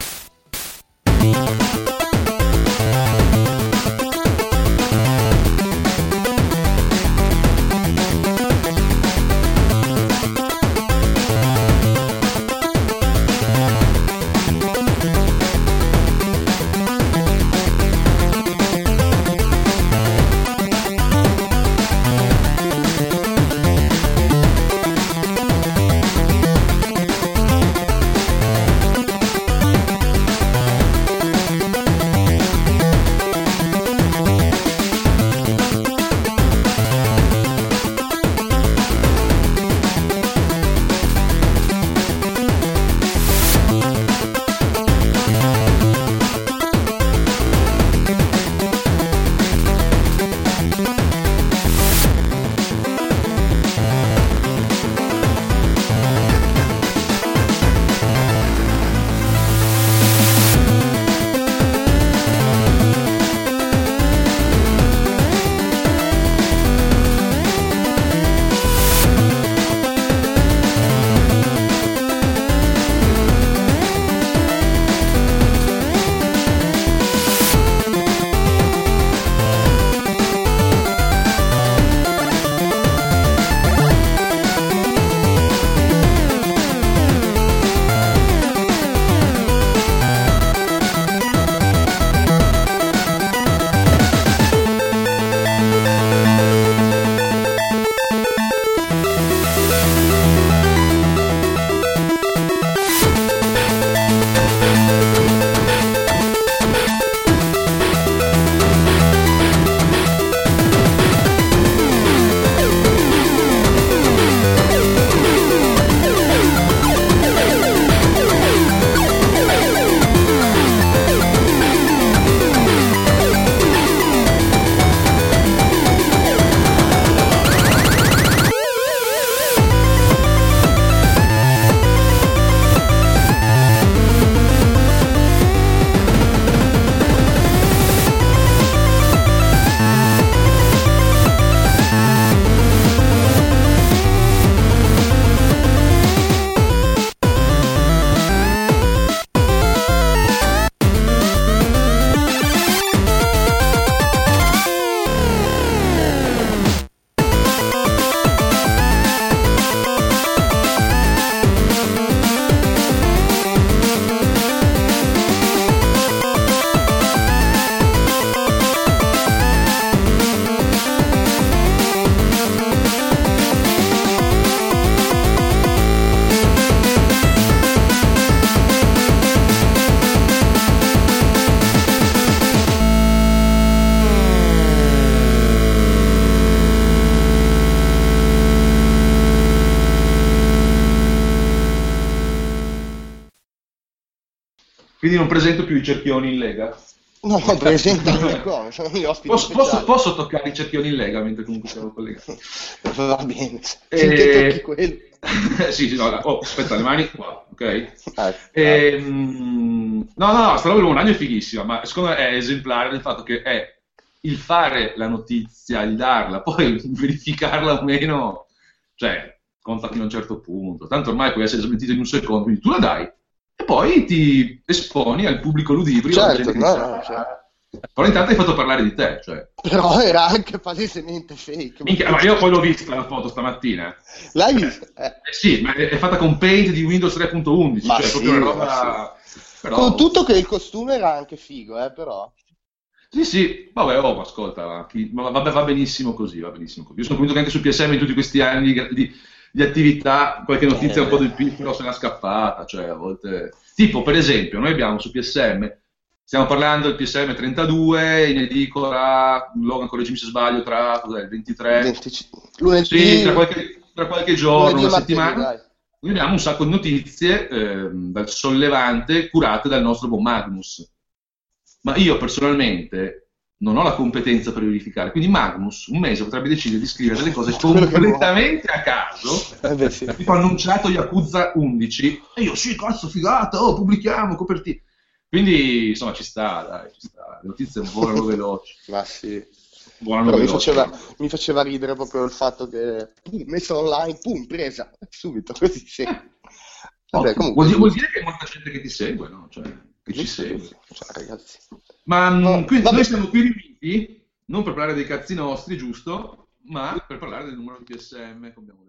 Più i cerchioni in lega. No, no, presentami come, sono gli ospiti Posso, posso- posso toccare i cerchioni in lega mentre comunque siamo collegati? Va bene, Eh, tocchi quelli. sì, sì, no, oh, aspetta, le mani qua, ok? Eh, Ehm, no, no, no, sta roba del Monagno è fighissima, ma secondo me è esemplare del fatto che è il fare la notizia, il darla, poi verificarla o meno, cioè, conta fino a un certo punto. Tanto ormai puoi essere smentito in un secondo, quindi tu la dai e poi ti esponi al pubblico ludibrio. Certo, no, no, certo. Però intanto hai fatto parlare di te, cioè. Però era anche palesemente fake. Minchia, ma io poi l'ho vista la foto stamattina. L'hai vista? Eh. Eh sì, ma è, fatta con Paint di Windows 3.11, Ma cioè sì, proprio una roba... Però... Con tutto che il costume era anche figo, eh, però. Sì, sì, vabbè, oh, ma ascolta, ma vabbè, va benissimo così, va benissimo così. Io sono convinto che anche su PSM in tutti questi anni di, di- attività, qualche notizia un po' del piccolo se n'è scappata, cioè a volte... Tipo, per esempio, noi abbiamo su PSM, stiamo parlando del PSM 32, in edicola, Logan, correggimi se sbaglio, tra cos'è, il 23, 25 Lunedì, sì, tra qualche, tra qualche giorno, lunedì una settimana. Noi abbiamo un sacco di notizie ehm, dal sollevante curate dal nostro buon Magnus. Ma io personalmente non ho la competenza per verificare. Quindi Magnus un mese potrebbe decidere di scrivere delle cose completamente a caso. Eh beh, sì. Tipo annunciato Yakuza 11 e io sì, cazzo, figata, oh, pubblichiamo, copertina. Quindi insomma ci sta, dai, ci sta. Le notizie volano veloci. Ma sì. Volano mi faceva, mi faceva ridere proprio il fatto che pum, messo online, pum, presa, subito, così sì. Vabbè, Ottimo. comunque, vuol, dire, vuol dire che c'è molta gente che ti segue, no? Cioè, ci segue. Cioè, ragazzi. Ma mh, No, quindi vabbè. noi siamo qui riuniti non per parlare dei cazzi nostri, giusto? Ma per parlare del numero di PSM, come abbiamo detto.